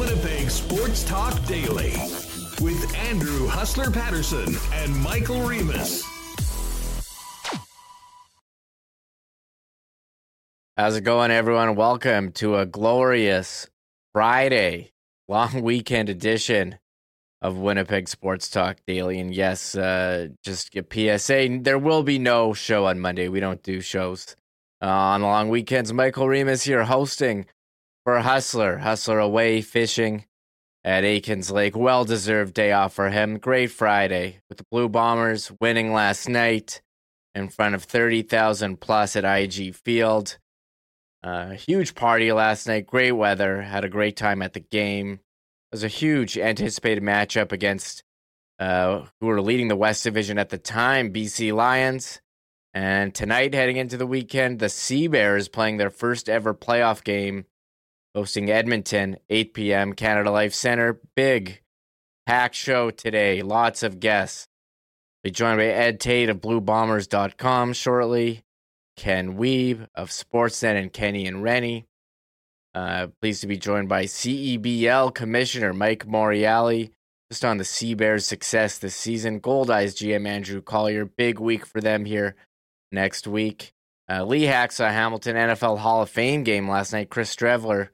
Winnipeg Sports Talk Daily with Andrew Hustler Paterson and Michael Remis. How's it going, everyone? Welcome to a glorious Friday, long weekend edition of Winnipeg Sports Talk Daily. And yes, uh, just a PSA there will be no show on Monday. We don't do shows uh, on long weekends. Michael Remis here hosting for Hustler. Hustler away fishing at Aikens Lake. Well deserved day off for him. Great Friday with the Blue Bombers winning last night in front of 30,000 plus at IG Field. Uh, huge party last night. Great weather. Had a great time at the game. It was a huge anticipated matchup against uh, who were leading the West Division at the time, BC Lions. And tonight, heading into the weekend, the Sea Bears playing their first ever playoff game, hosting Edmonton, 8 p.m. Canada Life Center. Big packed show today. Lots of guests. Be joined by Ed Tait of BlueBombers.com shortly. Ken Wiebe of Sportsnet and Kenny and Rennie. Uh, pleased to be joined by CEBL Commissioner Mike Morreale, just on the Sea Bears' success this season. Goldeyes GM Andrew Collier, big week for them here next week. Uh, Lee Hacksaw Hamilton NFL Hall of Fame game last night. Chris Streveler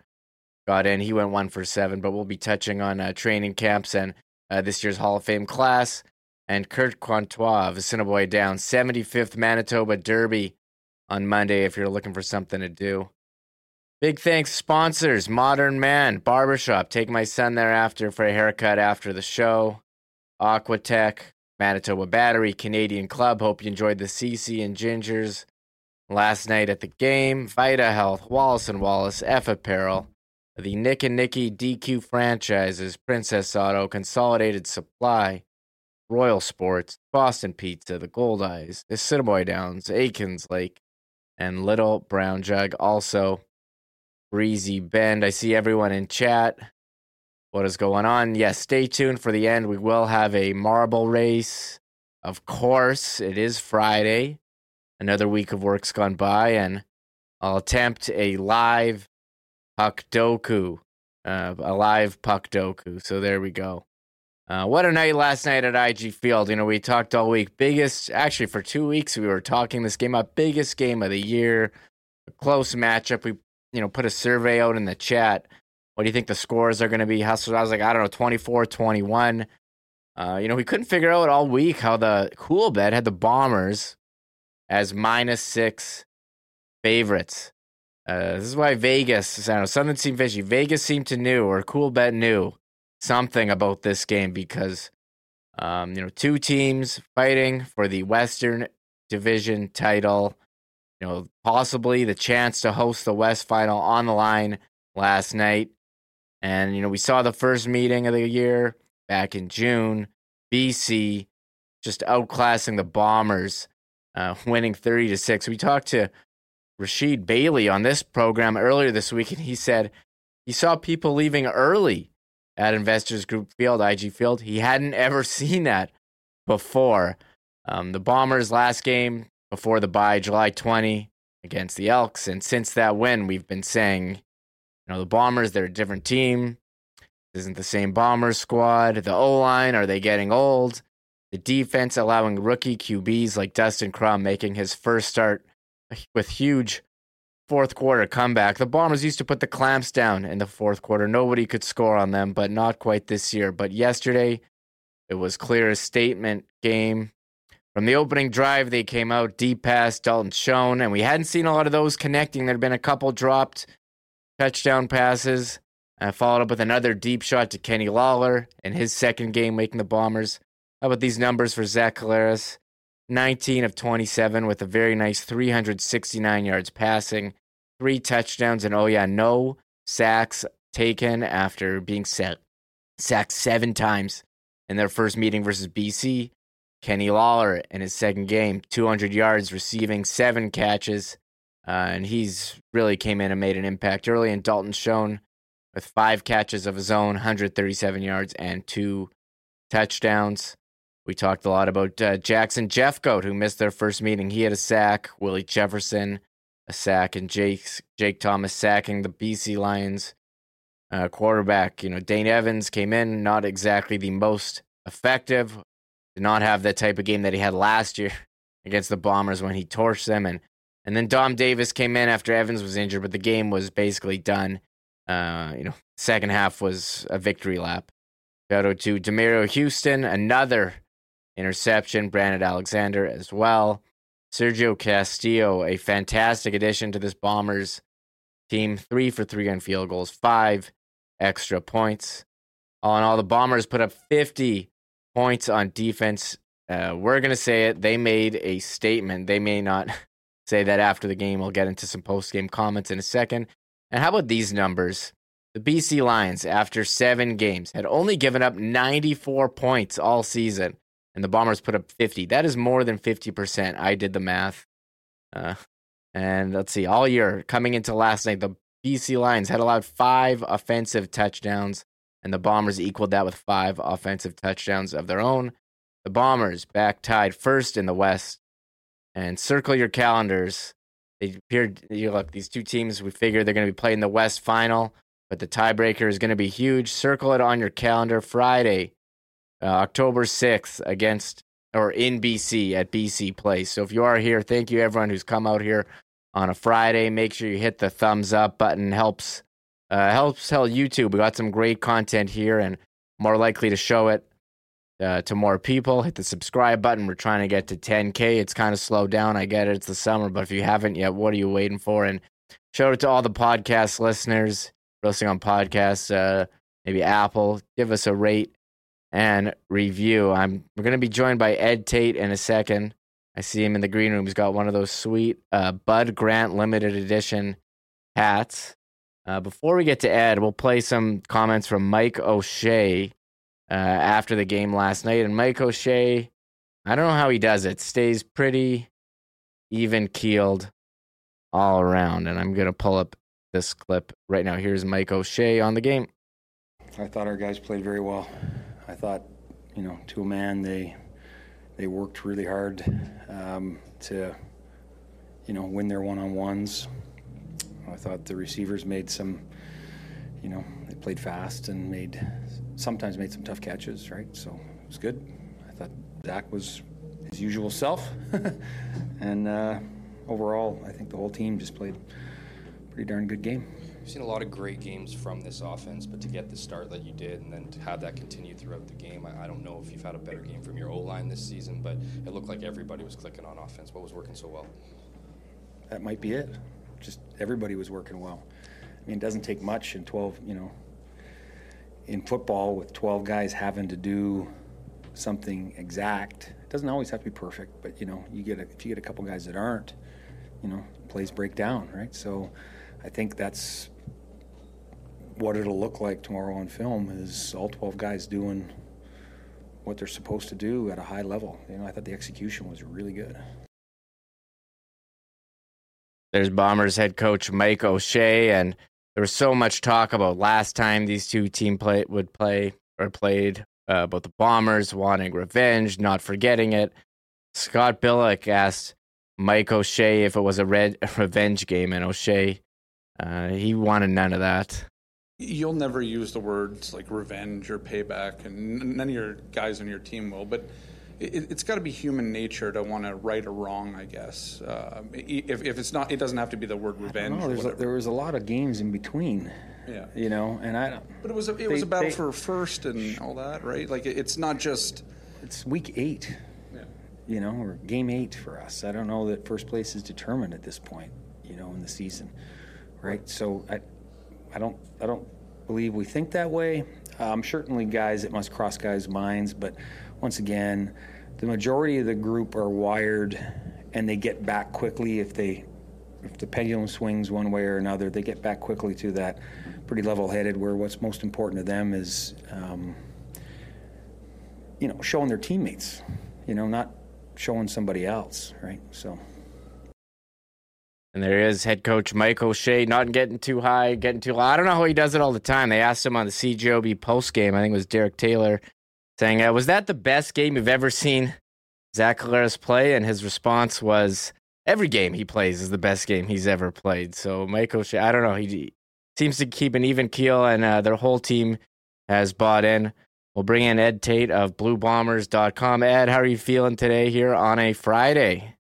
got in. He went one for seven, but we'll be touching on uh, training camps and uh, this year's Hall of Fame class. And Kirt Contois of Assiniboia Down, 75th Manitoba Derby on Monday if you're looking for something to do. Big thanks, sponsors Modern Man Barbershop. Take my son there after for a haircut after the show. Aquatech, Manitoba Battery, Canadian Club. Hope you enjoyed the CC and Gingers last night at the game. Vita Health, Wallace and Wallace, F Apparel, the Nick and Nicky DQ franchises, Princess Auto, Consolidated Supply, Royal Sports, Boston Pizza, the Gold Goldeyes, Assiniboia Downs, Aikens Lake, and Little Brown Jug. Also, Breezy Bend. I see everyone in chat. What is going on? Yes, stay tuned for the end. We will have a marble race. Of course, it is Friday. Another week of work's gone by, and I'll attempt a live puck doku. Uh, a live puck doku. So there we go. Uh, what a night last night at IG Field. You know, we talked all week. Biggest, actually, for two weeks, we were talking this game up. Biggest game of the year. A close matchup. We, you know, put a survey out in the chat. What do you think the scores are going to be? Hustlers, I was like, I don't know, 24 21. Uh, you know, we couldn't figure out all week how the Coolbet had the Bombers as minus six favorites. Uh, this is why Vegas, I don't know, something seemed fishy. Vegas seemed to knew, or Coolbet knew something about this game because um, you know two teams fighting for the Western Division title. You know, possibly the chance to host the West Final on the line last night, and you know we saw the first meeting of the year back in June. BC just outclassing the Bombers, uh, winning thirty to six. We talked to Rasheed Bailey on this program earlier this week, and he said he saw people leaving early at Investors Group Field, IG Field. He hadn't ever seen that before. Um, the Bombers' last game before the bye, July 20 against the Elks. And since that win, we've been saying, you know, the Bombers, they're a different team. This isn't the same Bombers squad. The O line, are they getting old? The defense allowing rookie QBs like Dustin Crum making his first start with huge fourth quarter comeback. The Bombers used to put the clamps down in the fourth quarter. Nobody could score on them, but not quite this year. But yesterday, it was clear a statement game. From the opening drive, they came out deep past Dalton Schoen, and we hadn't seen a lot of those connecting. There'd been a couple dropped touchdown passes, and followed up with another deep shot to Kenny Lawler in his second game making the Bombers. How about these numbers for Zach Collaros? 19 of 27 with a very nice 369 yards passing, three touchdowns, and oh, yeah, no sacks taken after being set, sacked seven times in their first meeting versus BC. Kenny Lawler in his second game, 200 yards, receiving seven catches. Uh, and he's really came in and made an impact early. And Dalton Schoen with five catches of his own, 137 yards, and two touchdowns. We talked a lot about uh, Jackson Jeffcoat, who missed their first meeting. He had a sack. Willie Jefferson, a sack, and Jake Jake Thomas sacking the BC Lions uh, quarterback. You know, Dane Evans came in, not exactly the most effective, did not have that type of game that he had last year against the Bombers when he torched them. And, and then Dom Davis came in after Evans was injured, but the game was basically done. Uh, you know, second half was a victory lap. Shout out to Demerio Houston, another interception. Brandon Alexander as well. Sergio Castillo, a fantastic addition to this Bombers team. Three for three on field goals, five extra points. All in all, the Bombers put up 50 points on defense. Uh, we're going to say it. They made a statement. They may not say that after the game. We'll get into some post game comments in a second. And how about these numbers? The BC Lions, after seven games, had only given up 94 points all season, and the Bombers put up 50. That is more than 50%. I did the math. Uh, and let's see, all year coming into last night, the BC Lions had allowed five offensive touchdowns, and the Bombers equaled that with five offensive touchdowns of their own. The Bombers back tied first in the West. And circle your calendars. They appeared, you look, these two teams, we figure they're going to be playing the West final but the tiebreaker is going to be huge. Circle it on your calendar Friday, uh, October 6th, against or in BC at BC Place. So if you are here, thank you everyone who's come out here on a Friday. Make sure you hit the thumbs up button. Helps uh, helps tell YouTube we got some great content here and more likely to show it uh, to more people. Hit the subscribe button. We're trying to get to 10k. It's kind of slowed down. I get it. It's the summer, but if you haven't yet, what are you waiting for? And shout out to all the podcast listeners listening on podcasts, uh, maybe Apple, give us a rate and review. I'm we're gonna be joined by Ed Tait in a second. I see him in the green room. He's got one of those sweet uh, Bud Grant limited edition hats. Uh, before we get to Ed, we'll play some comments from Mike O'Shea uh, after the game last night. And Mike O'Shea, I don't know how he does it. Stays pretty even keeled all around. And I'm gonna pull up this clip right now. Here's Mike O'Shea on the game. I thought our guys played very well. I thought, you know, to a man, they they worked really hard um, to, you know, win their one-on-ones. I thought the receivers made some, you know, they played fast and made sometimes made some tough catches, right? So it was good. I thought Zach was his usual self, and uh, overall, I think the whole team just played pretty darn good game. We've seen a lot of great games from this offense, but to get the start that you did and then to have that continue throughout the game, I, I don't know if you've had a better game from your O line this season, but it looked like everybody was clicking on offense. What was working so well? That might be it. Just everybody was working well. I mean, it doesn't take much in 12, you know, in football with 12 guys having to do something exact. It doesn't always have to be perfect, but you know, you get a, if you get a couple guys that aren't, you know, plays break down, right? So I think that's what it'll look like tomorrow on film is all 12 guys doing what they're supposed to do at a high level. You know, I thought the execution was really good. There's Bombers head coach Mike O'Shea, and there was so much talk about last time these two team play would play or played uh, about the Bombers wanting revenge, not forgetting it. Scott Billeck asked Mike O'Shea if it was a red revenge game, and O'Shea uh, he wanted none of that. You'll never use the words like revenge or payback, and none of your guys on your team will. But it, has got to be human nature to want to right a wrong, I guess. Uh, if, if it's not, it doesn't have to be the word revenge. A, there was a lot of games in between. Yeah, you know, and I. But it was a, it they, was a battle they, for first and all that, right? Like it's not just. It's week eight. Yeah. You know, or game eight for us. I don't know that first place is determined at this point. You know, in the season right? So I, I don't, I don't believe we think that way. Um, certainly, guys, it must cross guys' minds, but once again, the majority of the group are wired, and they get back quickly if they, if the pendulum swings one way or another, they get back quickly to that pretty level-headed. Where what's most important to them is, um, you know, showing their teammates, you know, not showing somebody else, right? So. And there is head coach Mike O'Shea, not getting too high, getting too low. I don't know how he does it all the time. They asked him on the CJOB post game, I think it was Derek Taylor, saying, uh, Was that the best game you've ever seen Zach Collaros play? And his response was, Every game he plays is the best game he's ever played. So Mike O'Shea, I don't know. He seems to keep an even keel, and uh, their whole team has bought in. We'll bring in Ed Tait of BlueBombers.com. Ed, how are you feeling today here on a Friday?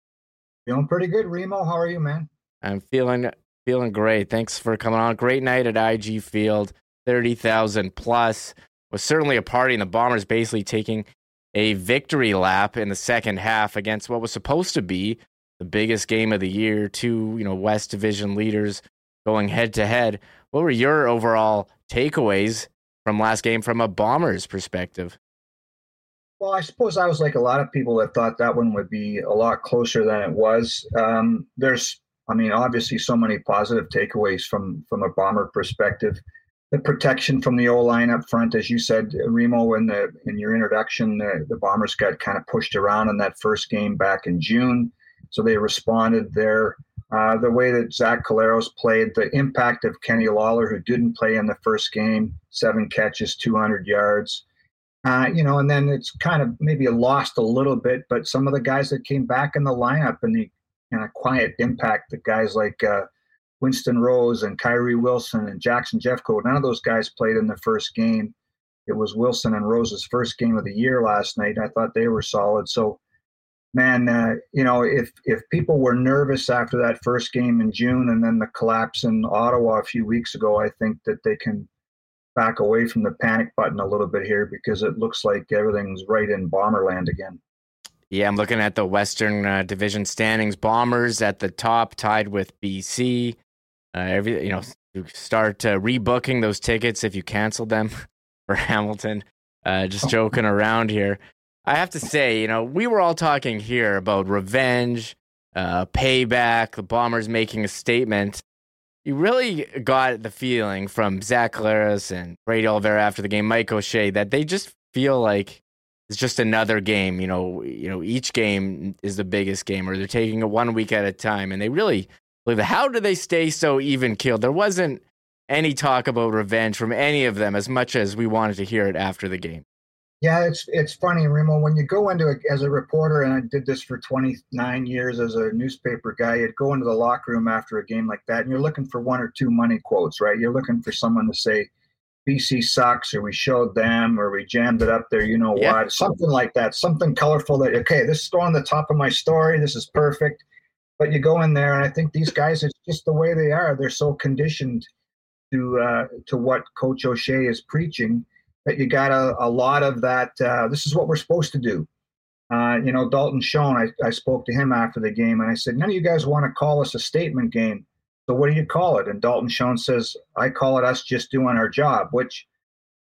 Feeling pretty good, Remo. How are you, man? I'm feeling feeling great. Thanks for coming on. Great night at IG Field, thirty thousand plus. Was certainly a party, and the Bombers basically taking a victory lap in the second half against what was supposed to be the biggest game of the year. Two, you know, West Division leaders going head to head. What were your overall takeaways from last game from a Bombers perspective? Well, I suppose I was like a lot of people that thought that one would be a lot closer than it was. Um, there's, I mean, obviously, so many positive takeaways from from a bomber perspective. The protection from the O line up front, as you said, Remo, in the in your introduction, the, the Bombers got kind of pushed around in that first game back in June, so they responded there. Uh, the way that Zach Collaros played, the impact of Kenny Lawler, who didn't play in the first game, seven catches, 200 yards. Uh, you know, and then it's kind of maybe lost a little bit, but some of the guys that came back in the lineup and the kind of quiet impact, that guys like uh, Winston Rose and Kyrie Wilson and Jackson Jeffcoat, none of those guys played in the first game. It was Wilson and Rose's first game of the year last night. I thought they were solid. So, man, uh, you know, if if people were nervous after that first game in June and then the collapse in Ottawa a few weeks ago, I think that they can back away from the panic button a little bit here because it looks like everything's right in Bomberland again. Yeah, I'm looking at the Western uh, Division standings. Bombers at the top, tied with BC. Uh, every you know, start uh, rebooking those tickets if you canceled them for Hamilton. Uh, just joking around here. I have to say, you know, we were all talking here about revenge, uh, payback, the Bombers making a statement you really got the feeling from Zach Collaros and Brady Oliveira after the game, Mike O'Shea, that they just feel like it's just another game. You know, you know, each game is the biggest game, or they're taking it one week at a time, and they really. How do they stay so even keeled? There wasn't any talk about revenge from any of them, as much as we wanted to hear it after the game. Yeah, it's it's funny, Remo. When you go into it as a reporter, and I did this for 29 years as a newspaper guy, you'd go into the locker room after a game like that, and you're looking for one or two money quotes, right? You're looking for someone to say, "BC sucks," or "We showed them," or "We jammed it up there," you know yeah. what? Something like that. Something colorful that okay, this is going on the top of my story. This is perfect. But you go in there, and I think these guys, it's just the way they are. They're so conditioned to uh, to what Coach O'Shea is preaching that you got a, a lot of that. Uh, this is what we're supposed to do. Uh, you know, Dalton Schoen, I, I spoke to him after the game and I said, none of you guys want to call us a statement game. So what do you call it? And Dalton Schoen says, I call it us just doing our job, which,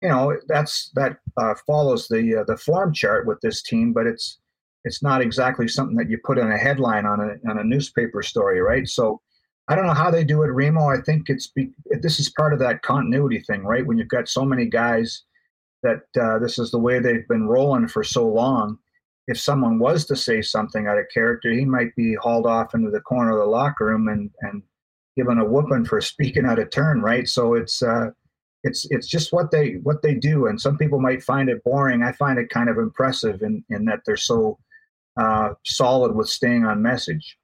you know, that's that uh, follows the uh, the form chart with this team, but it's it's not exactly something that you put in a headline on a on a newspaper story, right? So I don't know how they do it, Remo. I think it's be, this is part of that continuity thing, right? When you've got so many guys that uh, this is the way they've been rolling for so long. If someone was to say something out of character, he might be hauled off into the corner of the locker room and and given a whooping for speaking out of turn, right? So it's uh, it's it's just what they what they do, and some people might find it boring. I find it kind of impressive in in that they're so uh, solid with staying on message.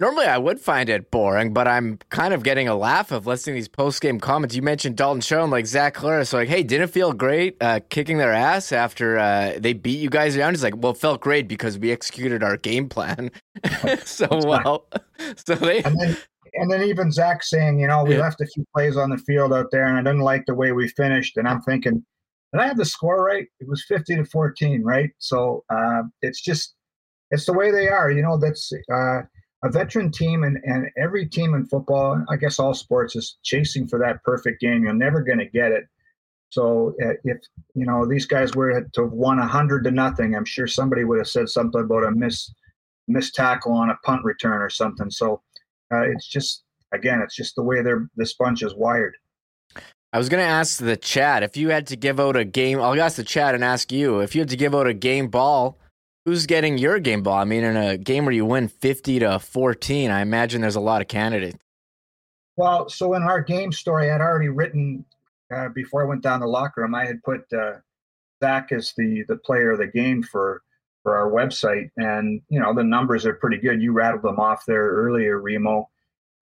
Normally, I would find it boring, but I'm kind of getting a laugh of listening to these post game comments. You mentioned Dalton Schoen, like Zach Collaros, so like, hey, didn't it feel great uh, kicking their ass after uh, they beat you guys around. He's like, well, it felt great because we executed our game plan so well. so they. And then, and then even Zach saying, you know, we yeah. left a few plays on the field out there, and I didn't like the way we finished. And I'm thinking, did I have the score right? It was 50 to 14, right? So uh, it's just, it's the way they are. You know, that's. Uh, a veteran team and, and every team in football, I guess all sports is chasing for that perfect game. You're never going to get it. So uh, if you know these guys were to have won hundred to nothing, I'm sure somebody would have said something about a miss miss tackle on a punt return or something. So uh, it's just again, it's just the way their this bunch is wired. I was going to ask the chat if you had to give out a game. I'll ask the chat and ask you if you had to give out a game ball Who's getting your game ball? I mean, in a game where you win 50 to 14, I imagine there's a lot of candidates. Well, so in our game story, I had already written uh, before I went down the locker room. I had put uh, Zach as the the player of the game for for our website, and you know the numbers are pretty good. You rattled them off there earlier, Remo.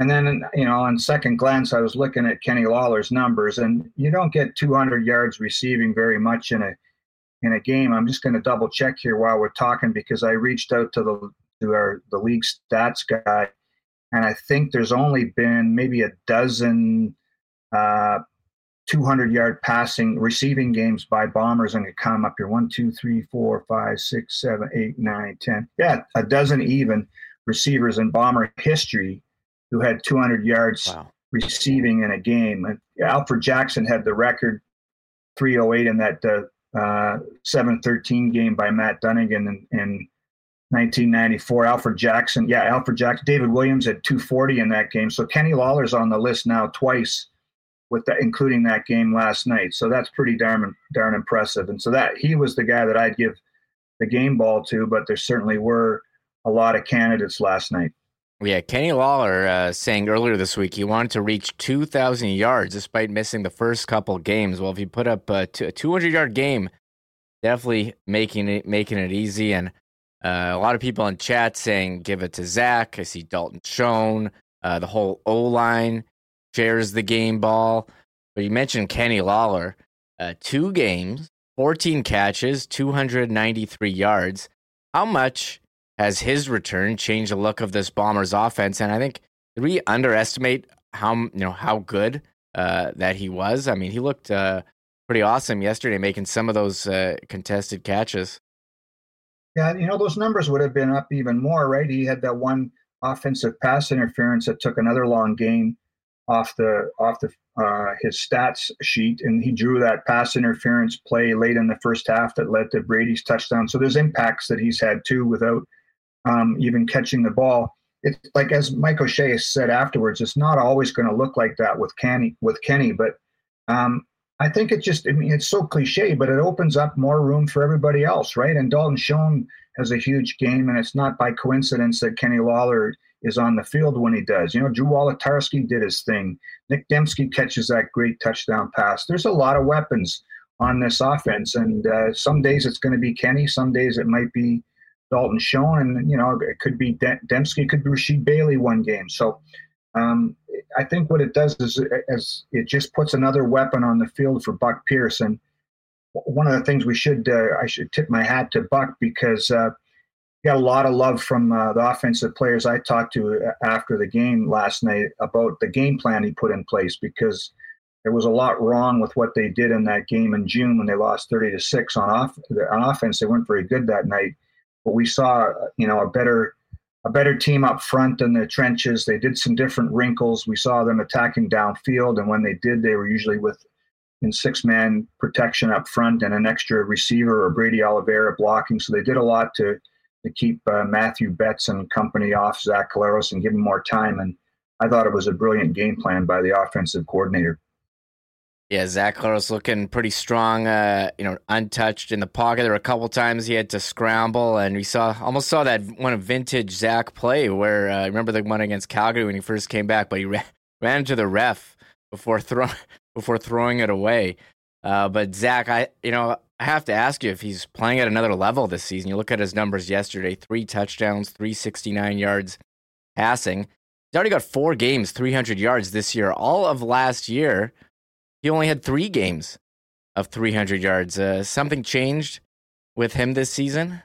And then, you know, on second glance, I was looking at Kenny Lawler's numbers, and you don't get 200 yards receiving very much in a in a game. I'm just going to double check here while we're talking because I reached out to the to our the league stats guy, and I think there's only been maybe a dozen uh, 200 yard passing receiving games by bombers and it come up here. One two three four five six seven eight nine ten. Yeah a dozen even receivers in bomber history who had 200 yards wow. receiving in a game. And alfred jackson had the record 308 in that uh, uh, 713 game by matt dunigan in, in 1994 alfred jackson yeah alfred jackson david williams had 240 in that game. So kenny lawler's on the list now twice with that, including that game last night. So that's pretty darn darn impressive. And so that he was the guy that I'd give the game ball to, but there certainly were a lot of candidates last night. Yeah, Kenny Lawler uh, saying earlier this week he wanted to reach 2,000 yards despite missing the first couple games. Well, if you put up a 200 yard game, definitely making it making it easy. And uh, a lot of people in chat saying give it to Zach. I see Dalton Schoen, uh, the whole O line shares the game ball. But you mentioned Kenny Lawler, uh, two games, 14 catches, 293 yards. How much has his return changed the look of this Bombers offense? And I think did we underestimate how you know how good uh, that he was? I mean, he looked uh, pretty awesome yesterday, making some of those uh, contested catches. Yeah, you know those numbers would have been up even more, right? He had that one offensive pass interference that took another long game off the off the uh, his stats sheet, and he drew that pass interference play late in the first half that led to Brady's touchdown. So there's impacts that he's had too without um, even catching the ball. It's like as Mike O'Shea said afterwards, it's not always going to look like that with Kenny with Kenny, but um, I think it just I mean it's so cliche, but it opens up more room for everybody else, right? And Dalton Schoen has a huge game, and it's not by coincidence that Kenny Lawler is on the field when he does. You know, Drew Wolitarsky did his thing. Nick Demski catches that great touchdown pass. There's a lot of weapons on this offense, and uh, some days it's going to be Kenny, some days it might be Dalton Schoen, and you know it could be Demski, could be Rasheed Bailey one game. So um, I think what it does is as it just puts another weapon on the field for Buck Pearson. One of the things we should uh, I should tip my hat to Buck because uh, got a lot of love from uh, the offensive players I talked to uh, after the game last night about the game plan he put in place because there was a lot wrong with what they did in that game in June when they lost 30 to 6 on off on offense. They weren't very good that night but we saw you know a better a better team up front in the trenches. They did some different wrinkles. We saw them attacking downfield and when they did they were usually with in six man protection up front and an extra receiver or Brady Oliveira blocking. So they did a lot to to keep uh, Matthew Betts and company off Zach Collaros and give him more time. And I thought it was a brilliant game plan by the offensive coordinator. Yeah, Zach Collaros looking pretty strong, uh, you know, untouched in the pocket. There were a couple times he had to scramble, and we saw almost saw that one of vintage Zach play where uh, remember the one against Calgary when he first came back, but he ran, ran into the ref before throw, before throwing it away. Uh, but Zach, I you know I have to ask you if he's playing at another level this season. You look at his numbers yesterday three touchdowns, 369 yards passing. He's already got four games, 300 yards this year. All of last year, he only had three games of 300 yards. Uh, something changed with him this season?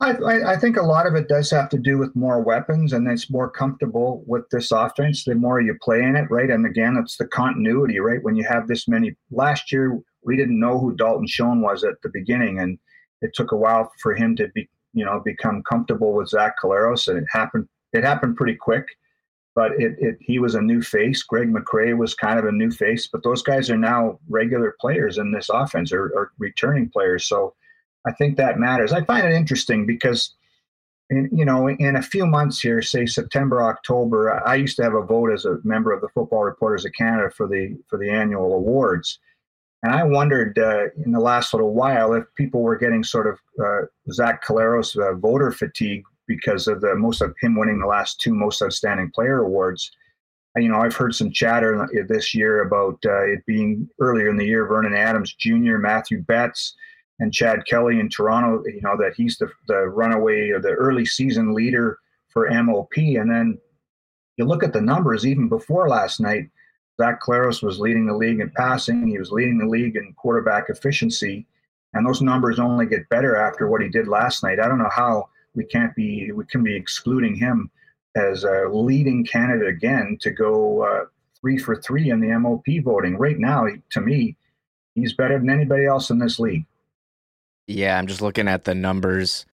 I, I, think a lot of it does have to do with more weapons, and it's more comfortable with this offense the more you play in it, right? And again, it's the continuity, right? When you have this many. Last year, we didn't know who Dalton Schoen was at the beginning, and it took a while for him to be, you know, become comfortable with Zach Collaros, and it happened. It happened pretty quick, but it, it he was a new face. Greg McCrae was kind of a new face, but those guys are now regular players in this offense or, or returning players. So I think that matters. I find it interesting because. In, you know, in a few months here, say September, October, I used to have a vote as a member of the Football Reporters of Canada for the for the annual awards, and I wondered uh, in the last little while if people were getting sort of uh, Zach Collaros uh, voter fatigue because of the most of him winning the last two most outstanding player awards. You know, I've heard some chatter this year about uh, it being earlier in the year Vernon Adams Jr., Matthew Betts, and Chad Kelly in Toronto. You know that he's the the runaway or the early season leader for MOP, and then you look at the numbers even before last night. Zach Collaros was leading the league in passing. He was leading the league in quarterback efficiency, and those numbers only get better after what he did last night. I don't know how we can't be we can be excluding him as a leading candidate again to go uh, three for three in the MOP voting. Right now, to me, he's better than anybody else in this league. Yeah, I'm just looking at the numbers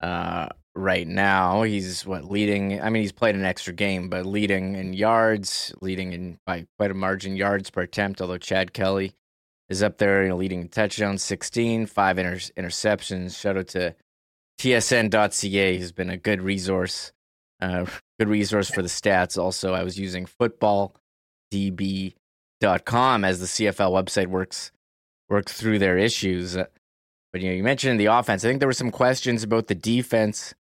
uh, right now. He's what leading. I mean, he's played an extra game, but leading in yards, leading in by quite a margin yards per attempt. Although Chad Kelly is up there, you know, leading in touchdowns, 16, five inter- interceptions. Shout out to TSN.ca, who's been a good resource, uh, good resource for the stats. Also, I was using footballdb.com as the CFL website works works through their issues. But you know, you mentioned the offense. I think there were some questions about the defense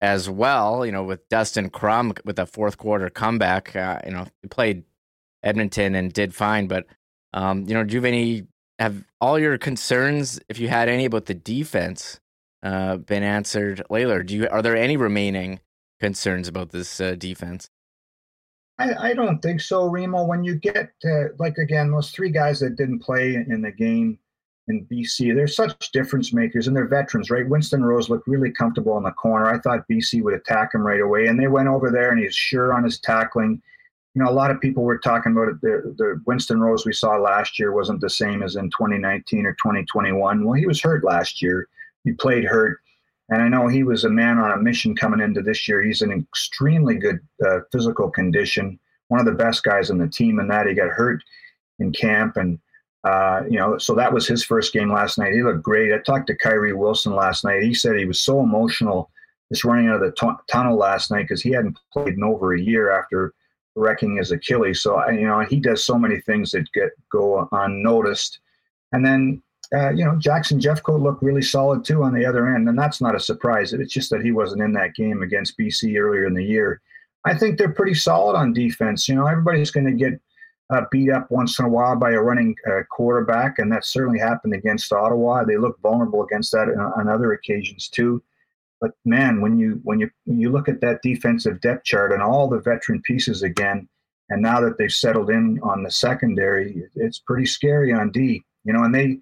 as well. You know, with Dustin Crum with a fourth quarter comeback. Uh, you know, he played Edmonton and did fine. But um, you know, do you have any have all your concerns, if you had any about the defense, uh, been answered later? Do you are there any remaining concerns about this uh, defense? I, I, don't think so, Remo. When you get to, like again, those three guys that didn't play in the game in BC. They're such difference makers and they're veterans, right? Winston Rose looked really comfortable in the corner. I thought BC would attack him right away, and they went over there and he's sure on his tackling. You know, a lot of people were talking about it. The, the Winston Rose we saw last year wasn't the same as in 2019 or 2021. Well, he was hurt last year. He played hurt. And I know he was a man on a mission coming into this year. He's in extremely good uh, physical condition, one of the best guys on the team. And that he got hurt in camp, and uh, you know, so that was his first game last night. He looked great. I talked to Kyrie Wilson last night. He said he was so emotional just running out of the t- tunnel last night because he hadn't played in over a year after wrecking his Achilles. So you know, he does so many things that get go unnoticed. And then uh, you know, Jackson Jeffcoat looked really solid too on the other end, and that's not a surprise. It's just that he wasn't in that game against BC earlier in the year. I think they're pretty solid on defense. You know, everybody's going to get uh, beat up once in a while by a running uh, quarterback, and that certainly happened against Ottawa. They look vulnerable against that on, on other occasions too. But man, when you when you when you look at that defensive depth chart and all the veteran pieces again, and now that they've settled in on the secondary, it's pretty scary on D. You know, and they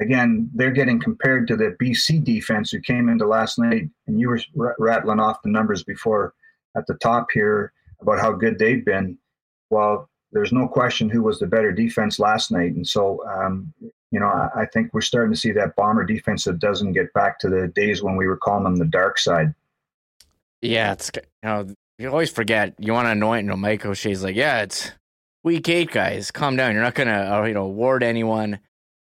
again they're getting compared to the BC defense who came into last night, and you were rattling off the numbers before at the top here about how good they've been. Well, there's no question who was the better defense last night. And so, um, you know, I, I, think we're starting to see that bomber defense that doesn't get back to the days when we were calling them the dark side. Yeah, it's you know you always forget you want to anoint. You know, Mike O'Shea's like, yeah, it's week eight, guys. Calm down. You're not gonna uh, you know award anyone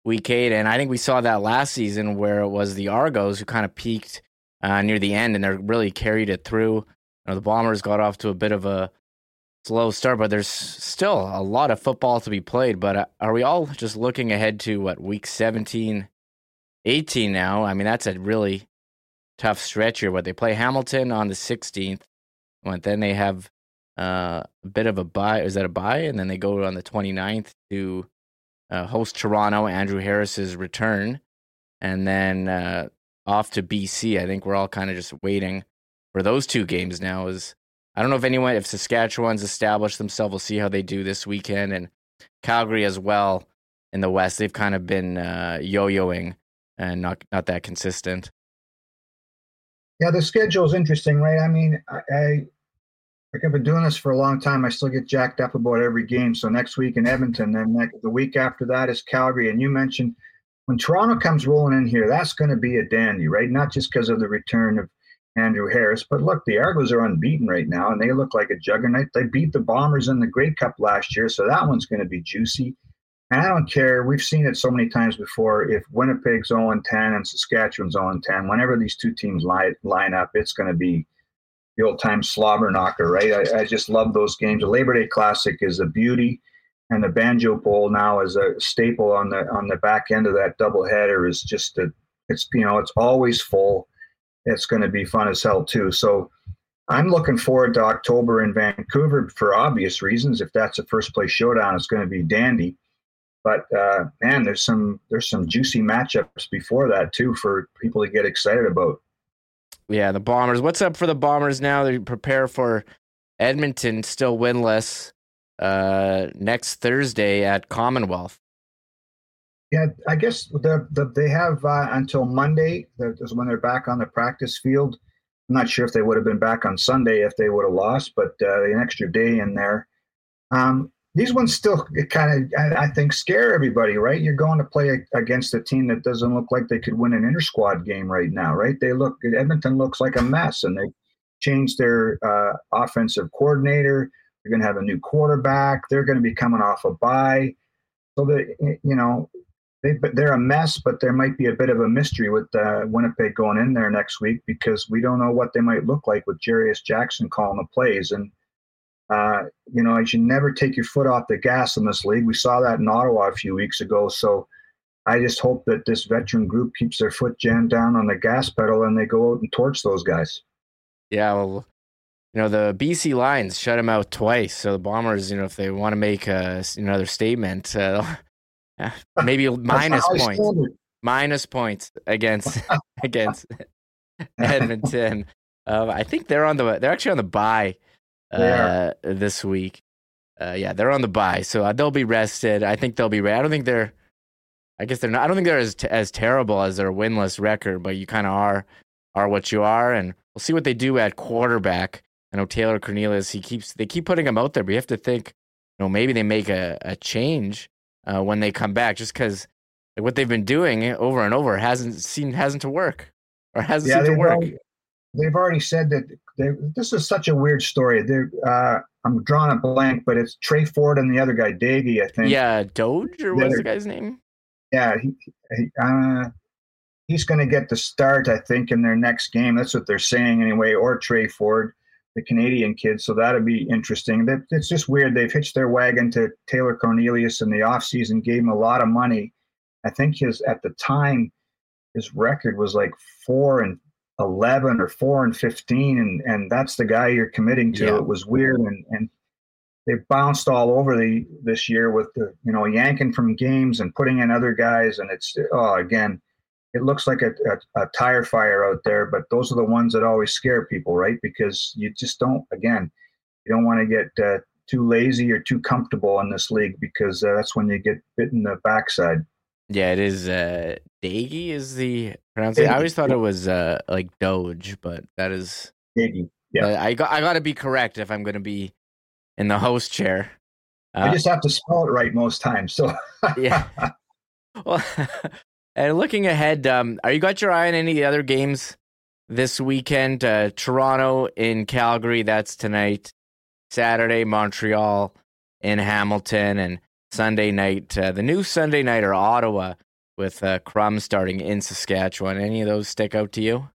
week eight, and I think we saw that last season where it was the Argos who kind of peaked uh, near the end, and they really carried it through. You know, the Bombers got off to a bit of a slow start, but there's still a lot of football to be played. But uh, are we all just looking ahead to what week 17, 18 now? I mean, that's a really tough stretch here. But they play Hamilton on the 16th, but then they have uh, a bit of a buy. Is that a buy? And then they go on the 29th to uh, host Toronto, Andrew Harris's return, and then uh, off to BC. I think we're all kind of just waiting for those two games now. Is I don't know if anyone, if Saskatchewan's established themselves, we'll see how they do this weekend. And Calgary as well in the West, they've kind of been uh, yo-yoing and not not that consistent. Yeah, the schedule is interesting, right? I mean, I, I like I've been doing this for a long time. I still get jacked up about every game. So next week in Edmonton, then the week after that is Calgary. And you mentioned when Toronto comes rolling in here, that's going to be a dandy, right? Not just because of the return of Andrew Harris. But look, the Argos are unbeaten right now, and they look like a juggernaut. They beat the Bombers in the Grey Cup last year, so that one's going to be juicy. And I don't care. We've seen it so many times before. If Winnipeg's 0 10 and Saskatchewan's 0 10, whenever these two teams line, line up, it's going to be the old time slobber knocker, right? I, I just love those games. The Labor Day Classic is a beauty, and the Banjo Bowl now is a staple on the on the back end of that doubleheader. Is just a, it's you know it's always full it's going to be fun as hell too. So I'm looking forward to October in Vancouver for obvious reasons. If that's a first place showdown, it's going to be dandy. But uh, man, there's some there's some juicy matchups before that too for people to get excited about. Yeah, the Bombers. What's up for the Bombers now? They prepare for Edmonton still winless uh, next Thursday at Commonwealth. Yeah, I guess the, the, they have uh, until Monday. That is when they're back on the practice field. I'm not sure if they would have been back on Sunday if they would have lost, but uh, an extra day in there. Um, these ones still kind of, I, I, think, scare everybody, right? You're going to play against a team that doesn't look like they could win an inter squad game right now, right? They look, Edmonton looks like a mess, and they changed their uh, offensive coordinator. They're going to have a new quarterback. They're going to be coming off a bye. So that you know, they they're a mess, but there might be a bit of a mystery with uh, Winnipeg going in there next week because we don't know what they might look like with Jarious Jackson calling the plays. And uh, you know, you should never take your foot off the gas in this league. We saw that in Ottawa a few weeks ago. So I just hope that this veteran group keeps their foot jammed down on the gas pedal and they go out and torch those guys. Yeah, well, you know the BC Lions shut him out twice. So the Bombers, you know, if they want to make a, another statement, uh, maybe minus points, minus points against against Edmonton. Uh, I think they're on the they're actually on the bye uh, this week. Uh, yeah, they're on the bye, so uh, they'll be rested. I think they'll be. Re- I don't think they're. I guess they're not. I don't think they're as t- as terrible as their winless record, but you kind of are are what you are, and we'll see what they do at quarterback. I know Taylor Cornelius. He keeps they keep putting him out there, but you have to think, you know, maybe they make a, a change uh, when they come back, just because like, what they've been doing over and over hasn't seen hasn't to work or hasn't yeah, seemed to work. Already, they've already said that they, this is such a weird story. Uh, I'm drawing a blank, but it's Tre Ford and the other guy, Davey, I think. Yeah, Doge or what's the guy's name? Yeah, he, he, uh, he's going to get the start, I think, in their next game. That's what they're saying anyway, or Tre Ford, the Canadian kids, So that'll be interesting. That it's just weird. They've hitched their wagon to Taylor Cornelius in the offseason, gave him a lot of money. I think his, at the time, his record was like four and 11 or 4 and 15 and and that's the guy you're committing to yeah. it was weird and and they bounced all over the this year with the you know yanking from games and putting in other guys and it's oh again it looks like a, a, a tire fire out there but those are the ones that always scare people right because you just don't again you don't want to get uh, too lazy or too comfortable in this league because uh, that's when you get bit in the backside yeah, it is. Uh, Daggy is the pronunciation. I always thought it was uh, like Doge, but that is Daggy. Yeah, I got. I got to be correct if I'm going to be in the host chair. Uh, I just have to spell it right most times. So yeah. Well, and looking ahead, um, are you got your eye on any other games this weekend? Uh, Toronto in Calgary. That's tonight. Saturday, Montreal in Hamilton, and Sunday night, uh, the new Sunday night or Ottawa with uh, Crum starting in Saskatchewan. Any of those stick out to you?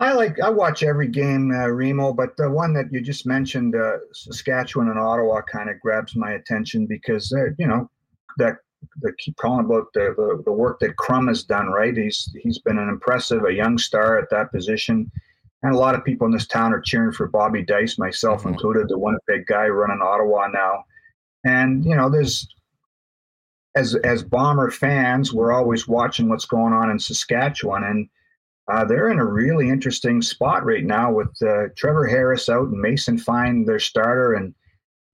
I like I watch every game, uh, Remo, but the one that you just mentioned, uh, Saskatchewan and Ottawa, kind of grabs my attention because you know that they keep calling about the, the, the work that Crum has done. Right, he's he's been an impressive, a young star at that position, and a lot of people in this town are cheering for Bobby Dyce, myself mm-hmm. included, the Winnipeg guy running Ottawa now. And you know, there's as as bomber fans, we're always watching what's going on in Saskatchewan, and uh, they're in a really interesting spot right now with uh, Trevor Harris out and Mason Fine, their starter, and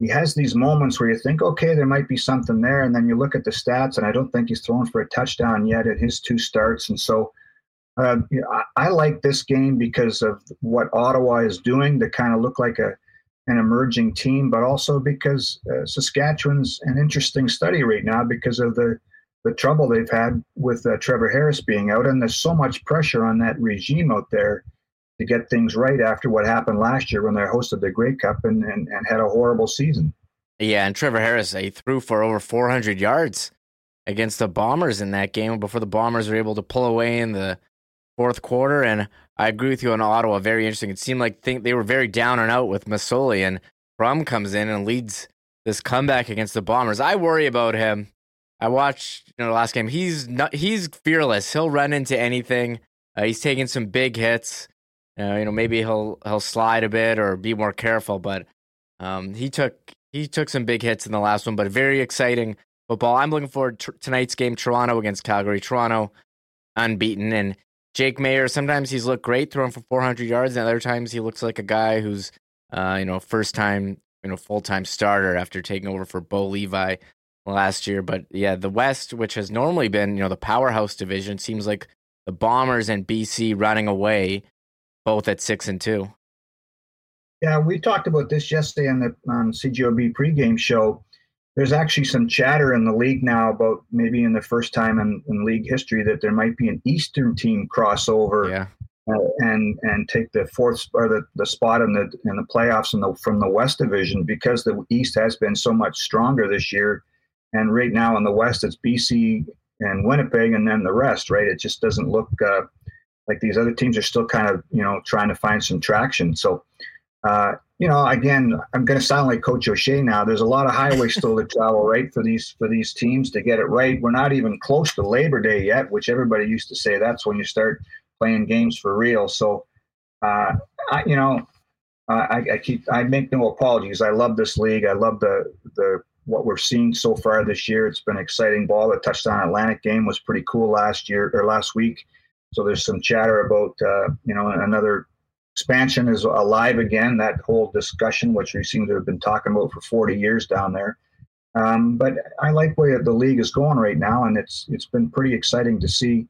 he has these moments where you think, okay, there might be something there, and then you look at the stats, and I don't think he's thrown for a touchdown yet at his two starts, and so. Uh, you know, I, I like this game because of what Ottawa is doing to kind of look like a an emerging team, but also because uh, Saskatchewan's an interesting study right now because of the the trouble they've had with uh, Trevor Harris being out, and there's so much pressure on that regime out there to get things right after what happened last year when they hosted the Grey Cup and, and, and had a horrible season. Yeah, and Trevor Harris, he threw for over 400 yards against the Bombers in that game before the Bombers were able to pull away in the fourth quarter. And I agree with you on Ottawa. Very interesting. It seemed like they were very down and out with Masoli, and Crum comes in and leads this comeback against the Bombers. I worry about him. I watched you know the last game. He's not. He's fearless. He'll run into anything. Uh, he's taking some big hits. Uh, you know, maybe he'll he'll slide a bit or be more careful. But um, he took he took some big hits in the last one. But very exciting football. I'm looking forward to tonight's game. Toronto against Calgary. Toronto unbeaten, and Jake Maier. sometimes he's looked great throwing for 400 yards, and other times he looks like a guy who's Uh, you know, first time, you know, full time starter after taking over for Bo Levi last year. But yeah, the West, which has normally been, you know, the powerhouse division, seems like the Bombers and BC running away, both at six and two. Yeah, we talked about this yesterday on the on CJOB pregame show. There's actually some chatter in the league now about maybe in the first time in, in league history that there might be an Eastern team crossover Yeah. uh, and and take the fourth or the, the spot in the in the playoffs in the from the West Division because the East has been so much stronger this year, and right now in the West it's BC and Winnipeg and then the rest. Right, it just doesn't look uh, like these other teams are still kind of you know trying to find some traction. So. Uh, you know, again, I'm going to sound like Coach O'Shea now. There's a lot of highway still to travel, right, for these for these teams to get it right. We're not even close to Labor Day yet, which everybody used to say that's when you start playing games for real. So, uh, I, you know, I, I keep I make no apologies. I love this league. I love the the what we're seeing so far this year. It's been exciting ball. The touchdown Atlantic game was pretty cool last year or last week. So there's some chatter about uh, you know another expansion is alive again. That whole discussion, which we seem to have been talking about for 40 years down there. Um, but I like where the league is going right now, and it's it's been pretty exciting to see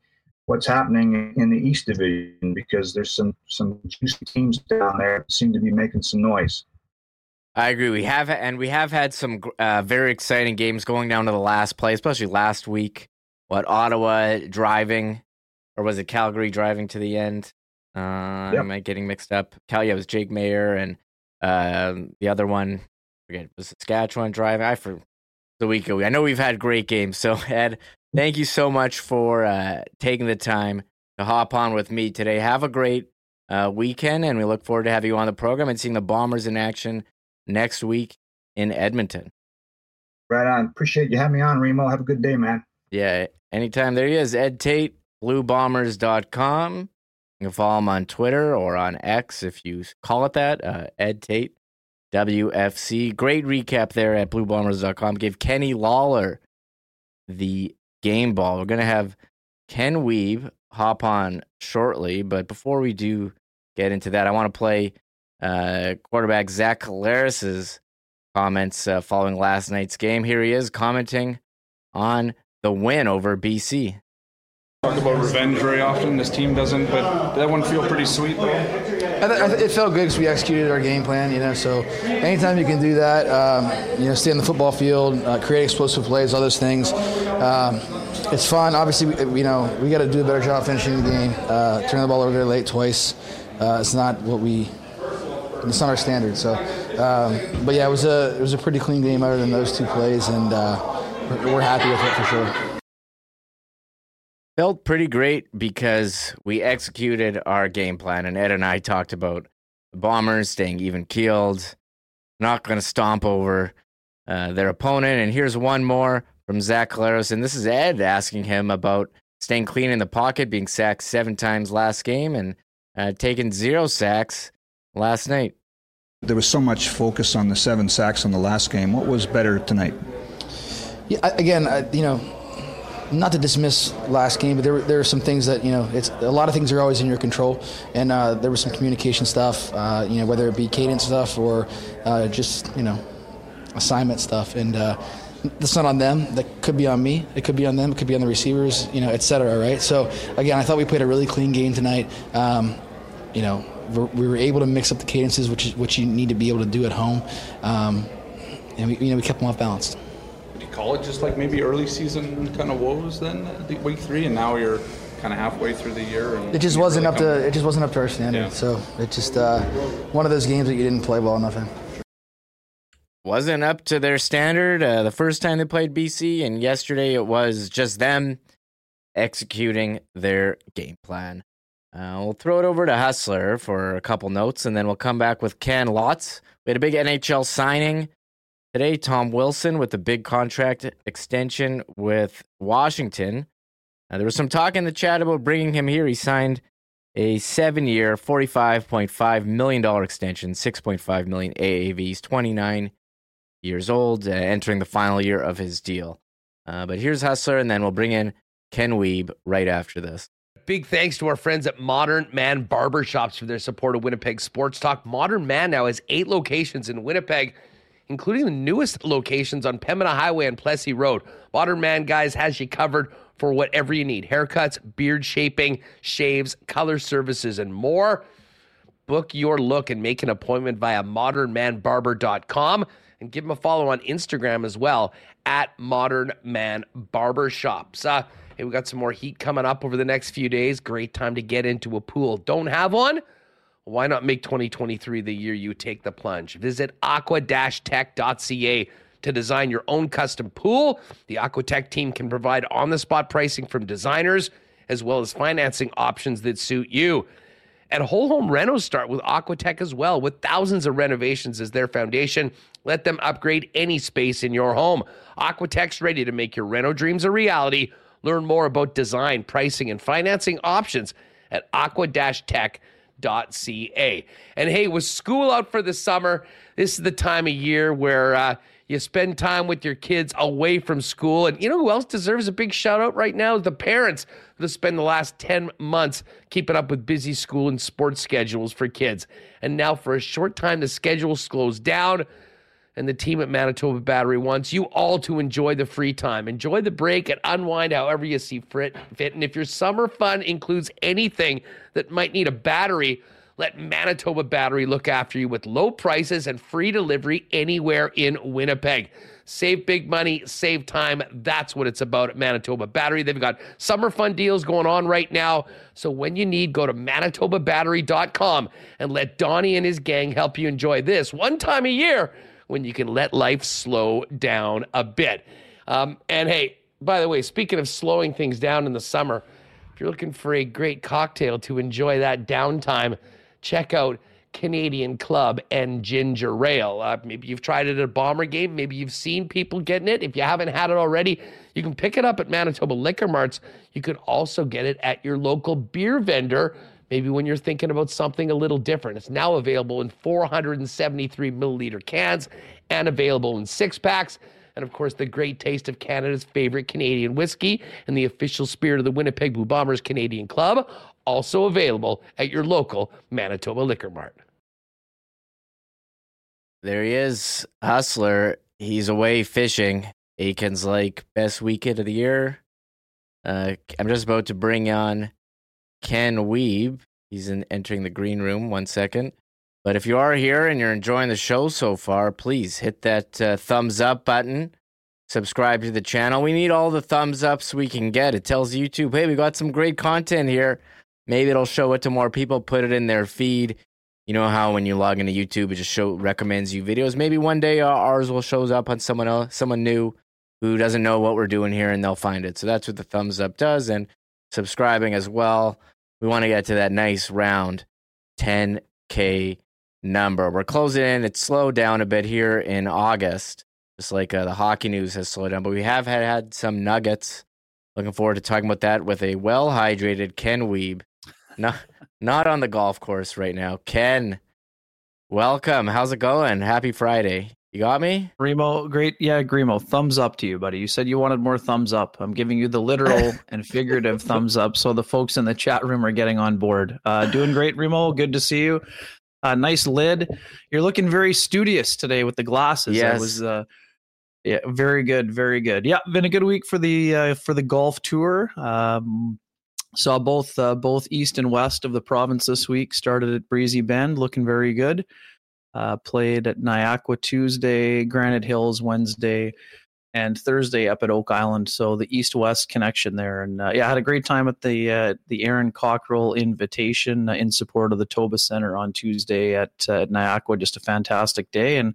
what's happening in the East Division because there's some some juicy teams down there that seem to be making some noise. I agree. We have and we have had some uh, very exciting games going down to the last play, especially last week. What Ottawa driving, or was it Calgary driving to the end? Uh, Yep. Am I getting mixed up? Cal, yeah, it was Jake Maier and um the other one. Forget was Saskatchewan driving. I for the week ago. I know we've had great games. So Ed, thank you so much for uh, taking the time to hop on with me today. Have a great uh, weekend, and we look forward to having you on the program and seeing the Bombers in action next week in Edmonton. Right on. Appreciate you having me on, Remo. Have a good day, man. Yeah, anytime. There he is, Ed Tait, bluebombers.com. You can follow him on Twitter or on X if you call it that. Uh, Ed Tait, WFC. Great recap there at bluebombers.com. Gave Kenny Lawler the game ball. We're going to have Ken Wiebe hop on shortly, but before we do get into that, I want to play uh, quarterback Zach Collaros's comments uh, following last night's game. Here he is commenting on the win over BC. Talk about revenge very often. This team doesn't, but that one feel pretty sweet though. It felt good because we executed our game plan, you know. So anytime you can do that, um, you know, stay on the football field, uh, create explosive plays, all those things, um, it's fun. Obviously, we, you know, we got to do a better job finishing the game. Uh, turn the ball over there late twice. Uh, it's not what we. It's not our standard. So, um, but yeah, it was a it was a pretty clean game other than those two plays, and uh, we're happy with it for sure. Felt pretty great because we executed our game plan, and Ed and I talked about the Bombers staying even keeled, not going to stomp over uh, their opponent. And here's one more from Zach Collaros, and this is Ed asking him about staying clean in the pocket, being sacked seven times last game, and uh, taking zero sacks last night. There was so much focus on the seven sacks on the last game. What was better tonight? Yeah, again, I, you know, not to dismiss last game, but there were, there are some things that you know, it's a lot of things are always in your control, and uh, there was some communication stuff, uh, you know, whether it be cadence stuff or uh, just you know, assignment stuff, and uh, that's not on them. That could be on me. It could be on them. It could be on the receivers, you know, et cetera. Right. So again, I thought we played a really clean game tonight. Um, you know, we're, were able to mix up the cadences, which is you need to be able to do at home, um, and we, you know, we kept them off balanced. Would you call it just like maybe early season kind of woes then, the week three, and now you're kind of halfway through the year? And It just wasn't really up to come- it just wasn't up to our standard. Yeah. So it just uh, one of those games that you didn't play well enough in. wasn't up to their standard uh, the first time they played BC, and yesterday it was just them executing their game plan. Uh, we'll throw it over to Hustler for a couple notes, and then we'll come back with Ken Lots. We had a big NHL signing today. Tom Wilson with the big contract extension with Washington. There was some talk in the chat about bringing him here. He signed a seven-year, forty-five point five million dollar extension, six point five million AAV. He's twenty-nine years old, uh, entering the final year of his deal. Uh, but here's Hustler, and then we'll bring in Ken Wiebe right after this. big thanks to our friends at Modern Man Barbershops for their support of Winnipeg Sports Talk. Modern Man now has eight locations in Winnipeg, including the newest locations on Pembina Highway and Plessis Road. Modern Man, guys, has you covered for whatever you need haircuts, beard shaping, shaves, color services, and more. Book your look and make an appointment via modernmanbarber.com and give them a follow on Instagram as well at Modern Man Barbershops. Uh, hey, we got some more heat coming up over the next few days. Great time to get into a pool. Don't have one? Why not make 2023 the year you take the plunge? Visit aqua-tech.ca to design your own custom pool. The Aquatech team can provide on the spot pricing from designers as well as financing options that suit you. And whole home renos start with Aquatech as well, with thousands of renovations as their foundation. Let them upgrade any space in your home. Aquatech's ready to make your reno dreams a reality. Learn more about design, pricing, and financing options at aqua-tech.ca. And hey, with school out for the summer, this is the time of year where uh, you spend time with your kids away from school. And you know who else deserves a big shout out right now? The parents that spend the last 10 months keeping up with busy school and sports schedules for kids. And now, for a short time, the schedule slows down and the team at Manitoba Battery wants you all to enjoy the free time. Enjoy the break and unwind however you see fit. And if your summer fun includes anything that might need a battery, let Manitoba Battery look after you with low prices and free delivery anywhere in Winnipeg. Save big money, save time. That's what it's about at Manitoba Battery. They've got summer fun deals going on right now. So when you need, go to manitobabattery.com and let Donnie and his gang help you enjoy this one time a year when you can let life slow down a bit. Um, and hey, by the way, speaking of slowing things down in the summer, if you're looking for a great cocktail to enjoy that downtime, check out Canadian Club and Ginger Ale. Uh, maybe you've tried it at a bomber game. Maybe you've seen people getting it. If you haven't had it already, you can pick it up at Manitoba Liquor Marts. You could also get it at your local beer vendor maybe when you're thinking about something a little different. It's now available in 473 milliliter cans and available in six packs. And of course, the great taste of Canada's favorite Canadian whiskey and the official spirit of the Winnipeg Blue Bombers Canadian Club, also available at your local Manitoba Liquor Mart. There he is, Hustler. He's away fishing. Aikens Lake, best weekend of the year. Uh, I'm just about to bring on Ken Wiebe. He's in, entering the green room. One second. But if you are here and you're enjoying the show so far, please hit that uh, thumbs up button. Subscribe to the channel. We need all the thumbs ups we can get. It tells YouTube, hey, we got some great content here. Maybe it'll show it to more people, put it in their feed. You know how when you log into YouTube, it just show recommends you videos. Maybe one day uh, ours will shows up on someone else, someone new who doesn't know what we're doing here, and they'll find it. So that's what the thumbs up does, and subscribing as well we want to get to that nice round 10K number. We're closing in. It's slowed down a bit here in August, just like uh, the hockey news has slowed down. But we have had, had some nuggets. Looking forward to talking about that with a well hydrated Ken Wiebe. Not, not on the golf course right now. Ken, welcome. How's it going? Happy Friday. You got me? Remo, great. Yeah, Grimo, thumbs up to you, buddy. You said you wanted more thumbs up. I'm giving you the literal and figurative thumbs up. So the folks in the chat room are getting on board. Uh, doing great, Remo. Good to see you. Uh, nice lid. You're looking very studious today with the glasses. Yes. I was, uh, yeah, very good, very good. Yeah, been a good week for the uh, for the golf tour. Um, saw both uh, both east and west of the province this week. Started at Breezy Bend, looking very good. Uh, played at Niakwa Tuesday, Granite Hills Wednesday, and Thursday up at Oak Island. So the east-west connection there, and uh, yeah, I had a great time at the uh, the Aaron Cockerill invitation uh, in support of the Toba Center on Tuesday at, uh, at Niakwa. Just a fantastic day, and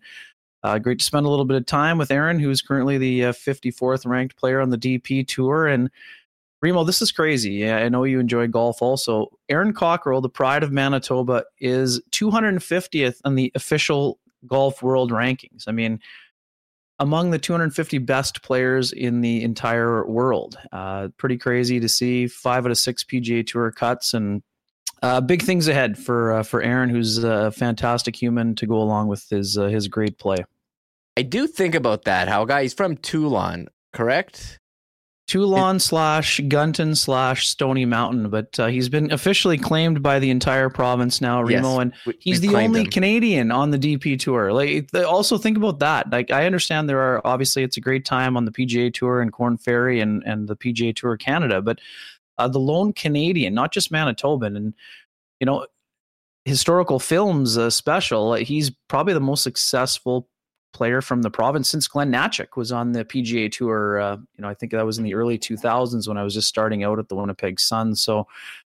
uh, great to spend a little bit of time with Aaron, who's currently the 54th ranked player on the DP Tour, and Remo, this is crazy. Yeah, I know you enjoy golf also. Aaron Cockerill, the pride of Manitoba, is 250th on the official golf world rankings. I mean, among the 250 best players in the entire world. Uh, pretty crazy to see five out of six PGA Tour cuts and uh, big things ahead for uh, for Aaron, who's a fantastic human to go along with his uh, his great play. I do think about that. How guy he's from Teulon, correct? Teulon slash Gunton slash Stony Mountain, but uh, he's been officially claimed by the entire province now, Remo, Yes, and he's the only him. Canadian on the DP tour. Like, also think about that. Like, I understand there are obviously it's a great time on the PGA Tour and Korn Ferry and and the PGA Tour Canada, but uh, the lone Canadian, not just Manitoban, and you know, historical films uh, special. He's probably the most successful player from the province since Glen Hnatiuk was on the PGA Tour. Uh, you know, I think that was in the early 2000s when I was just starting out at the Winnipeg Sun. So.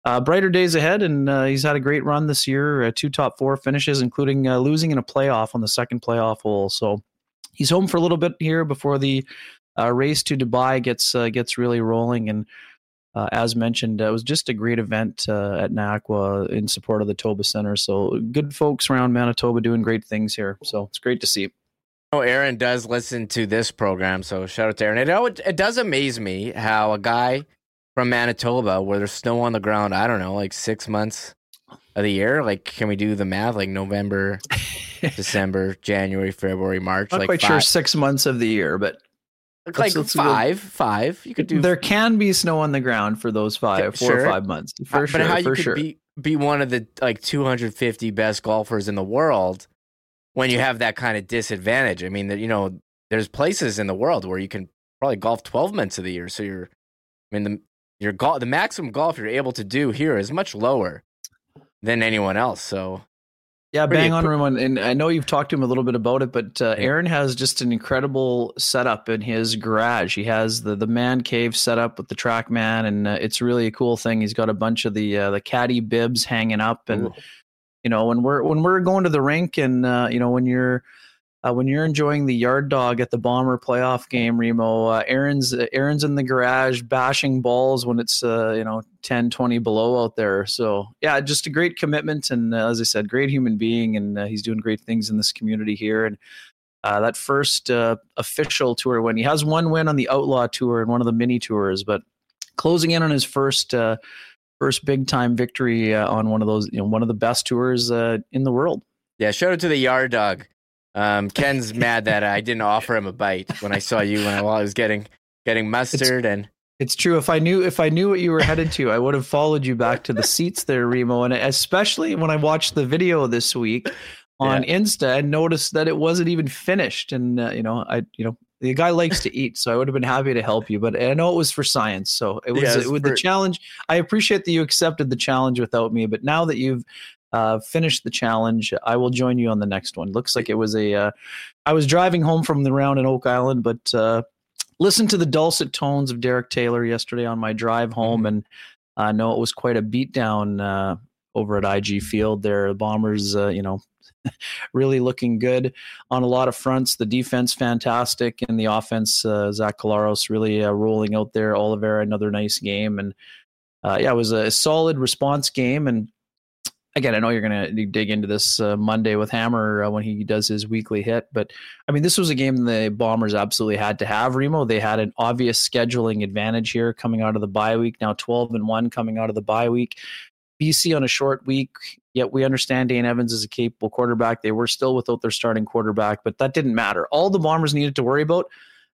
Uh, brighter days ahead, and uh, he's had a great run this year. Uh, two top four finishes, including uh, losing in a playoff on the second playoff hole. So he's home for a little bit here before the uh, race to Dubai gets gets really rolling. And uh, as mentioned, it was just a great event uh, at Niakwa in support of the Toba Center. So good folks around Manitoba doing great things here. So it's great to see. Oh, Aaron does listen to this program, so shout out to Aaron. It, it does amaze me how a guy from Manitoba, where there's snow on the ground, I don't know, like six months of the year. Like, can we do the math? Like November, December, January, February, March. Not like quite five, sure six months of the year, but like let's- let's go- five, five. You could do there can be snow on the ground for those five, four Sure. or five months Uh, for but sure. how you for could sure. be be one of the like 250 best golfers in the world when you have that kind of disadvantage? I mean, that you know, there's places in the world where you can probably golf 12 months of the year. So you're, I mean, the your golf, the maximum golf you're able to do here is much lower than anyone else. So Yeah, Pretty- bang on, Ramon. And I know you've talked to him a little bit about it, but uh, Aaron has just an incredible setup in his garage. He has the the man cave set up with the TrackMan, and uh, it's really a cool thing. He's got a bunch of the uh, the caddy bibs hanging up, and Ooh. You know when we're when we're going to the rink, and uh, you know when you're uh, when you're enjoying the yard dog at the bomber playoff game, Remo, uh, Aaron's Aaron's in the garage bashing balls when it's uh, you know 10, 20 below out there. So yeah, just a great commitment, and uh, as I said, great human being, and uh, he's doing great things in this community here. And uh, that first uh, official tour win, he has one win on the Outlaw Tour and one of the mini tours, but closing in on his first. First big time victory uh, on one of those, you know, one of the best tours uh, in the world. yeah, shout out to the yard dog. Um, Ken's mad that I didn't offer him a bite when I saw you when I, while I was getting getting mustard and It's true. If I knew if I knew what you were headed to, I would have followed you back to the seats there, Remo. And especially when I watched the video this week on Insta and noticed that it wasn't even finished. And uh, you know, I you know the guy likes to eat, so I would have been happy to help you. But I know it was for science, so it was Yeah, it's with for- the challenge. I appreciate that you accepted the challenge without me, but now that you've uh, finished the challenge, I will join you on the next one. Looks like it was a. Uh, I was driving home from the round in Oak Island, but. Uh, listened to the dulcet tones of Derek Taylor yesterday on my drive home, and I know it was quite a beatdown uh, over at IG Field. There, the Bombers, uh, you know, really looking good on a lot of fronts. The defense fantastic, and the offense, uh, Zach Collaros really uh, rolling out there. Oliveira, another nice game, and uh, yeah, it was a solid response game and again, I know you're going to dig into this uh, Monday with Hammer uh, when he does his weekly hit, but I mean, this was a game the Bombers absolutely had to have. Remo, they had an obvious scheduling advantage here coming out of the bye week. Now 12 and 1 coming out of the bye week. BC on a short week, yet we understand Dane Evans is a capable quarterback. They were still without their starting quarterback, but that didn't matter. All the Bombers needed to worry about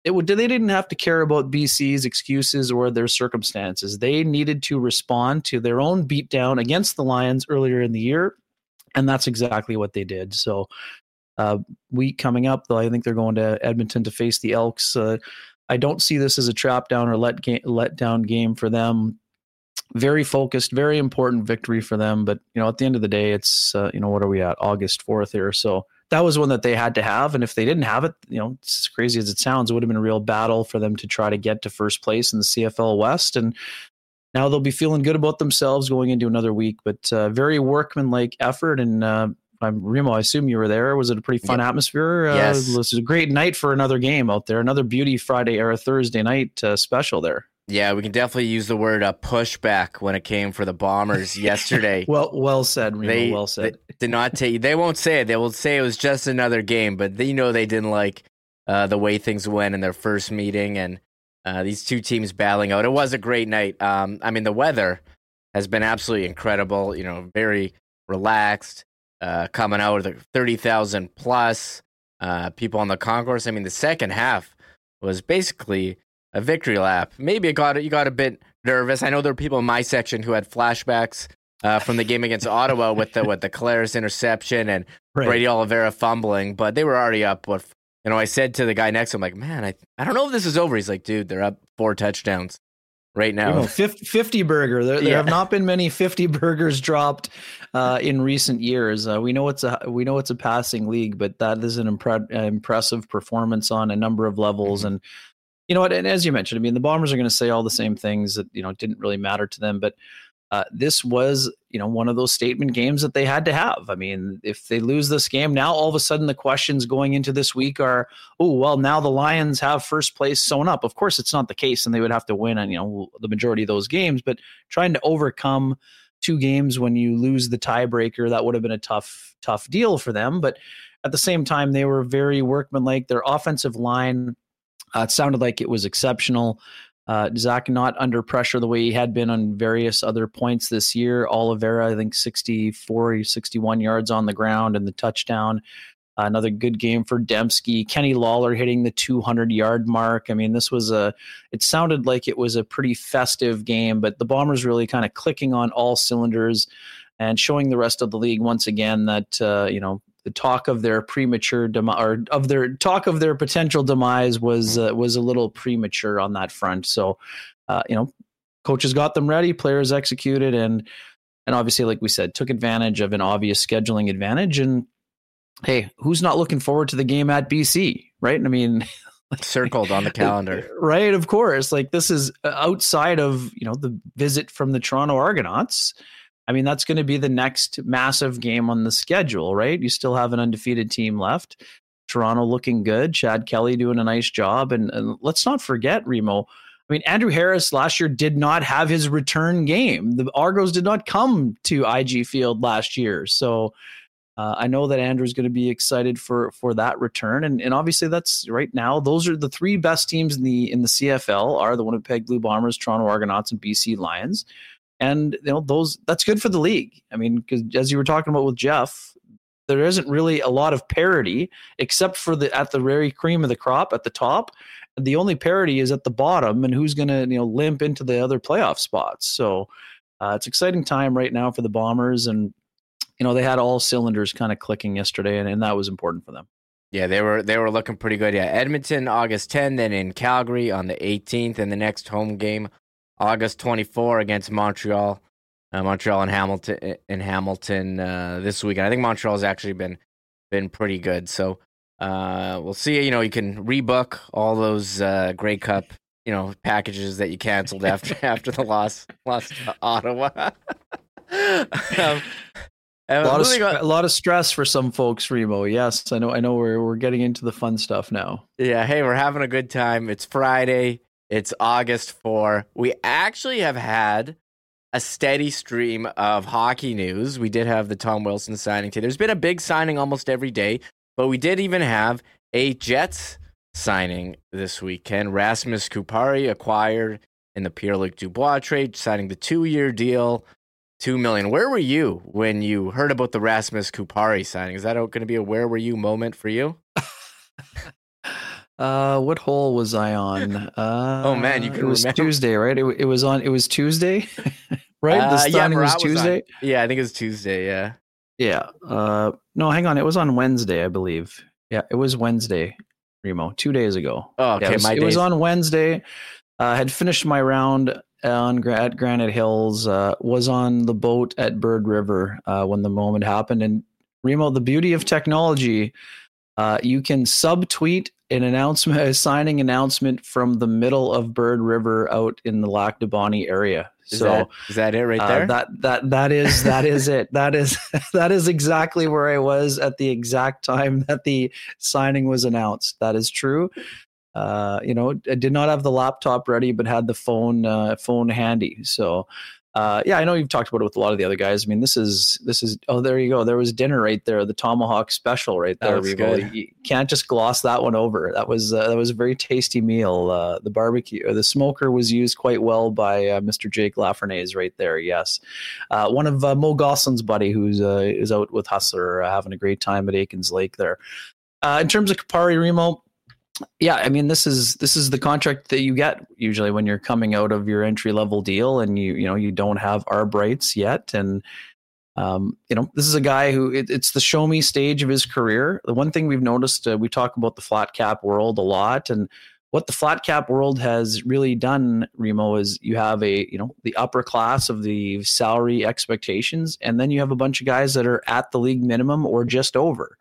it would they didn't have to care about BC's excuses or their circumstances. They needed to respond to their own beatdown against the Lions earlier in the year, and that's exactly what they did. So, uh, week coming up, though, I think they're going to Edmonton to face the Elks. Uh, I don't see this as a trap down or let ga- let down game for them. Very focused, very important victory for them. But you know, at the end of the day, it's uh, you know what are we at August fourth here, so that was one that they had to have. And if they didn't have it, you know, it's as crazy as it sounds, it would have been a real battle for them to try to get to first place in the CFL West. And now they'll be feeling good about themselves going into another week. But uh, very workmanlike effort. And uh, I'm Remo. I assume you were there. Was it a pretty fun Yep. atmosphere? Uh, Yes. This is a great night for another game out there. Another beauty Friday or a Thursday night uh, special there. Yeah, we can definitely use the word uh, pushback when it came for the Bombers yesterday. Well, well said, Remo. they well said. they did not take. They won't say it. They will say it was just another game, but they know they didn't like uh, the way things went in their first meeting, and uh, these two teams battling out. It was a great night. Um, I mean, the weather has been absolutely incredible. You know, very relaxed. Uh, coming out of the thirty thousand plus uh, people on the concourse. I mean, the second half was basically a victory lap. Maybe it got you got a bit nervous. I know there were people in my section who had flashbacks uh, from the game against Ottawa with the with the Collaros interception and right. Brady Oliveira fumbling, but they were already up. What you know, I said to the guy next to him, like, man, I I don't know if this is over. He's like, dude, they're up four touchdowns right now. You know, 50, 50 burger. There, yeah. there, have not been many 50 burgers dropped uh, in recent years. Uh, we know it's a we know it's a passing league, but that is an impre- impressive performance on a number of levels. Mm-hmm. And you know what? And as you mentioned, I mean, the Bombers are going to say all the same things that you know didn't really matter to them, but uh, this was, you know, one of those statement games that they had to have. I mean, if they lose this game, now all of a sudden the questions going into this week are, oh, well, now the Lions have first place sewn up. Of course, it's not the case, and they would have to win, on you know, the majority of those games. But trying to overcome two games when you lose the tiebreaker, that would have been a tough, tough deal for them. But at the same time, they were very workmanlike. Their offensive line, uh, it sounded like it was exceptional. Uh, Zach not under pressure the way he had been on various other points this year. Oliveira, I think 64, 61 yards on the ground and the touchdown. Uh, another good game for Demski. Kenny Lawler hitting the 200 yard mark. I mean, this was a, it sounded like it was a pretty festive game, but the Bombers really kind of clicking on all cylinders and showing the rest of the league once again that, uh, you know, the talk of their premature demise or of their talk of their potential demise was uh, was a little premature on that front. So, uh, you know, coaches got them ready, players executed, and and obviously, like we said, took advantage of an obvious scheduling advantage. And hey, who's not looking forward to the game at BC, right? I mean. circled on the calendar right of course like this is uh, outside of you know the visit from the toronto argonauts I mean, that's going to be the next massive game on the schedule, right? You still have an undefeated team left. Toronto looking good. Chad Kelly doing a nice job. And, and, let's not forget, Remo. I mean, Andrew Harris last year did not have his return game. The Argos did not come to IG Field last year. So uh, I know that Andrew's going to be excited for for that return. And, and obviously that's right now, those are the three best teams in the in the CFL are the Winnipeg Blue Bombers, Toronto Argonauts, and BC Lions and you know those that's good for the league. I mean, because as you were talking about with Jeff, there isn't really a lot of parity except for the at the very cream of the crop at the top. The only parity is at the bottom, and who's going to you know limp into the other playoff spots. So uh, it's exciting time right now for the Bombers, and you know they had all cylinders kind of clicking yesterday, and, and that was important for them. Yeah, they were they were looking pretty good. Yeah, Edmonton August 10, then in Calgary on the 18th, and the next home game August 24 against Montreal. Uh, Montreal and Hamilton in Hamilton uh, this weekend. I think Montreal's actually been been pretty good. So uh, we'll see. You know, you can rebook all those uh, Grey Cup you know packages that you canceled after after the loss loss to Ottawa. um, a lot, of, a lot of stress for some folks, Remo. Yes, I know. I know. We're we're getting into the fun stuff now. Yeah. Hey, we're having a good time. It's Friday. It's August 4. We actually have had a steady stream of hockey news. We did have the Tom Wilson signing today. There's been a big signing almost every day, but we did even have a Jets signing this weekend. Rasmus Kupari acquired in the Pierre Luc Dubois trade, signing the two year deal, two million. Where were you when you heard about the Rasmus Kupari signing? Is that going to be a where were you moment for you? Uh, what hole was I on? Uh, oh man, you can it was remember. Tuesday, right? It, it was on. It was Tuesday, right? Uh, the signing yeah, was Tuesday. On, yeah, I think it was Tuesday. Yeah. Yeah. Uh, no, hang on. It was on Wednesday, I believe. Yeah, it was Wednesday, Remo, two days ago. Oh, okay. Yeah, it, was, my it was on Wednesday. I uh, had finished my round on at Granite Hills. Uh, was on the boat at Bird River uh, when the moment happened. And Remo, the beauty of technology, uh, you can subtweet an announcement, a signing announcement from the middle of Bird River out in the Lac du Bonnet area. Is so that, is that it right uh, there? That that that is that is it. That is that is exactly where I was at the exact time that the signing was announced. That is true. Uh, you know, I did not have the laptop ready, but had the phone uh, phone handy. So uh, yeah, I know you've talked about it with a lot of the other guys. I mean, this is this is oh, there you go. There was dinner right there, the tomahawk special right there. Revo. You can't just gloss that one over. That was uh, that was a very tasty meal. Uh, the barbecue or the smoker was used quite well by uh, Mr. Jake Lafreniere right there. Yes, uh, one of uh, Mo Gosselin's buddy who's is out with Hustler, having a great time at Aikens Lake there. in terms of Kupari Remo, yeah, I mean this is this is the contract that you get usually when you're coming out of your entry level deal and you you know you don't have arb rights yet and um, you know this is a guy who it, it's the show me stage of his career. The one thing we've noticed uh, we talk about the flat cap world a lot and what the flat cap world has really done Remo is you have a you know the upper class of the salary expectations and then you have a bunch of guys that are at the league minimum or just over.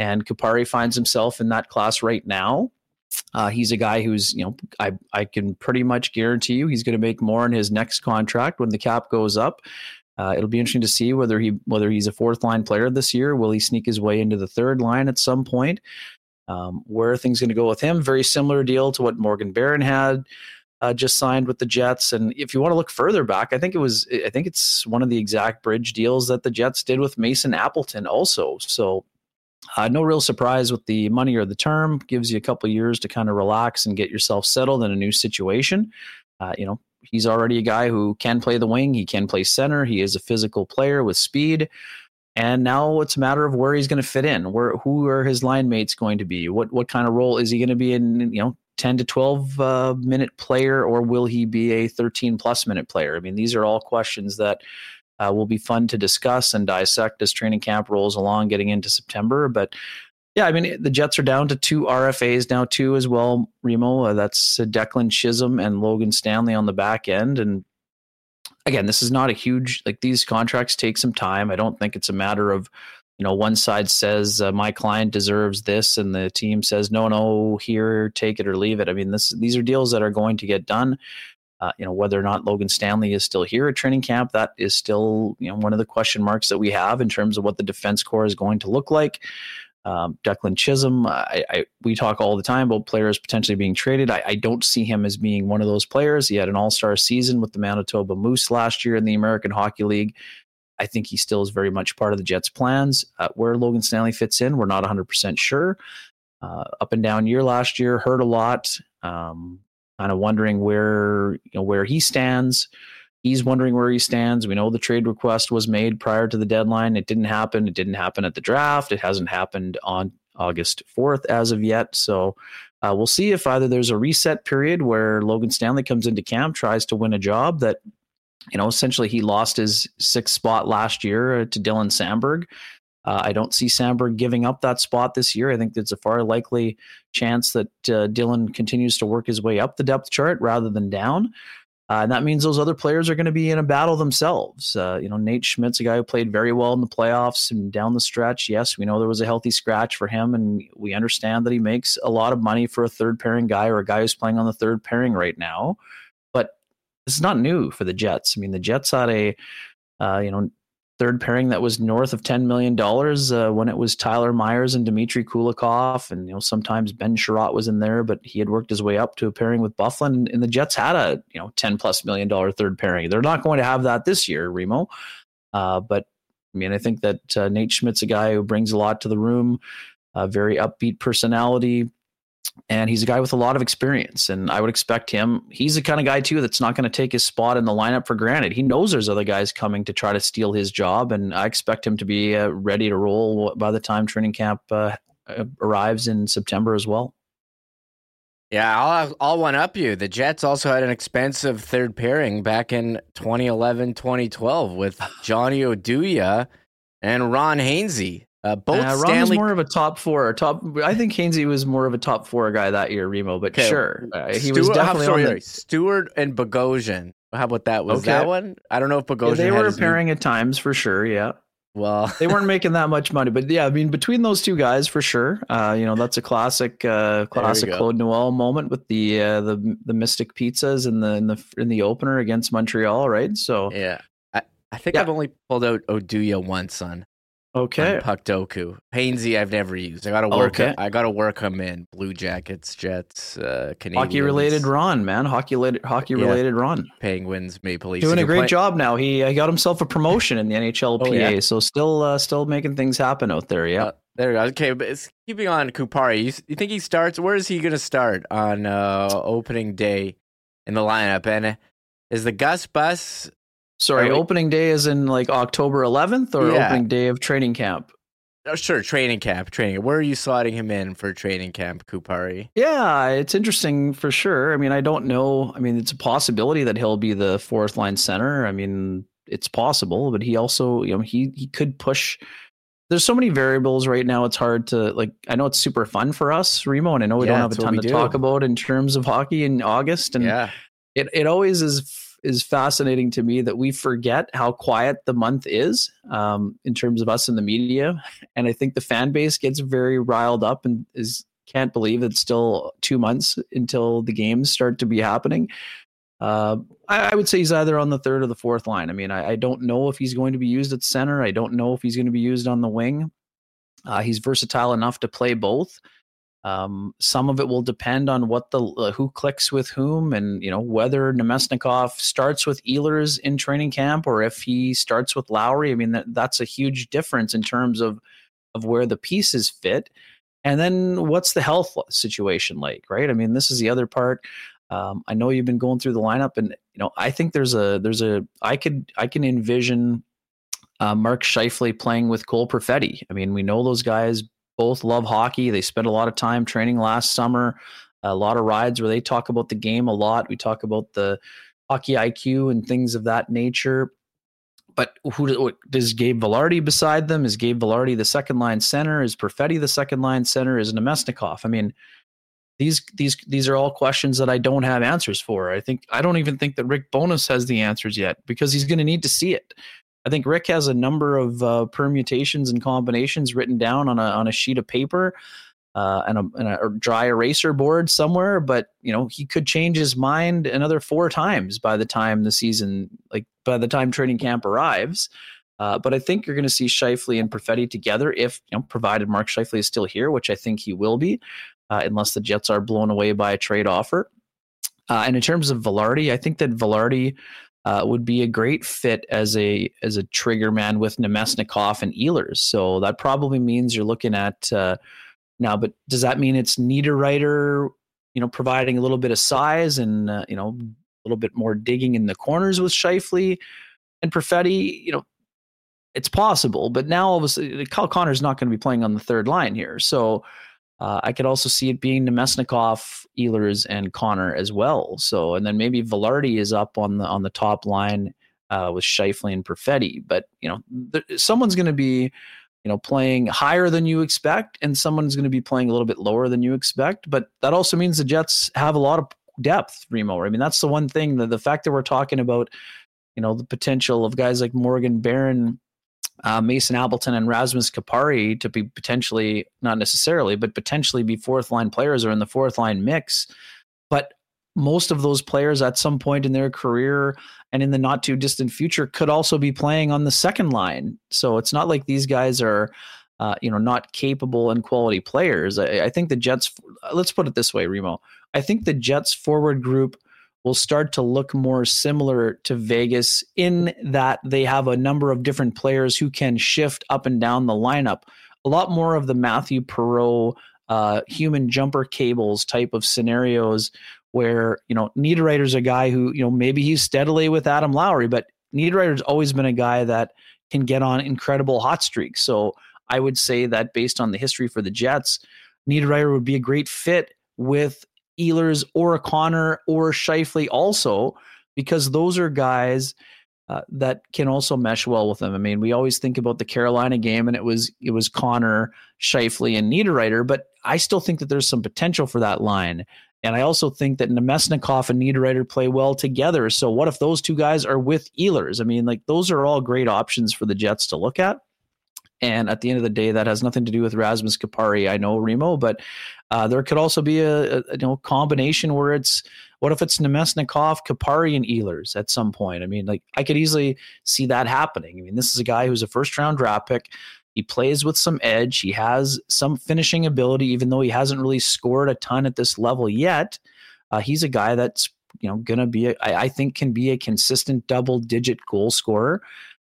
And Kupari finds himself in that class right now. Uh, he's a guy who's, you know, I, I can pretty much guarantee you he's going to make more in his next contract when the cap goes up. Uh, it'll be interesting to see whether he whether he's a fourth line player this year. Will he sneak his way into the third line at some point? Um, where are things going to go with him? Very similar deal to what Morgan Barron had uh, just signed with the Jets. And if you want to look further back, I think it was I think it's one of the exact bridge deals that the Jets did with Mason Appleton also. So uh, no real surprise with the money or the term. Gives you a couple years to kind of relax and get yourself settled in a new situation. Uh, you know, he's already a guy who can play the wing. He can play center. He is a physical player with speed. And now it's a matter of where he's going to fit in. Where who are his line mates going to be? What what kind of role is he going to be in? You know, ten to twelve uh, minute player, or will he be a thirteen plus minute player? I mean, these are all questions that uh, will be fun to discuss and dissect as training camp rolls along, getting into September. But yeah, I mean, the Jets are down to two RFAs now, too, as well. Remo, uh, that's Declan Chisholm and Logan Stanley on the back end. And again, this is not a huge, like, these contracts take some time. I don't think it's a matter of, you know, one side says uh, my client deserves this, and the team says no, no, here, take it or leave it. I mean, this these are deals that are going to get done. Uh, you know whether or not Logan Stanley is still here at training camp, that is still you know one of the question marks that we have in terms of what the defense corps is going to look like. Um, Declan Chisholm, I, I, we talk all the time about players potentially being traded. I, I, don't see him as being one of those players. He had an All Star season with the Manitoba Moose last year in the American Hockey League. I think he still is very much part of the Jets' plans. Uh, where Logan Stanley fits in, we're not 100% sure. Uh, up and down year last year, hurt a lot. Um, kind of wondering where you know where he stands. He's wondering where he stands. We know the trade request was made prior to the deadline. It didn't happen. It didn't happen at the draft. It hasn't happened on August 4th as of yet. So uh, we'll see if either there's a reset period where Logan Stanley comes into camp, tries to win a job that, you know, essentially he lost his sixth spot last year to Dylan Samberg. Uh, I don't see Samberg giving up that spot this year. I think there's a far likely chance that uh, Dylan continues to work his way up the depth chart rather than down. Uh, and that means those other players are going to be in a battle themselves. Uh, you know, Nate Schmidt's a guy who played very well in the playoffs and down the stretch. Yes, we know there was a healthy scratch for him, and we understand that he makes a lot of money for a third pairing guy or a guy who's playing on the third pairing right now. But this is not new for the Jets. I mean, the Jets had a uh, you know third pairing that was north of $10 million uh, when it was Tyler Myers and Dmitry Kulikov. And, you know, sometimes Ben Chiarot was in there, but he had worked his way up to a pairing with Byfuglien. And the Jets had a, you know, 10 plus million dollar third pairing. They're not going to have that this year, Remo. Uh, but I mean, I think that uh, Nate Schmidt's a guy who brings a lot to the room, a very upbeat personality, and he's a guy with a lot of experience and i would expect him he's the kind of guy too that's not going to take his spot in the lineup for granted he knows there's other guys coming to try to steal his job and i expect him to be uh, ready to roll by the time training camp uh, uh arrives in september as well yeah, I'll, I'll one up you. The Jets also had an expensive third pairing back in 2011, 2012 with Johnny Oduya and Ron Hainsey. Uh, both uh, Ron Stanley... was more of a top four. Top, I think Hainsey was more of a top four guy that year, Remo. But okay. sure, uh, he Stewart, was definitely sorry, on the... Stewart and Bogosian. How about that? Was okay. that one? I don't know if Bogosian. Yeah, they were pairing new... at times for sure. Yeah. Well, they weren't making that much money, but yeah, I mean, between those two guys, for sure, uh, you know, that's a classic, uh, classic Claude Noel moment with the uh, the the Mystic Pizzas in the in the in the opener against Montreal, right? So yeah, I, I think yeah. I've only pulled out Oduya once on Okay. Puckdoku. Hainsey I've never used. I gotta work okay. I gotta work him in. Blue Jackets, Jets, uh Canadiens. Hockey related run, man. Hockey related hockey related yeah. run. Penguins, Maple Leafs. Doing a great play- job now. He uh, got himself a promotion in the NHLPA. Oh, yeah. So still uh, still making things happen out there. Yeah. Uh, there we go. Okay, but it's keeping on Kupari. You, you think he starts where is he gonna start on uh opening day in the lineup? And uh, is the Gus Bus Sorry, we, opening day is in like October 11th or yeah. opening day of training camp? oh, sure, training camp, training. Where are you slotting him in for training camp, Kupari? Yeah, it's interesting for sure. I mean, I don't know. I mean, it's a possibility that he'll be the fourth line center. I mean, it's possible, but he also, you know, he he could push. There's so many variables right now. It's hard to like. I know it's super fun for us, Remo, and I know we Yeah, don't have a ton to do. talk about in terms of hockey in August, and Yeah, it it always is is fascinating to me that we forget how quiet the month is um, in terms of us in the media, and I think the fan base gets very riled up and is can't believe it's still two months until the games start to be happening. Uh, I, I would say he's either on the third or the fourth line. I mean, I, I don't know if he's going to be used at center. I don't know if he's going to be used on the wing. Uh, he's versatile enough to play both. Um, some of it will depend on what the uh, who clicks with whom, and you know whether Namestnikov starts with Ehlers in training camp or if he starts with Lowry. I mean that that's a huge difference in terms of of where the pieces fit. And then what's the health situation like, right? I mean, this is the other part. Um, I know you've been going through the lineup, and you know I think there's a there's a I could I can envision uh, Mark Scheifele playing with Cole Perfetti. I mean, we know those guys both love hockey. They spent a lot of time training last summer, a lot of rides where they talk about the game a lot. We talk about the hockey IQ and things of that nature. But who does Gabe Vilardi beside them? Is Gabe Vilardi the second line center? Is Perfetti the second line center? Is Namestnikov? I mean, these these these are all questions that I don't have answers for. I think I don't even think that Rick Bowness has the answers yet because he's going to need to see it. I think Rick has a number of uh, permutations and combinations written down on a on a sheet of paper uh, and, a, and a dry eraser board somewhere. But you know he could change his mind another four times by the time the season, like by the time training camp arrives. Uh, but I think you're going to see Scheifele and Perfetti together if, you know, provided Mark Scheifele is still here, which I think he will be, uh, unless the Jets are blown away by a trade offer. Uh, and in terms of Vilardi, I think that Vilardi uh, would be a great fit as a as a trigger man with Namestnikov and Ehlers. So that probably means you're looking at uh, now. But does that mean it's Niederreiter, you know, providing a little bit of size and uh, you know a little bit more digging in the corners with Scheifele and Perfetti? You know, it's possible. But now, obviously, Kyle Connor's not going to be playing on the third line here, so. Uh, I could also see it being Namestnikov, Ehlers, and Connor as well. So, and then maybe Vilardi is up on the on the top line uh, with Scheifele and Perfetti. But you know, th- someone's going to be, you know, playing higher than you expect, and someone's going to be playing a little bit lower than you expect. But that also means the Jets have a lot of depth, Remo. I mean, that's the one thing that the fact that we're talking about, you know, the potential of guys like Morgan Barron uh, Mason Appleton and Rasmus Kupari to be potentially, not necessarily, but potentially be fourth line players or in the fourth line mix. But most of those players at some point in their career and in the not too distant future could also be playing on the second line. So it's not like these guys are, uh, you know, not capable and quality players. I, I think the Jets, let's put it this way, Remo. I think the Jets forward group will start to look more similar to Vegas in that they have a number of different players who can shift up and down the lineup. A lot more of the Mathieu Perreault uh, human jumper cables type of scenarios where, you know, Niederreiter's a guy who, you know, maybe he's steadily with Adam Lowry, but Niederreiter's always been a guy that can get on incredible hot streaks. So I would say that based on the history for the Jets, Niederreiter would be a great fit with Ehlers or Connor or Scheifele also, because those are guys uh, that can also mesh well with them. I mean, we always think about the Carolina game, and it was it was Connor, Scheifele, and Niederreiter, but I still think that there's some potential for that line. And I also think that Namestnikov and Niederreiter play well together. So what if those two guys are with Ehlers? I mean, like those are all great options for the Jets to look at. And at the end of the day, that has nothing to do with Rasmus Kupari. I know Remo, but uh, there could also be a, a you know combination where it's what if it's Namestnikov, Kupari, and Ehlers at some point? I mean, like I could easily see that happening. I mean, this is a guy who's a first round draft pick. He plays with some edge. He has some finishing ability, even though he hasn't really scored a ton at this level yet. Uh, he's a guy that's you know going to be, a, I, I think, can be a consistent double digit goal scorer.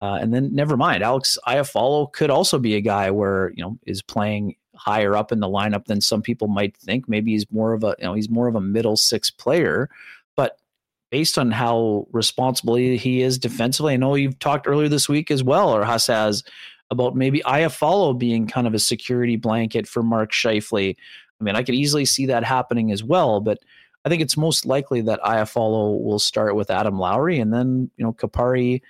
Uh, and then never mind, Alex Iafallo could also be a guy where you know is playing higher up in the lineup than some people might think. Maybe he's more of a you know he's more of a middle six player, but based on how responsible he is defensively, I know you've talked earlier this week as well, or Huss has about maybe Iafallo being kind of a security blanket for Mark Scheifele. I mean, I could easily see that happening as well, but I think it's most likely that Iafallo will start with Adam Lowry and then, you know, Kupari,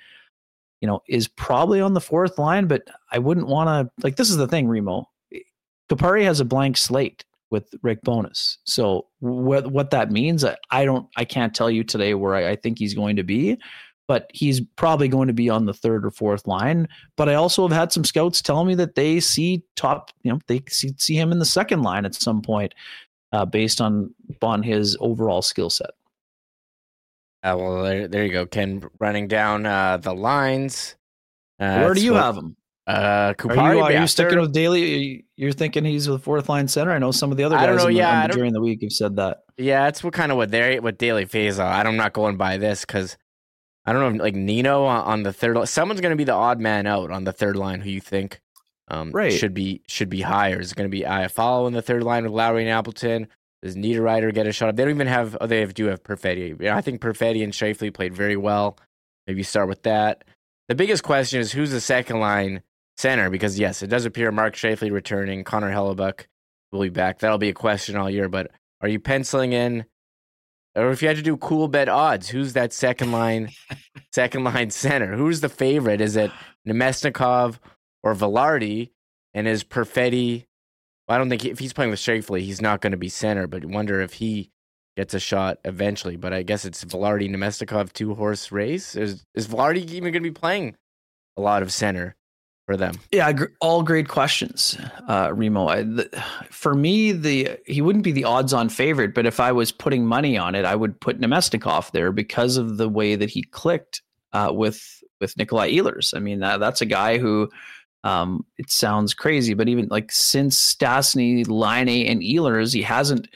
you know, is probably on the fourth line, but I wouldn't want to like this is the thing, Remo. Kupari has a blank slate with Rick Bowness. So what what that means, I, I don't I can't tell you today where I, I think he's going to be but he's probably going to be on the third or fourth line. But I also have had some scouts tell me that they see top, you know, they see, see him in the second line at some point, uh, based on on his overall skill set. Uh, well, there, there you go, Ken. Running down uh, the lines. Uh, Where do you what, have him? Uh, Kupari, are you, are you sticking with Daly? You're thinking he's the fourth line center. I know some of the other guys know, yeah, the, during the week have said that. Yeah, that's what kind of what they what Daily phase. I'm not going by this because I don't know, like Nino on the third line. Someone's going to be the odd man out on the third line who you think um, right. should be should be higher. Is going to be Iafallo in the third line with Lowry and Appleton? Does Niederreiter get a shot? Up? They don't even have. Oh, they have, do have Perfetti. I think Perfetti and Scheifele played very well. Maybe start with that. The biggest question is who's the second line center? Because yes, it does appear Mark Scheifele returning. Connor Hellebuyck will be back. That'll be a question all year. But are you penciling in or if you had to do Coolbet odds, who's that second line, second line center? Who's the favorite? Is it Namestnikov or Vilardi? And is Perfetti? I don't think he, if he's playing with Scheifele, he's not going to be center. But wonder if he gets a shot eventually. But I guess it's Vilardi Namestnikov two horse race. Is is Vilardi even going to be playing a lot of center? for them? Yeah, all great questions, uh, Remo. I, the, for me, the he wouldn't be the odds-on favorite, but if I was putting money on it, I would put Namestnikov there because of the way that he clicked uh, with with Nikolai Ehlers. I mean, that, that's a guy who. Um, it sounds crazy, but even like since Stastny, Laine, and Ehlers, he hasn't.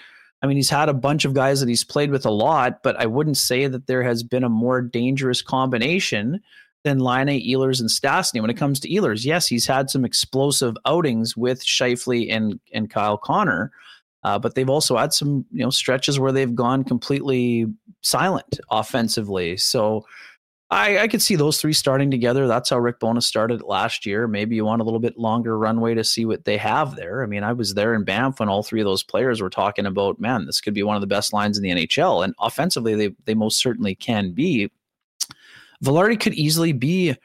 I mean, he's had a bunch of guys that he's played with a lot, but I wouldn't say that there has been a more dangerous combination than Laine, Ehlers, and Stastny. When it comes to Ehlers, yes, he's had some explosive outings with Scheifele and and Kyle Connor, uh, but they've also had some you know stretches where they've gone completely silent offensively. So I, I could see those three starting together. That's how Rick Bowness started last year. Maybe you want a little bit longer runway to see what they have there. I mean, I was there in Banff when all three of those players were talking about, man, this could be one of the best lines in the NHL, and offensively, they they most certainly can be. Vilardi could easily be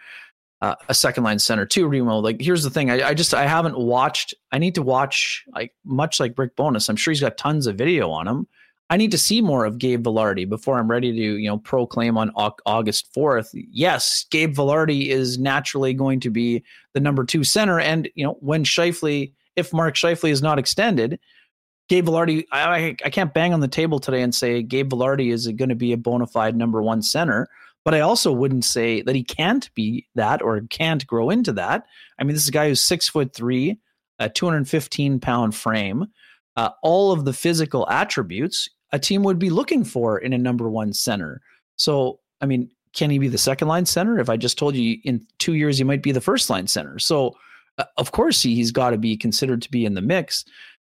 uh, a second line center too. Remo, like here's the thing, I, I, just I haven't watched. I need to watch like much like Rick Bowness. I'm sure he's got tons of video on him. I need to see more of Gabe Vilardi before I'm ready to you know proclaim on August 4th. Yes, Gabe Vilardi is naturally going to be the number two center, and you know when Scheifele, if Mark Scheifele is not extended. Gabe Vilardi, I, I can't bang on the table today and say Gabe Vilardi is going to be a bona fide number one center. But I also wouldn't say that he can't be that or can't grow into that. I mean, this is a guy who's six foot three, a 215 pound frame, uh, all of the physical attributes a team would be looking for in a number one center. So, I mean, can he be the second line center? If I just told you in two years he might be the first line center, so uh, of course he, he's got to be considered to be in the mix.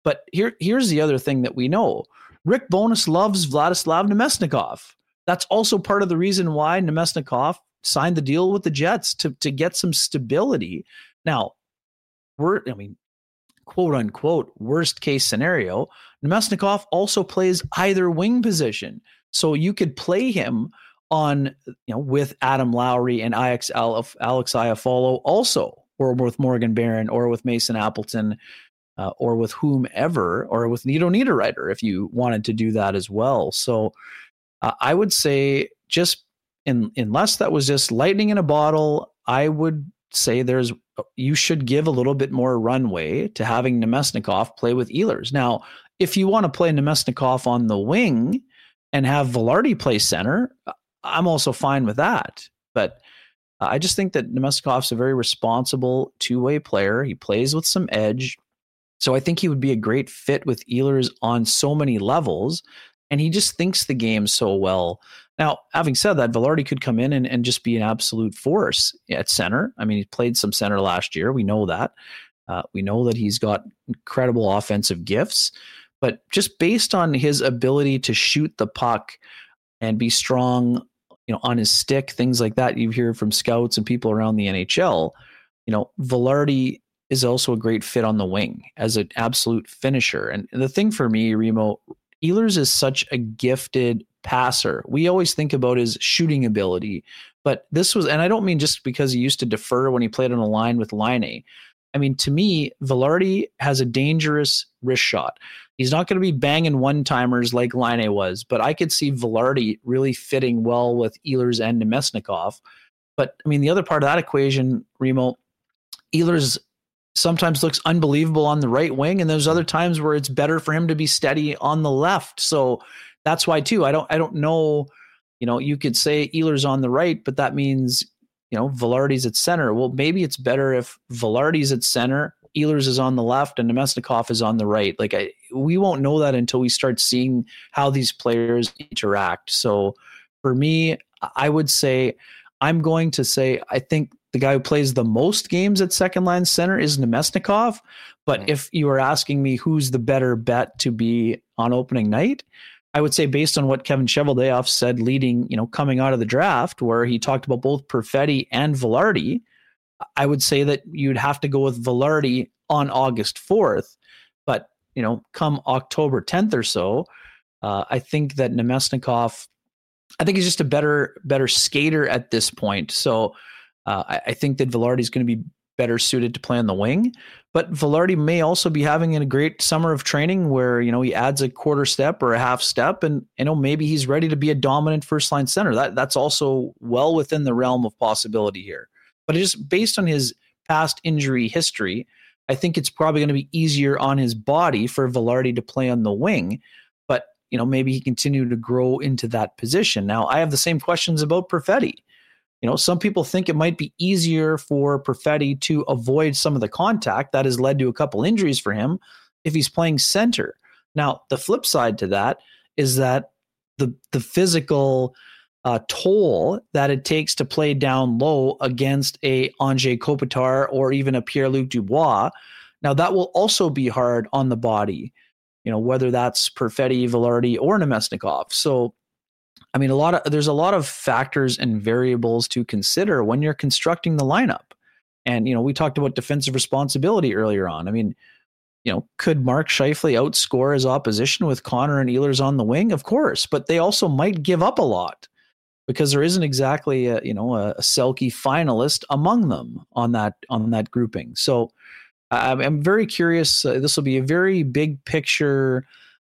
But here, here's the other thing that we know: Rick Bowness loves Vladislav Namestnikov that's also part of the reason why Namestnikov signed the deal with the Jets to to get some stability. Now, we're I mean, quote unquote worst case scenario, Namestnikov also plays either wing position, so you could play him on you know with Adam Lowry and Alex Iafallo also, or with Morgan Barron, or with Mason Appleton. Uh, or with whomever, or with Nino Niederreiter, if you wanted to do that as well. So, uh, I would say just in, unless that was just lightning in a bottle, I would say there's you should give a little bit more runway to having Namestnikov play with Ehlers. Now, if you want to play Namestnikov on the wing and have Vilardi play center, I'm also fine with that. But I just think that Namestnikov's a very responsible two-way player. He plays with some edge. So I think he would be a great fit with Ehlers on so many levels and he just thinks the game so well. Now, having said that, Vilardi could come in and, and just be an absolute force at center. I mean, he played some center last year. We know that. Uh, we know that he's got incredible offensive gifts, but just based on his ability to shoot the puck and be strong, you know, on his stick, things like that, you hear from scouts and people around the NHL. you know, Vilardi is also a great fit on the wing as an absolute finisher. And the thing for me, Remo, Ehlers is such a gifted passer. We always think about his shooting ability, but this was, and I don't mean just because he used to defer when he played on a line with Laine. I mean, to me, Vilardi has a dangerous wrist shot. He's not going to be banging one timers like Laine was, but I could see Vilardi really fitting well with Ehlers and Namestnikov. But I mean, the other part of that equation, Remo, Ehlers sometimes looks unbelievable on the right wing, and there's other times where it's better for him to be steady on the left. So that's why too. I don't I don't know. You know, you could say Ehlers on the right, but that means you know Vilardi's at center. Well, maybe it's better if Vilardi's at center, Ehlers is on the left, and Namestnikov is on the right. Like I, we won't know that until we start seeing how these players interact. So for me, I would say I'm going to say I think the guy who plays the most games at second line center is Namestnikov. But mm-hmm. if you were asking me who's the better bet to be on opening night, I would say based on what Kevin Cheveldayoff said leading, you know, coming out of the draft, where he talked about both Perfetti and Vilardi, I would say that you'd have to go with Vilardi on August 4th. But, you know, come October 10th or so, uh, I think that Namestnikov, I think he's just a better, better skater at this point. So uh, I, I, think that Vilardi is going to be better suited to play on the wing. But Vilardi may also be having a great summer of training where you know he adds a quarter step or a half step, and you know maybe he's ready to be a dominant first line center. That that's also well within the realm of possibility here. But just based on his past injury history, I think it's probably going to be easier on his body for Vilardi to play on the wing. But you know maybe he continue to grow into that position. Now I have the same questions about Perfetti you know, some people think it might be easier for Perfetti to avoid some of the contact that has led to a couple injuries for him if he's playing center. Now, the flip side to that is that the the physical uh, toll that it takes to play down low against a Anze Kopitar or even a Pierre Luc Dubois. Now, that will also be hard on the body, you know, whether that's Perfetti, Vilardi, or Namestnikov. So I mean, a lot of there's a lot of factors and variables to consider when you're constructing the lineup. And you know, we talked about defensive responsibility earlier on. I mean, you know, could Mark Scheifele outscore his opposition with Connor and Ehlers on the wing? Of course, but they also might give up a lot because there isn't exactly a, you know a, a Selke finalist among them on that on that grouping. So I'm, I'm very curious. Uh, this will be a very big picture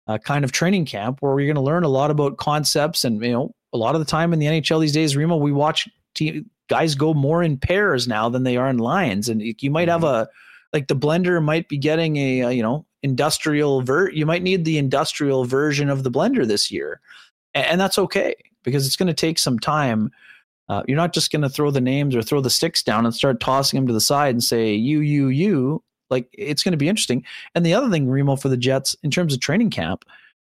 uh, kind of training camp where we're going to learn a lot about concepts. And, you know, a lot of the time in the NHL these days, Remo, we watch team, guys go more in pairs now than they are in lines. And you might have mm-hmm. a, like the blender might be getting a, a you know, industrial ver you might need the industrial version of the blender this year. And that's okay because it's going to take some time. Uh, you're not just going to throw the names or throw the sticks down and start tossing them to the side and say you, you, you. Like it's going to be interesting. And the other thing, Remo, for the Jets in terms of training camp,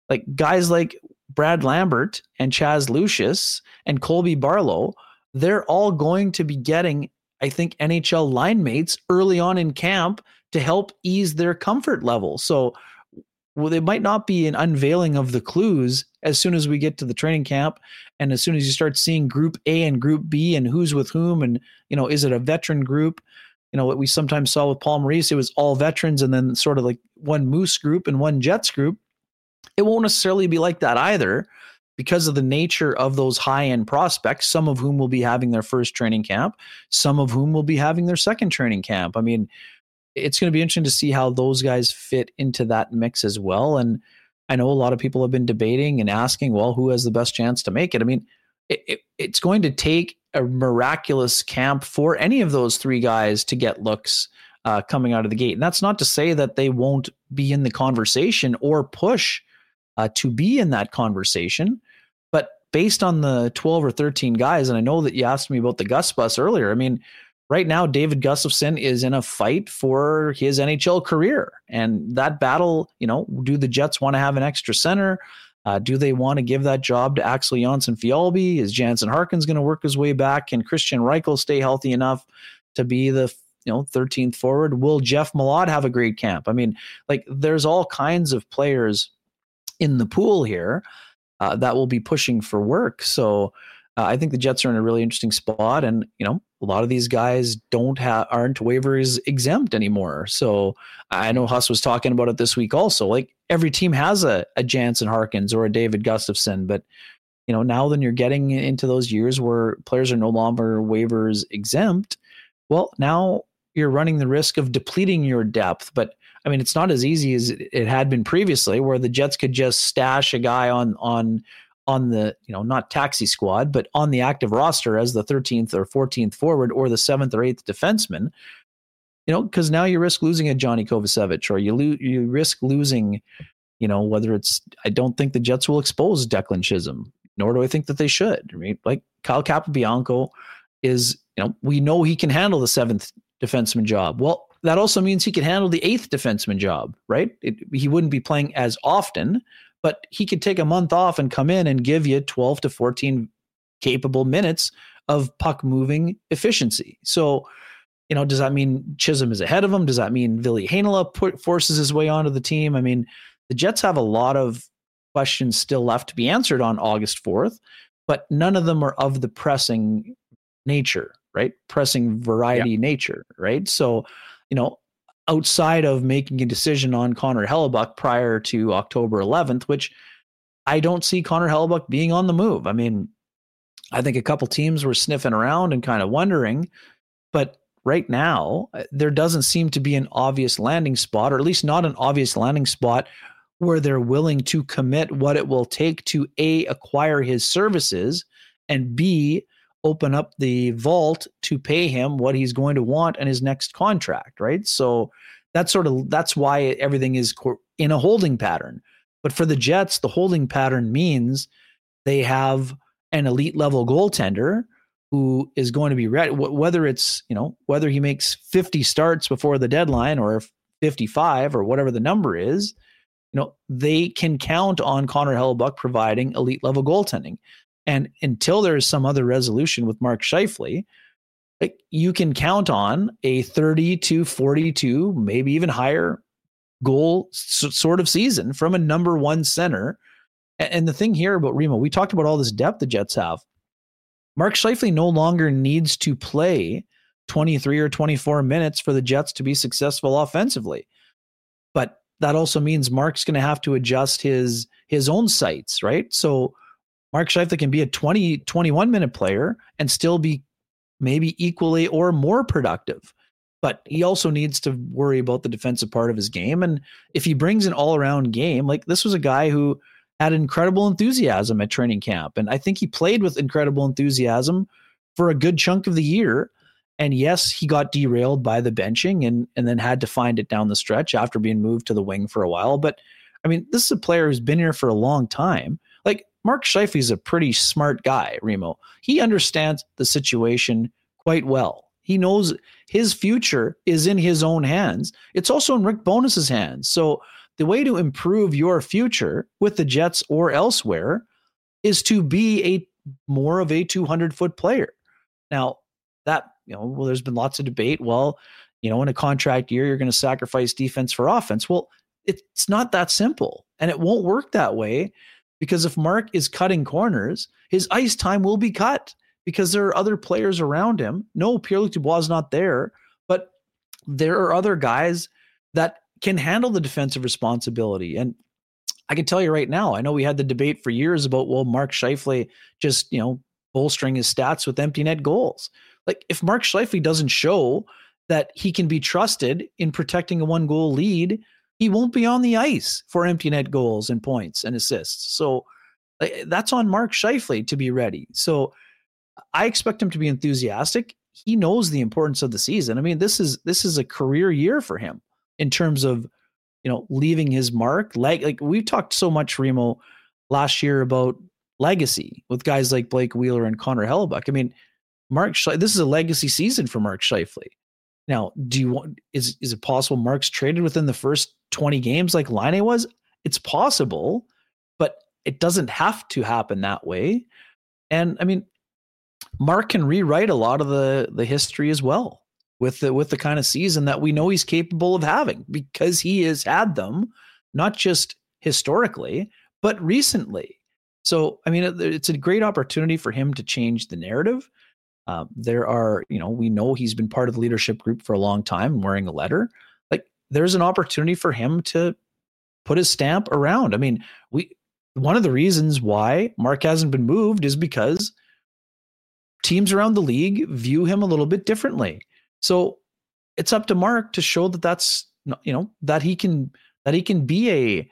like guys like Brad Lambert and Chaz Lucius and Colby Barlow, they're all going to be getting, I think, NHL line mates early on in camp to help ease their comfort level. So well, they might not be an unveiling of the clues as soon as we get to the training camp and as soon as you start seeing group A and group B and who's with whom and you know is it a veteran group you know what we sometimes saw with Paul Maurice, it was all veterans and then sort of like one Moose group and one Jets group. It won't necessarily be like that either because of the nature of those high end prospects, some of whom will be having their first training camp, some of whom will be having their second training camp. I mean, it's going to be interesting to see how those guys fit into that mix as well. And I know a lot of people have been debating and asking, well, who has the best chance to make it? I mean, it, it, it's going to take a miraculous camp for any of those three guys to get looks uh, coming out of the gate. And that's not to say that they won't be in the conversation or push uh, to be in that conversation. But based on the 12 or 13 guys, and I know that you asked me about the Gus bus earlier, I mean, right now, David Gustafsson is in a fight for his NHL career. And that battle, you know, do the Jets want to have an extra center? Uh, do they want to give that job to Axel Jonsson-Fjallby? Is Jansen Harkins going to work his way back? Can Kristian Reichel stay healthy enough to be the you know 13th forward? Will Jeff Malott have a great camp? I mean, like there's all kinds of players in the pool here uh, that will be pushing for work. So uh, I think the Jets are in a really interesting spot, and you know, a lot of these guys don't have aren't waivers exempt anymore. So I know Huss was talking about it this week also. Like every team has a a Jansen Harkins or a David Gustafsson, but you know now then you're getting into those years where players are no longer waivers exempt. Well, now you're running the risk of depleting your depth, but I mean, it's not as easy as it had been previously, where the Jets could just stash a guy on on on the you know not taxi squad but on the active roster as the 13th or 14th forward or the 7th or 8th defenseman you know because now you risk losing a Johnny Kovacevic or you lo- you risk losing you know whether it's I don't think the Jets will expose Declan Chisholm nor do I think that they should mean like Kyle Capobianco is you know we know he can handle the 7th defenseman job. Well that also means he can handle the 8th defenseman job right? It, he wouldn't be playing as often but he could take a month off and come in and give you 12 to 14 capable minutes of puck moving efficiency. So, you know, does that mean Chisholm is ahead of him? Does that mean Ville Heinola put, forces his way onto the team? I mean, the Jets have a lot of questions still left to be answered on August 4th, but none of them are of the pressing nature, right? Pressing variety yeah. nature, right? So, you know, outside of making a decision on Connor Hellebuyck prior to October 11th, which I don't see Connor Hellebuyck being on the move. I mean, I think a couple teams were sniffing around and kind of wondering, but right now uh, there doesn't seem to be an obvious landing spot, or at least not an obvious landing spot where they're willing to commit what it will take to a acquire his services and b open up the vault to pay him what he's going to want in his next contract, right? So that's sort of that's why everything is in a holding pattern. But for the Jets, the holding pattern means they have an elite level goaltender who is going to be ready whether it's, you know, whether he makes 50 starts before the deadline or 55 or whatever the number is, you know, they can count on Connor Hellebuyck providing elite level goaltending. And until there's some other resolution with Mark like you can count on a 30 to 42, maybe even higher goal sort of season from a number one center. And the thing here about Remo, we talked about all this depth the Jets have. Mark Scheifele no longer needs to play 23 or 24 minutes for the Jets to be successful offensively. But that also means Mark's going to have to adjust his his own sights, right? So Mark Scheifele can be a 20, 21 minute player and still be maybe equally or more productive. But he also needs to worry about the defensive part of his game. And if he brings an all around game, like this was a guy who had incredible enthusiasm at training camp. And I think he played with incredible enthusiasm for a good chunk of the year. And yes, he got derailed by the benching and, and then had to find it down the stretch after being moved to the wing for a while. But I mean, this is a player who's been here for a long time. Like Mark Scheifele is a pretty smart guy, Remo. He understands the situation quite well. He knows his future is in his own hands. It's also in Rick Bowness's hands. So the way to improve your future with the Jets or elsewhere is to be a more of a 200 foot player. Now, that, you know, well, there's been lots of debate. Well, you know, in a contract year, you're going to sacrifice defense for offense. Well, it's not that simple and it won't work that way because if Mark is cutting corners, his ice time will be cut because there are other players around him. No, Pierre Luc Dubois is not there, but there are other guys that can handle the defensive responsibility. And I can tell you right now, I know we had the debate for years about, well, Mark Scheifele just, you know, bolstering his stats with empty net goals. Like if Mark Scheifele doesn't show that he can be trusted in protecting a one goal lead, he won't be on the ice for empty net goals and points and assists. So eh, that's on Mark Scheifele to be ready. So I expect him to be enthusiastic. He knows the importance of the season. I mean, this is this is a career year for him in terms of you know leaving his mark. Like like we've talked so much Remo last year about legacy with guys like Blake Wheeler and Connor Hellebuyck. I mean, Mark this is a legacy season for Mark Scheifele. Now, do you want is is it possible Mark's traded within the first 20 games like Laine was? It's possible, but it doesn't have to happen that way. And I mean, Mark can rewrite a lot of the the history as well with the with the kind of season that we know he's capable of having because he has had them not just historically but recently So, I mean, it's a great opportunity for him to change the narrative. Um, there are, you know, we know he's been part of the leadership group for a long time, wearing a letter. Like, there's an opportunity for him to put his stamp around. I mean, we one of the reasons why Mark hasn't been moved is because teams around the league view him a little bit differently. So it's up to Mark to show that that's you know that he can that he can be a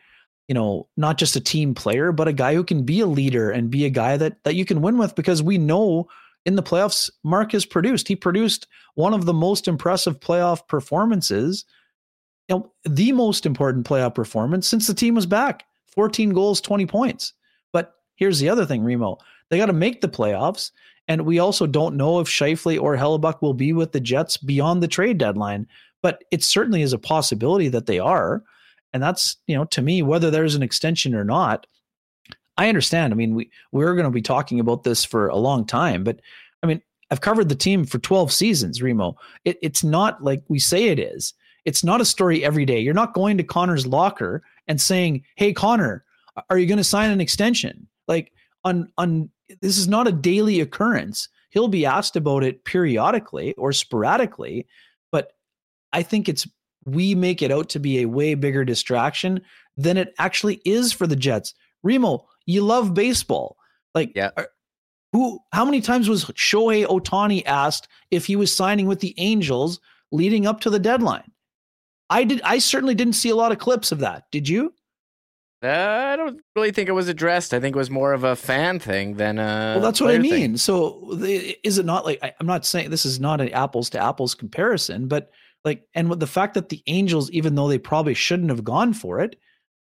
you know not just a team player but a guy who can be a leader and be a guy that that you can win with because we know in the playoffs Mark has produced. He produced one of the most impressive playoff performances you know the most important playoff performance since the team was back. 14 goals 20 points. But here's the other thing Remo. They got to make the playoffs and we also don't know if Scheifele or Hellebuyck will be with the Jets beyond the trade deadline but it certainly is a possibility that they are. And that's, you know, to me, whether there's an extension or not, I understand. I mean, we we're going to be talking about this for a long time, but I mean, I've covered the team for 12 seasons, Remo. It, it's not like we say it is. It's not a story every day. You're not going to Connor's locker and saying, "Hey, Connor, are you going to sign an extension?" Like on on this is not a daily occurrence. He'll be asked about it periodically or sporadically, but I think it's we make it out to be a way bigger distraction than it actually is for the Jets. Remo, you love baseball. Like, yeah. who? How many times was Shohei Ohtani asked if he was signing with the Angels leading up to the deadline? I did. I certainly didn't see a lot of clips of that. Did you? Uh, I don't really think it was addressed. I think it was more of a fan thing than a. Well, that's what I mean. Thing. So, is it not like I, I'm not saying this is not an apples to apples comparison, but like, and with the fact that the Angels, even though they probably shouldn't have gone for it,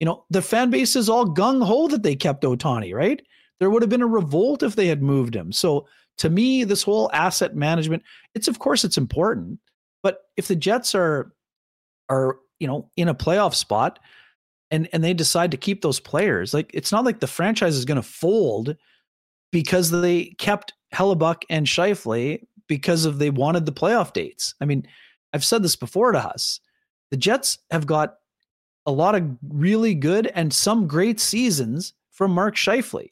you know, the fan base is all gung ho that they kept Ohtani, right? There would have been a revolt if they had moved him. So to me, this whole asset management, it's of course it's important, but if the Jets are are you know in a playoff spot and and they decide to keep those players, like it's not like the franchise is going to fold because they kept Hellebuyck and Scheifele because of they wanted the playoff dates. I mean, I've said this before to us. The Jets have got a lot of really good and some great seasons from Mark Scheifele.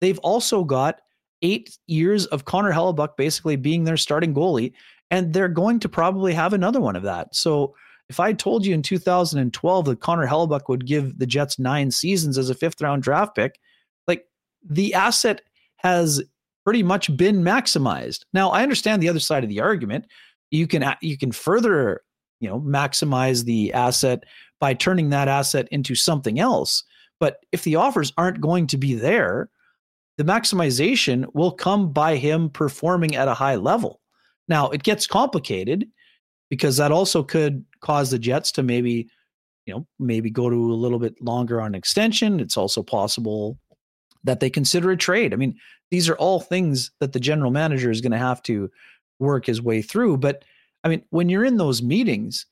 They've also got eight years of Connor Hellebuyck basically being their starting goalie, and they're going to probably have another one of that. So if I told you in 2012 that Connor Hellebuyck would give the Jets nine seasons as a fifth round draft pick, like the asset has pretty much been maximized. Now I understand the other side of the argument you can you can further you know maximize the asset by turning that asset into something else. But if the offers aren't going to be there the maximization will come by him performing at a high level. Now it gets complicated because that also could cause the jets to maybe you know maybe go to a little bit longer on extension. It's also possible that they consider a trade. I mean these are all things that the general manager is going to have to work his way through. But I mean, when you're in those meetings,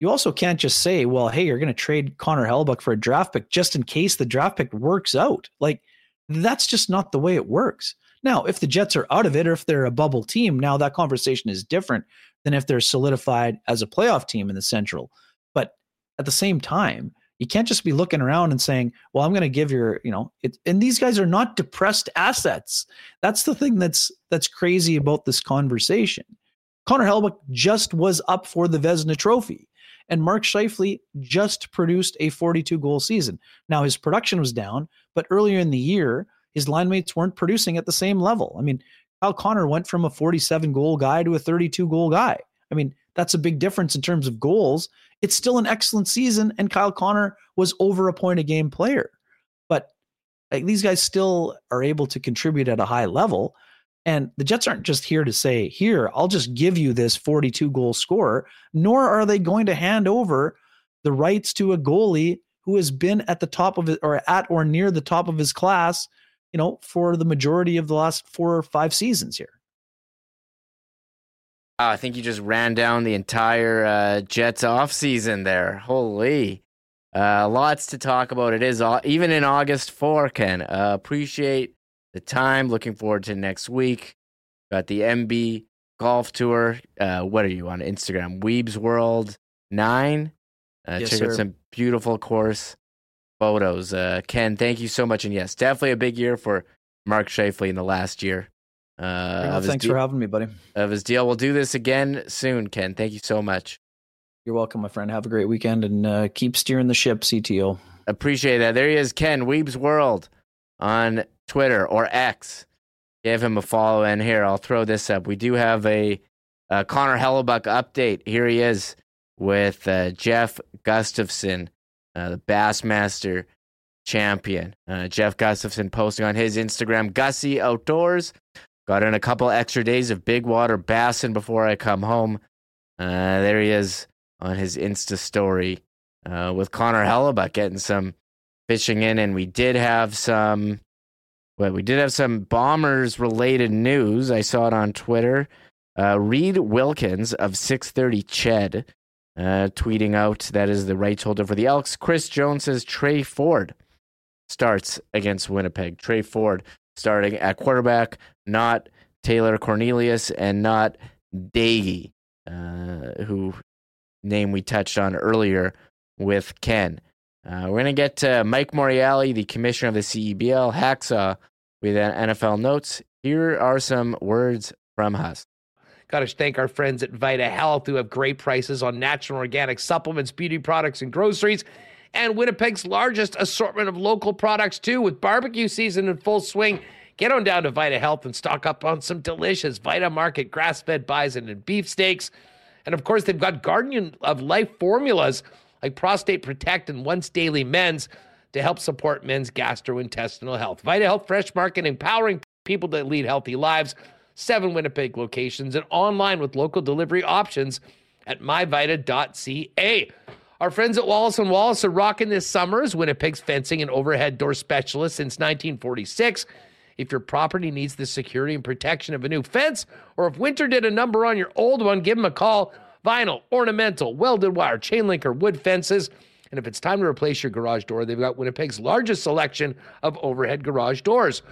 you also can't just say, well, hey, you're going to trade Connor Hellebuyck for a draft pick just in case the draft pick works out. Like, that's just not the way it works. Now, if the Jets are out of it or if they're a bubble team, now that conversation is different than if they're solidified as a playoff team in the Central. But at the same time, you can't just be looking around and saying, "Well, I'm going to give your, you know," it, and these guys are not depressed assets. That's the thing that's that's crazy about this conversation. Connor Hellebuyck just was up for the Vezina Trophy, and Mark Scheifele just produced a 42 goal season. Now his production was down, but earlier in the year, his line mates weren't producing at the same level. I mean, Kyle Connor went from a 47 goal guy to a 32 goal guy. I mean, that's a big difference in terms of goals. It's still an excellent season, and Kyle Connor was over a point a game player. But like, these guys still are able to contribute at a high level. And the Jets aren't just here to say, here, I'll just give you this 42 goal scorer, nor are they going to hand over the rights to a goalie who has been at the top of it or at or near the top of his class, you know, for the majority of the last four or five seasons here. I think you just ran down the entire uh, Jets off season there. Holy, uh, lots to talk about. It is all, even in August four. Ken, uh, appreciate the time. Looking forward to next week. Got the MB Golf Tour. Uh, what are you on Instagram? Wiebes World Nine. Uh, yes, check sir. out some beautiful course. photos. Uh, Ken, thank you so much. And yes, definitely a big year for Mark Scheifele in the last year. Uh, thanks de- for having me, buddy. Of his deal. We'll do this again soon, Ken. Thank you so much. You're welcome, my friend. Have a great weekend and uh, keep steering the ship, CTO. Appreciate that. There he is, Ken Wiebe's World on Twitter or X. Give him a follow. And here, I'll throw this up. We do have a, a Connor Hellebuyck update. Here he is with uh, Jeff Gustafson, uh, the Bassmaster champion. Uh, Jeff Gustafson posting on his Instagram, Gussie Outdoors. Got in a couple extra days of big water bassing before I come home. Uh, there he is on his Insta story uh, with Connor Hellebuyck getting some fishing in, and we did have some. Well, we did have some bombers related news. I saw it on Twitter. Uh, Reid Wilkins of 630 CHED uh, tweeting out that is the right holder for the Elks. Chris Jones says Tre Ford starts against Winnipeg. Tre Ford starting at quarterback, not Taylor Cornelius and not Doege, uh, who name we touched on earlier with Ken. Uh, we're going to get to Mike Morreale, the commissioner of the CEBL, Hacksaw, uh, with uh, NFL notes. Here are some words from Huss. Got to thank our friends at Vita Health who have great prices on natural organic supplements, beauty products, and groceries. And Winnipeg's largest assortment of local products, too, with barbecue season in full swing. Get on down to Vita Health and stock up on some delicious Vita Market grass fed bison and beef steaks. And of course, they've got Guardian of Life formulas like Prostate Protect and Once Daily Men's to help support men's gastrointestinal health. Vita Health Fresh Market empowering people to lead healthy lives seven Winnipeg locations, and online with local delivery options at myvita.ca. Our friends at Wallace and Wallace are rocking this summer as Winnipeg's fencing and overhead door specialist since 1946. If your property needs the security and protection of a new fence, or if winter did a number on your old one, give them a call. Vinyl, ornamental, welded wire, chain link, or wood fences. And if it's time to replace your garage door, they've got Winnipeg's largest selection of overhead garage doors.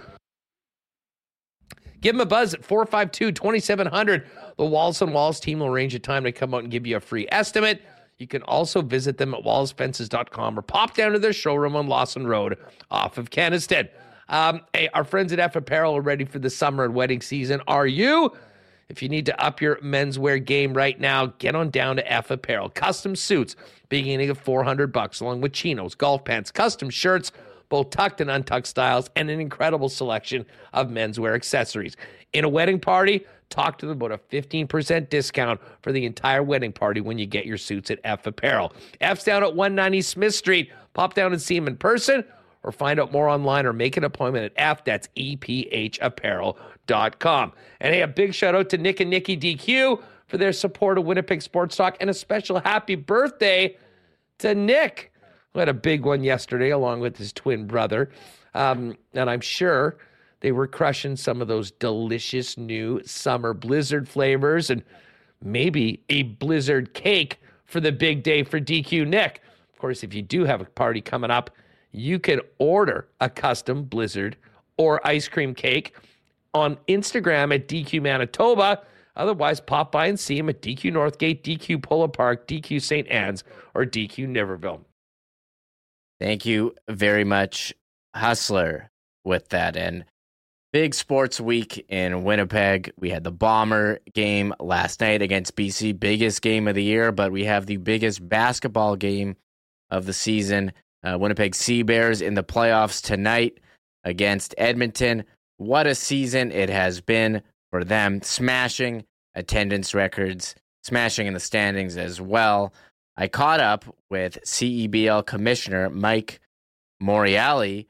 Give them a buzz at 452 2700. The Wallace and Wallace team will arrange a time to come out and give you a free estimate. You can also visit them at wallacefences.com or pop down to their showroom on Lawson Road off of Kenaston. Um, hey, our friends at EPH Apparel are ready for the summer and wedding season. Are you? If you need to up your menswear game right now, get on down to EPH Apparel. Custom suits beginning at 400 bucks, along with chinos, golf pants, custom shirts, both tucked and untucked styles, and an incredible selection of menswear accessories. In a wedding party, talk to them about a 15% discount for the entire wedding party when you get your suits at EPH Apparel. F's down at 190 Smith Street. Pop down and see them in person or find out more online or make an appointment at F. That's EPHapparel.com. And hey, a big shout out to Nick and Nikki DQ for their support of Winnipeg Sports Talk and a special happy birthday to Nick who had a big one yesterday along with his twin brother. Um, and I'm sure they were crushing some of those delicious new summer blizzard flavors and maybe a blizzard cake for the big day for DQ Nick. Of course, if you do have a party coming up, you can order a custom blizzard or ice cream cake on Instagram at DQ Manitoba. Otherwise, pop by and see him at DQ Northgate, DQ Polo Park, DQ St. Anne's, or DQ Niverville. Thank you very much, Hustler, with that. And big sports week in Winnipeg. We had the Bomber game last night against BC, biggest game of the year, but we have the biggest basketball game of the season. Uh, Winnipeg Sea Bears in the playoffs tonight against Edmonton. What a season it has been for them, smashing attendance records, smashing in the standings as well. I caught up with CEBL Commissioner Mike Morreale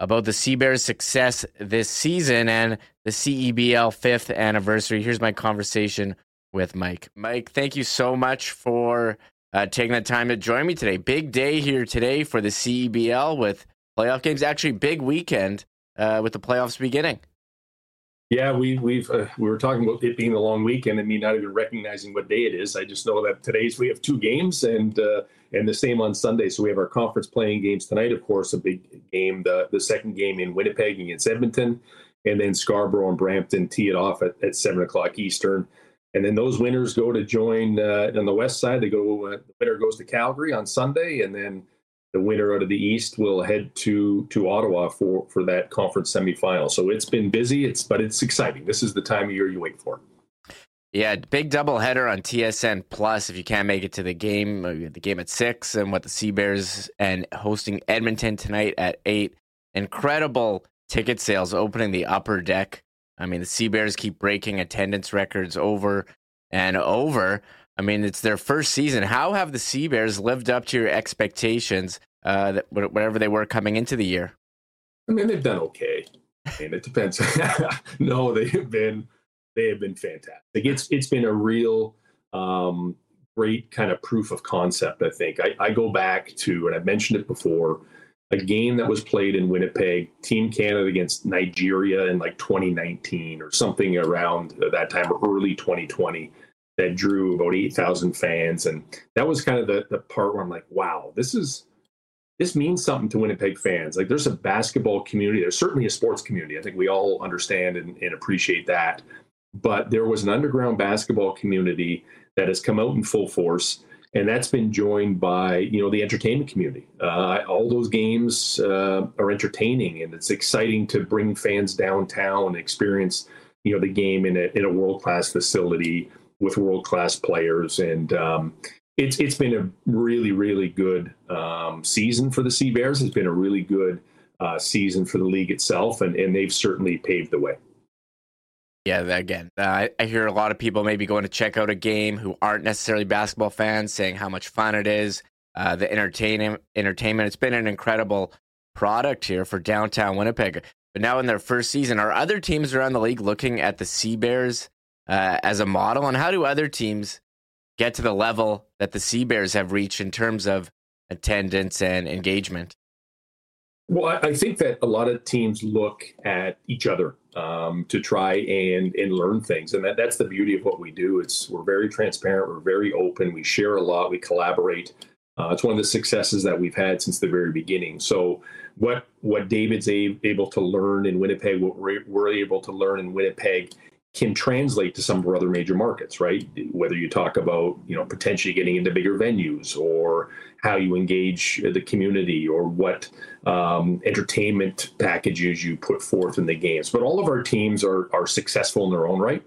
about the Sea Bears' success this season and the CEBL fifth anniversary. Here's my conversation with Mike. Mike, thank you so much for uh, taking the time to join me today. Big day here today for the CEBL with playoff games. Actually, big weekend uh, with the playoffs beginning. Yeah, we we've uh, we were talking about it being a long weekend and me not even recognizing what day it is. I just know that today's we have two games and uh, and the same on Sunday. So we have our conference playing games tonight. Of course, a big game. The the second game in Winnipeg against Edmonton, and then Scarborough and Brampton tee it off at, at seven o'clock Eastern. And then those winners go to join uh, on the west side. They go. Uh, the winner goes to Calgary on Sunday, and then the winner out of the East will head to to Ottawa for for that conference semifinal. So it's been busy. It's but it's exciting. This is the time of year you wait for. Yeah, big doubleheader on TSN Plus. If you can't make it to the game, uh, the game at six, and what the Sea Bears and hosting Edmonton tonight at eight. Incredible ticket sales opening the upper deck. I mean, the Sea Bears keep breaking attendance records over and over. I mean, it's their first season. How have the Sea Bears lived up to your expectations, uh, that, whatever they were coming into the year? I mean, they've done okay. I mean, it depends. no, they have been they have been fantastic. It's it's been a real um, great kind of proof of concept. I think I, I go back to, and I've mentioned it before, a game that was played in Winnipeg, Team Canada against Nigeria in like 2019 or something around that time, early 2020 that drew about 8,000 fans. And that was kind of the, the part where I'm like, wow, this is, this means something to Winnipeg fans. Like there's a basketball community. There's certainly a sports community. I think we all understand and, and appreciate that. But there was an underground basketball community that has come out in full force. And that's been joined by, you know, the entertainment community. Uh, all those games uh, are entertaining and it's exciting to bring fans downtown and experience, you know, the game in a, in a world-class facility with world class players, and um, it's it's been a really really good um, season for the Sea Bears. It's been a really good uh, season for the league itself, and and they've certainly paved the way. Yeah, again, uh, I hear a lot of people maybe going to check out a game who aren't necessarily basketball fans, saying how much fun it is, uh, the entertainment. Entertainment. It's been an incredible product here for downtown Winnipeg. But now in their first season, are other teams around the league looking at the Sea Bears uh, as a model? And how do other teams get to the level that the Sea Bears have reached in terms of attendance and engagement? Well, I think that a lot of teams look at each other um, to try and and learn things, and that, that's the beauty of what we do. It's we're very transparent, we're very open, we share a lot, we collaborate. Uh, it's one of the successes that we've had since the very beginning. So, what what David's a, able to learn in Winnipeg, what we're, we're able to learn in Winnipeg, can translate to some of our other major markets, right? Whether you talk about, you know, potentially getting into bigger venues or how you engage the community or what um, entertainment packages you put forth in the games. But all of our teams are, are successful in their own right.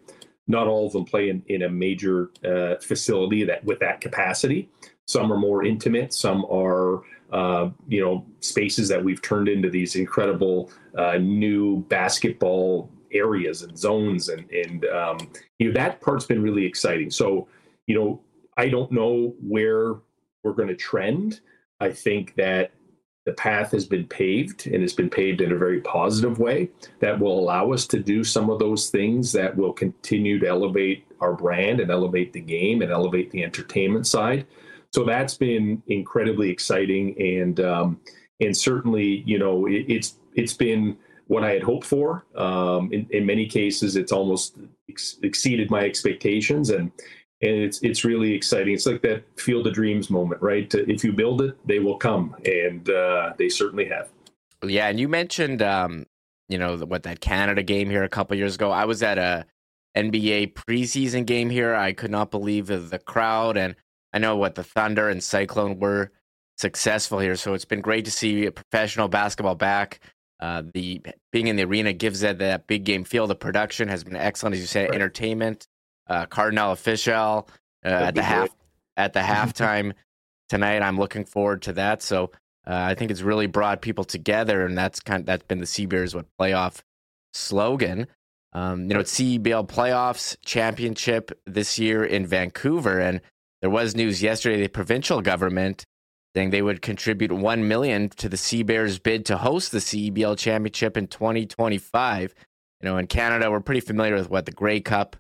Not all of them play in, in a major uh, facility that with that capacity. Some are more intimate. Some are, uh, you know, spaces that we've turned into these incredible uh, new basketball areas and zones and and um, you know that part's been really exciting. So you know i don't know where we're going to trend. I think that the path has been paved and it's been paved in a very positive way that will allow us to do some of those things that will continue to elevate our brand and elevate the game and elevate the entertainment side. So that's been incredibly exciting and um, and certainly you know it, it's it's been what I had hoped for. Um, in, in, many cases, it's almost ex- exceeded my expectations, and and it's it's really exciting. It's like that field of dreams moment, right? If you build it, they will come, and uh, they certainly have. Yeah, and you mentioned, um, you know, what that Canada game here a couple years ago. I was at a NBA preseason game here. I could not believe the crowd, and I know what the Thunder and Cyclone were successful here. So it's been great to see professional basketball back. Uh, the being in the arena gives it that big game feel. The production has been excellent, as you said. Right. Entertainment, uh, Kardinal Offishall uh, at the half at the halftime tonight. I'm looking forward to that. So uh, I think it's really brought people together, and that's kind of, that's been the Sea Bears what playoff slogan. Um, you know, it's CEBL playoffs championship this year in Vancouver, and there was news yesterday. The provincial government saying they would contribute one million to the Sea Bears bid to host the CEBL Championship in 2025. You know, in Canada, we're pretty familiar with what the Grey Cup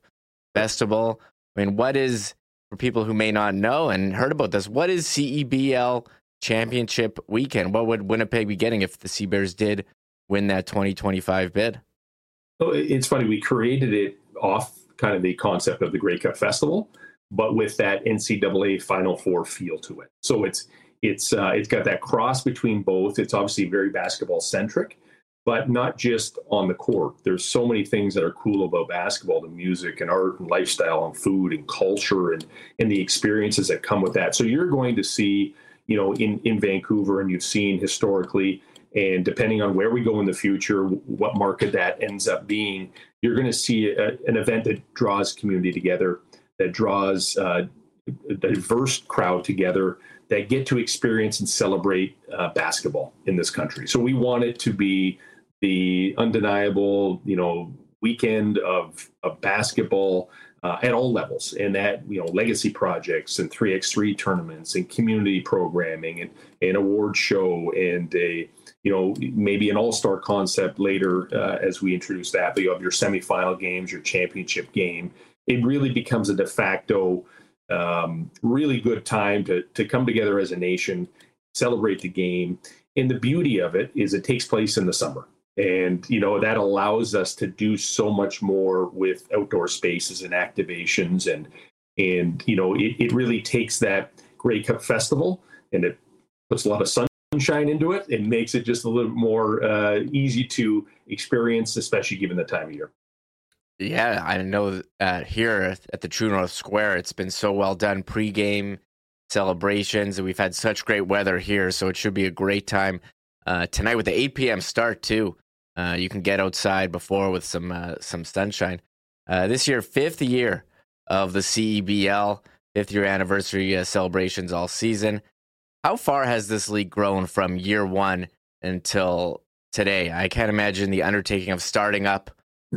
Festival. I mean, what is for people who may not know and heard about this? What is CEBL Championship Weekend? What would Winnipeg be getting if the Sea Bears did win that 2025 bid? Well, it's funny. We created it off kind of the concept of the Grey Cup Festival, but with that NCAA Final Four feel to it. So it's it's uh, it's got that cross between both. It's obviously very basketball centric, but not just on the court. There's so many things that are cool about basketball: the music and art and lifestyle and food and culture and and the experiences that come with that. So you're going to see you know, in in Vancouver, and you've seen historically. And depending on where we go in the future, what market that ends up being, you're going to see a, an event that draws community together, that draws uh, a diverse crowd together, that get to experience and celebrate uh, basketball in this country. So we want it to be the undeniable, you know, weekend of of basketball uh, at all levels, and that you know legacy projects and three x three tournaments and community programming and an award show and a you know maybe an all star concept later uh, as we introduce that. But you have your semifinal games, your championship game. It really becomes a de facto um, really good time to to come together as a nation, celebrate the game. And the beauty of it is it takes place in the summer. And you know that allows us to do so much more with outdoor spaces and activations. And and you know it, it really takes that Grey Cup festival and it puts a lot of sunshine into it and makes it just a little more uh, easy to experience especially given the time of year yeah i know uh, here at the true north square it's been so well done pre-game celebrations and we've had such great weather here so it should be a great time uh, tonight with the 8 p.m. start too. Uh, you can get outside before with some uh, some sunshine. Uh, this year, fifth year of the CEBL, fifth year anniversary celebrations all season. How far has this league grown from year one until today? I can't imagine the undertaking of starting up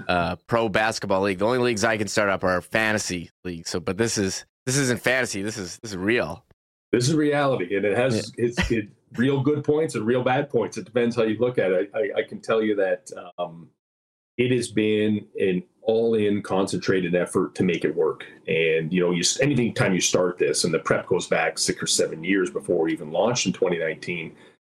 uh, pro basketball league. The only leagues I can start up are fantasy leagues. So, but this is this isn't fantasy. This is this is real. This is reality, and it has yeah. it's, it real good points and real bad points. It depends how you look at it. I, I can tell you that um, it has been an all-in concentrated effort to make it work. And you know, you anything time you start this, and the prep goes back six or seven years before we even launched in 2019.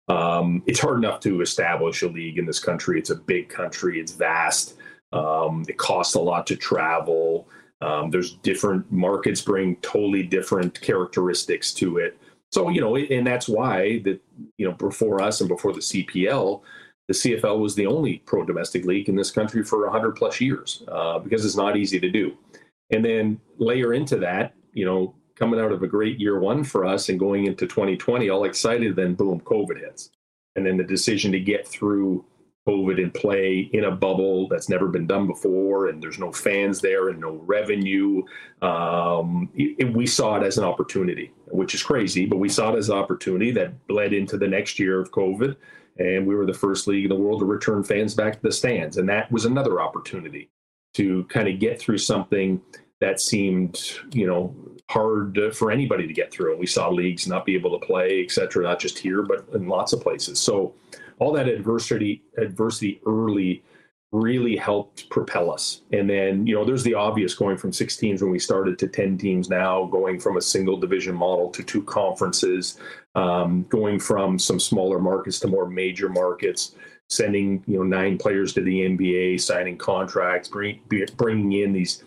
Um, it's hard enough to establish a league in this country. It's a big country. It's vast. Um, it costs a lot to travel. Um, there's different markets bring totally different characteristics to it. So, you know, and that's why that, you know, before us and before the CPL, the CFL was the only pro domestic league in this country for 100 plus years uh, because it's not easy to do. And then layer into that, you know, coming out of a great year one for us and going into 2020, all excited, then boom, COVID hits. And then the decision to get through COVID and play in a bubble that's never been done before, and there's no fans there and no revenue. Um, it, we saw it as an opportunity, which is crazy, but we saw it as an opportunity that bled into the next year of COVID. And we were the first league in the world to return fans back to the stands. And that was another opportunity to kind of get through something that seemed, you know, hard for anybody to get through. And we saw leagues not be able to play, et cetera, not just here, but in lots of places. So, all that adversity adversity early really helped propel us. And then, you know, there's the obvious going from six teams when we started to 10 teams now, going from a single division model to two conferences, um, going from some smaller markets to more major markets, sending, you know, nine players to the NBA, signing contracts, bring, bringing in these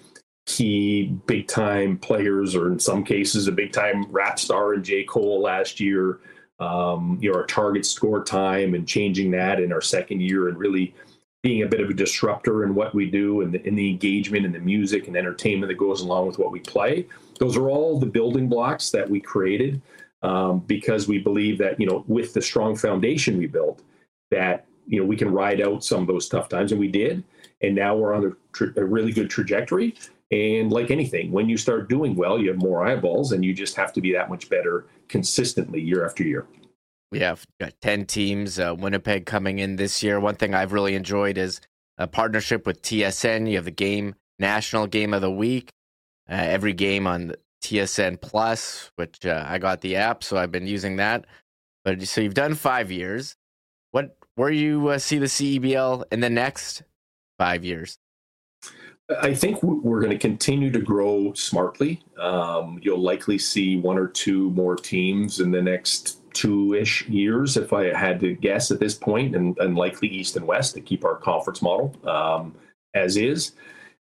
key big time players, or in some cases, a big time rap star in J. Cole last year um, you know, our target score time and changing that in our second year and really being a bit of a disruptor in what we do and the, in the engagement and the music and entertainment that goes along with what we play. Those are all the building blocks that we created um, because we believe that, you know, with the strong foundation we built, that, you know, we can ride out some of those tough times. And we did. And now we're on a, a really good trajectory. And like anything, when you start doing well, you have more eyeballs and you just have to be that much better consistently year after year. We have got 10 teams, uh, Winnipeg coming in this year. One thing I've really enjoyed is a partnership with TSN. You have the game, National Game of the Week, uh, every game on TSN Plus, which uh, I got the app, so I've been using that. But so you've done five years. What where you uh, see the CEBL in the next five years? I think we're going to continue to grow smartly. Um, you'll likely see one or two more teams in the next two ish years, if I had to guess at this point, and, and likely East and West to keep our conference model um, as is.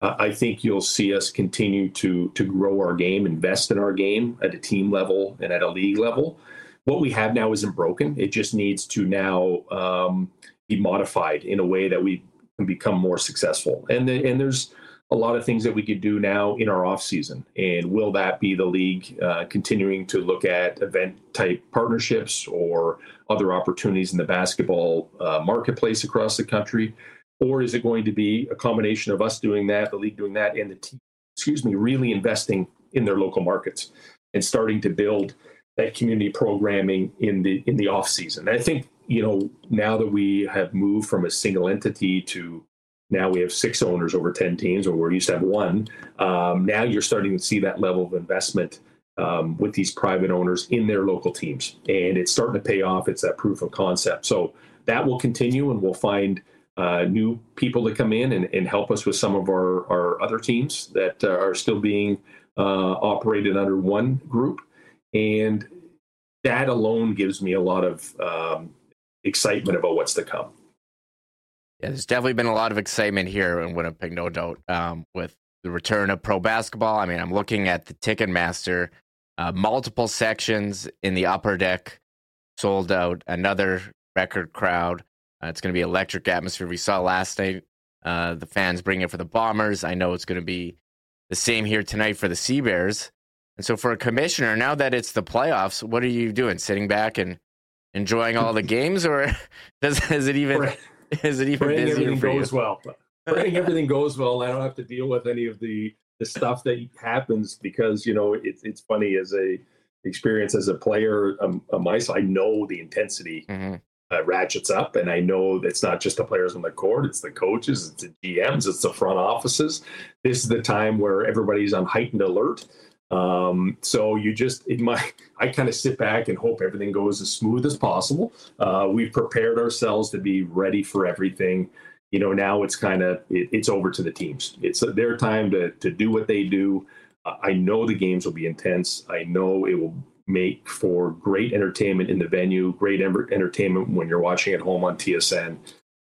Uh, I think you'll see us continue to to grow our game, invest in our game at a team level and at a league level. What we have now isn't broken. It just needs to now um, be modified in a way that we can become more successful. And the, and there's a lot of things that we could do now in our off season. And will that be the league uh, continuing to look at event type partnerships or other opportunities in the basketball uh, marketplace across the country? Or is it going to be a combination of us doing that, the league doing that, and the team, excuse me, really investing in their local markets and starting to build that community programming in the in the off season? And I think you know now that we have moved from a single entity to now we have six owners over 10 teams, or we used to have one. Um, now you're starting to see that level of investment um, with these private owners in their local teams. And it's starting to pay off. It's that proof of concept. So that will continue, and we'll find uh, new people to come in and, and, help us with some of our, our other teams that uh, are still being uh, operated under one group. And that alone gives me a lot of um, excitement about what's to come. Yeah, there's definitely been a lot of excitement here in Winnipeg, no doubt, um, with the return of pro basketball. I mean, I'm looking at the Ticketmaster, uh, multiple sections in the upper deck sold out, another record crowd. Uh, it's going to be electric atmosphere. We saw last night uh, the fans bring it for the Bombers. I know it's going to be the same here tonight for the Sea Bears. And so, for a commissioner, now that it's the playoffs, what are you doing? Sitting back and enjoying all the games, or does is it even? Is it even praying everything goes you? well? Praying everything goes well, and I don't have to deal with any of the the stuff that happens because you know it's it's funny as a experience as a player um, on my side. I know the intensity Mm-hmm. uh, ratchets up, and I know it's not just the players on the court; it's the coaches, it's the GMs, it's the front offices. This is the time where everybody's on heightened alert. Um, so you just, might, I kind of sit back and hope everything goes as smooth as possible. Uh, we've prepared ourselves to be ready for everything. You know, now it's kind of, it, it's over to the teams. It's their time to, to do what they do. I know the games will be intense. I know it will make for great entertainment in the venue, great entertainment when you're watching at home on TSN.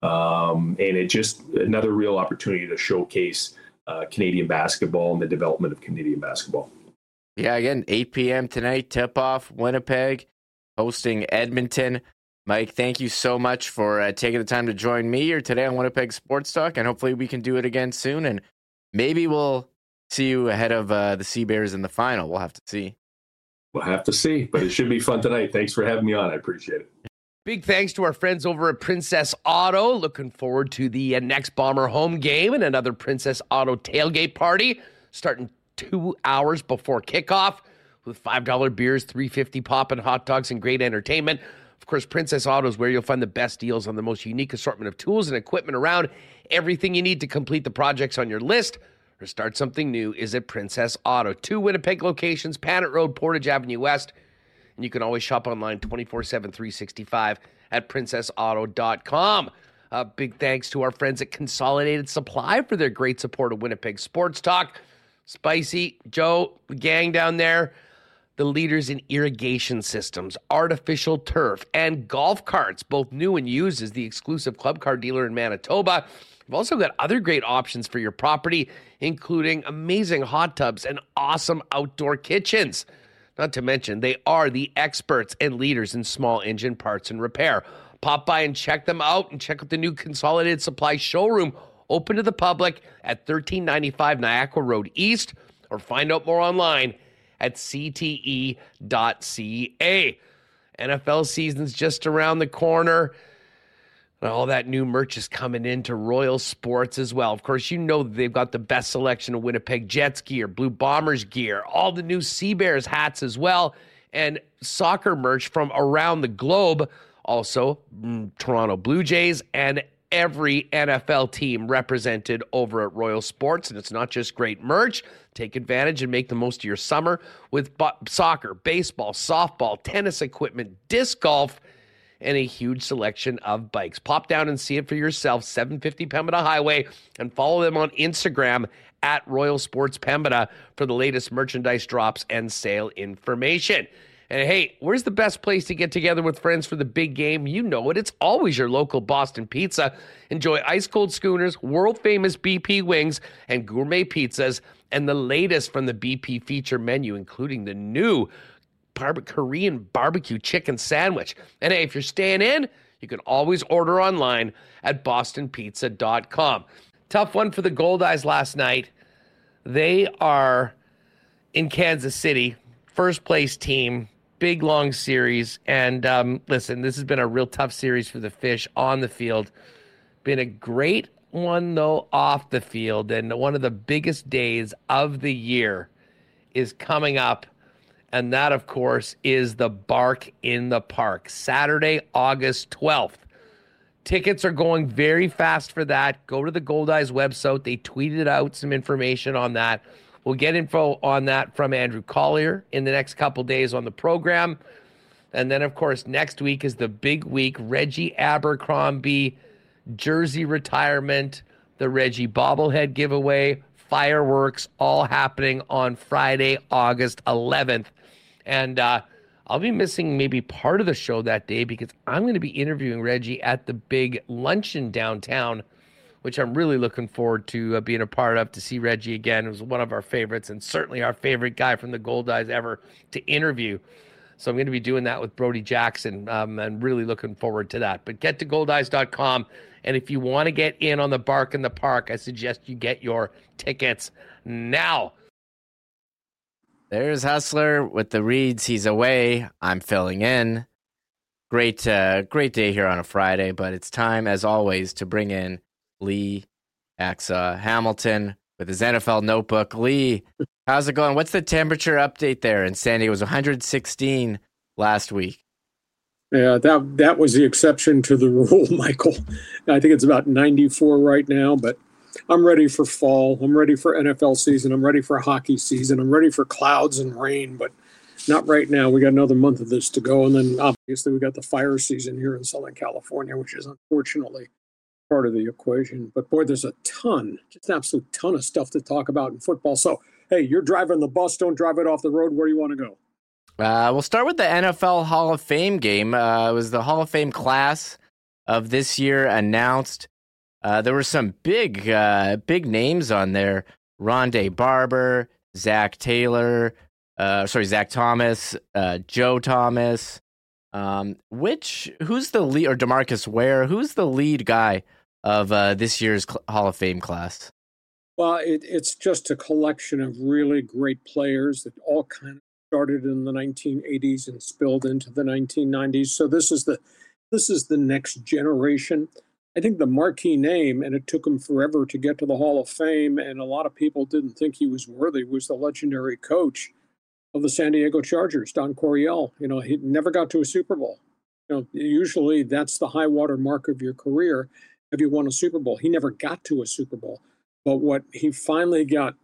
Um, and it just another real opportunity to showcase uh, Canadian basketball and the development of Canadian basketball. Yeah, again, 8 p.m. tonight, tip off, Winnipeg hosting Edmonton. Mike, thank you so much for uh, taking the time to join me here today on Winnipeg Sports Talk, and hopefully we can do it again soon. And maybe we'll see you ahead of uh, the Sea Bears in the final. We'll have to see. We'll have to see, but it should be fun tonight. Thanks for having me on. I appreciate it. Big thanks to our friends over at Princess Auto. Looking forward to the uh, next Bomber home game and another Princess Auto tailgate party starting two hours before kickoff with $5 beers, 350 pop and hot dogs, and great entertainment. Of course, Princess Auto is where you'll find the best deals on the most unique assortment of tools and equipment around. Everything you need to complete the projects on your list or start something new is at Princess Auto. Two Winnipeg locations, Panet Road, Portage Avenue West. And you can always shop online 24 7, 365 at princessauto.com. Uh, big thanks to our friends at Consolidated Supply for their great support of Winnipeg Sports Talk. Spicy, Joe, gang down there, the leaders in irrigation systems, artificial turf, and golf carts, both new and used, as the exclusive club car dealer in Manitoba. We've also got other great options for your property, including amazing hot tubs and awesome outdoor kitchens. Not to mention, they are the experts and leaders in small engine parts and repair. Pop by and check them out and check out the new Consolidated Supply showroom open to the public at 1395 Niagara Road East or find out more online at cte.ca. NFL season's just around the corner. And all that new merch is coming into Royal Sports as well. Of course, you know they've got the best selection of Winnipeg Jets gear, Blue Bombers gear, all the new Sea Bears hats as well, and soccer merch from around the globe. Also, mm, Toronto Blue Jays and every NFL team represented over at Royal Sports. And it's not just great merch. Take advantage and make the most of your summer with bu- soccer, baseball, softball, tennis equipment, disc golf and a huge selection of bikes. Pop down and see it for yourself, 750 Pembina Highway, and follow them on Instagram at Royal Sports Pembina for the latest merchandise drops and sale information. And hey, where's the best place to get together with friends for the big game? You know it. It's always your local Boston Pizza. Enjoy ice cold schooners, world famous BP wings, and gourmet pizzas, and the latest from the BP feature menu, including the new barbe- Korean barbecue chicken sandwich. And hey, if you're staying in, you can always order online at bostonpizza.com. Tough one for the Goldeyes last night. They are in Kansas City, first place team, big long series. And um, listen, this has been a real tough series for the Fish on the field. Been a great one, though, off the field. And one of the biggest days of the year is coming up. And that, of course, is the Bark in the Park, Saturday, August 12th. Tickets are going very fast for that. Go to the Goldeyes website. They tweeted out some information on that. We'll get info on that from Andrew Collier in the next couple days on the program. And then, of course, next week is the big week Reggie Abercrombie jersey retirement, the Reggie bobblehead giveaway, fireworks, all happening on Friday, August 11th. And uh, I'll be missing maybe part of the show that day because I'm going to be interviewing Reggie at the big luncheon downtown, which I'm really looking forward to uh, being a part of to see Reggie again. It was one of our favorites and certainly our favorite guy from the Goldeyes ever to interview. So I'm going to be doing that with Brody Jackson um, and really looking forward to that. But get to goldeyes.com. And if you want to get in on the Bark in the Park, I suggest you get your tickets now. There's Hustler with the reads. He's away. I'm filling in. Great, uh, great day here on a Friday, but it's time, as always, to bring in Lee Hacksaw Hamilton with his NFL notebook. Lee, how's it going? What's the temperature update there in San Diego? It was 116 last week. Yeah, that that was the exception to the rule, Michael. I think it's about 94 right now, but I'm ready for fall. I'm ready for NFL season. I'm ready for hockey season. I'm ready for clouds and rain, but not right now. We got another month of this to go. And then obviously we got the fire season here in Southern California, which is unfortunately part of the equation. But boy, there's a ton, just an absolute ton of stuff to talk about in football. So, hey, you're driving the bus. Don't drive it off the road. Where do you want to go? Uh, we'll start with the NFL Hall of Fame game. Uh, it was the Hall of Fame class of this year announced. Uh, there were some big, uh, big names on there: Rondé Barber, Zach Taylor, uh, sorry, Zach Thomas, uh, Joe Thomas. Um, which who's the lead or Demarcus Ware? Who's the lead guy of uh, this year's Hall of Fame class? Well, it, it's just a collection of really great players that all kind of started in the 1980s and spilled into the 1990s. So this is the this is the next generation. I think the marquee name, and it took him forever to get to the Hall of Fame, and a lot of people didn't think he was worthy, was the legendary coach of the San Diego Chargers, Don Coryell. You know, he never got to a Super Bowl. You know, usually that's the high water mark of your career. Have you won a Super Bowl? He never got to a Super Bowl. But what he finally got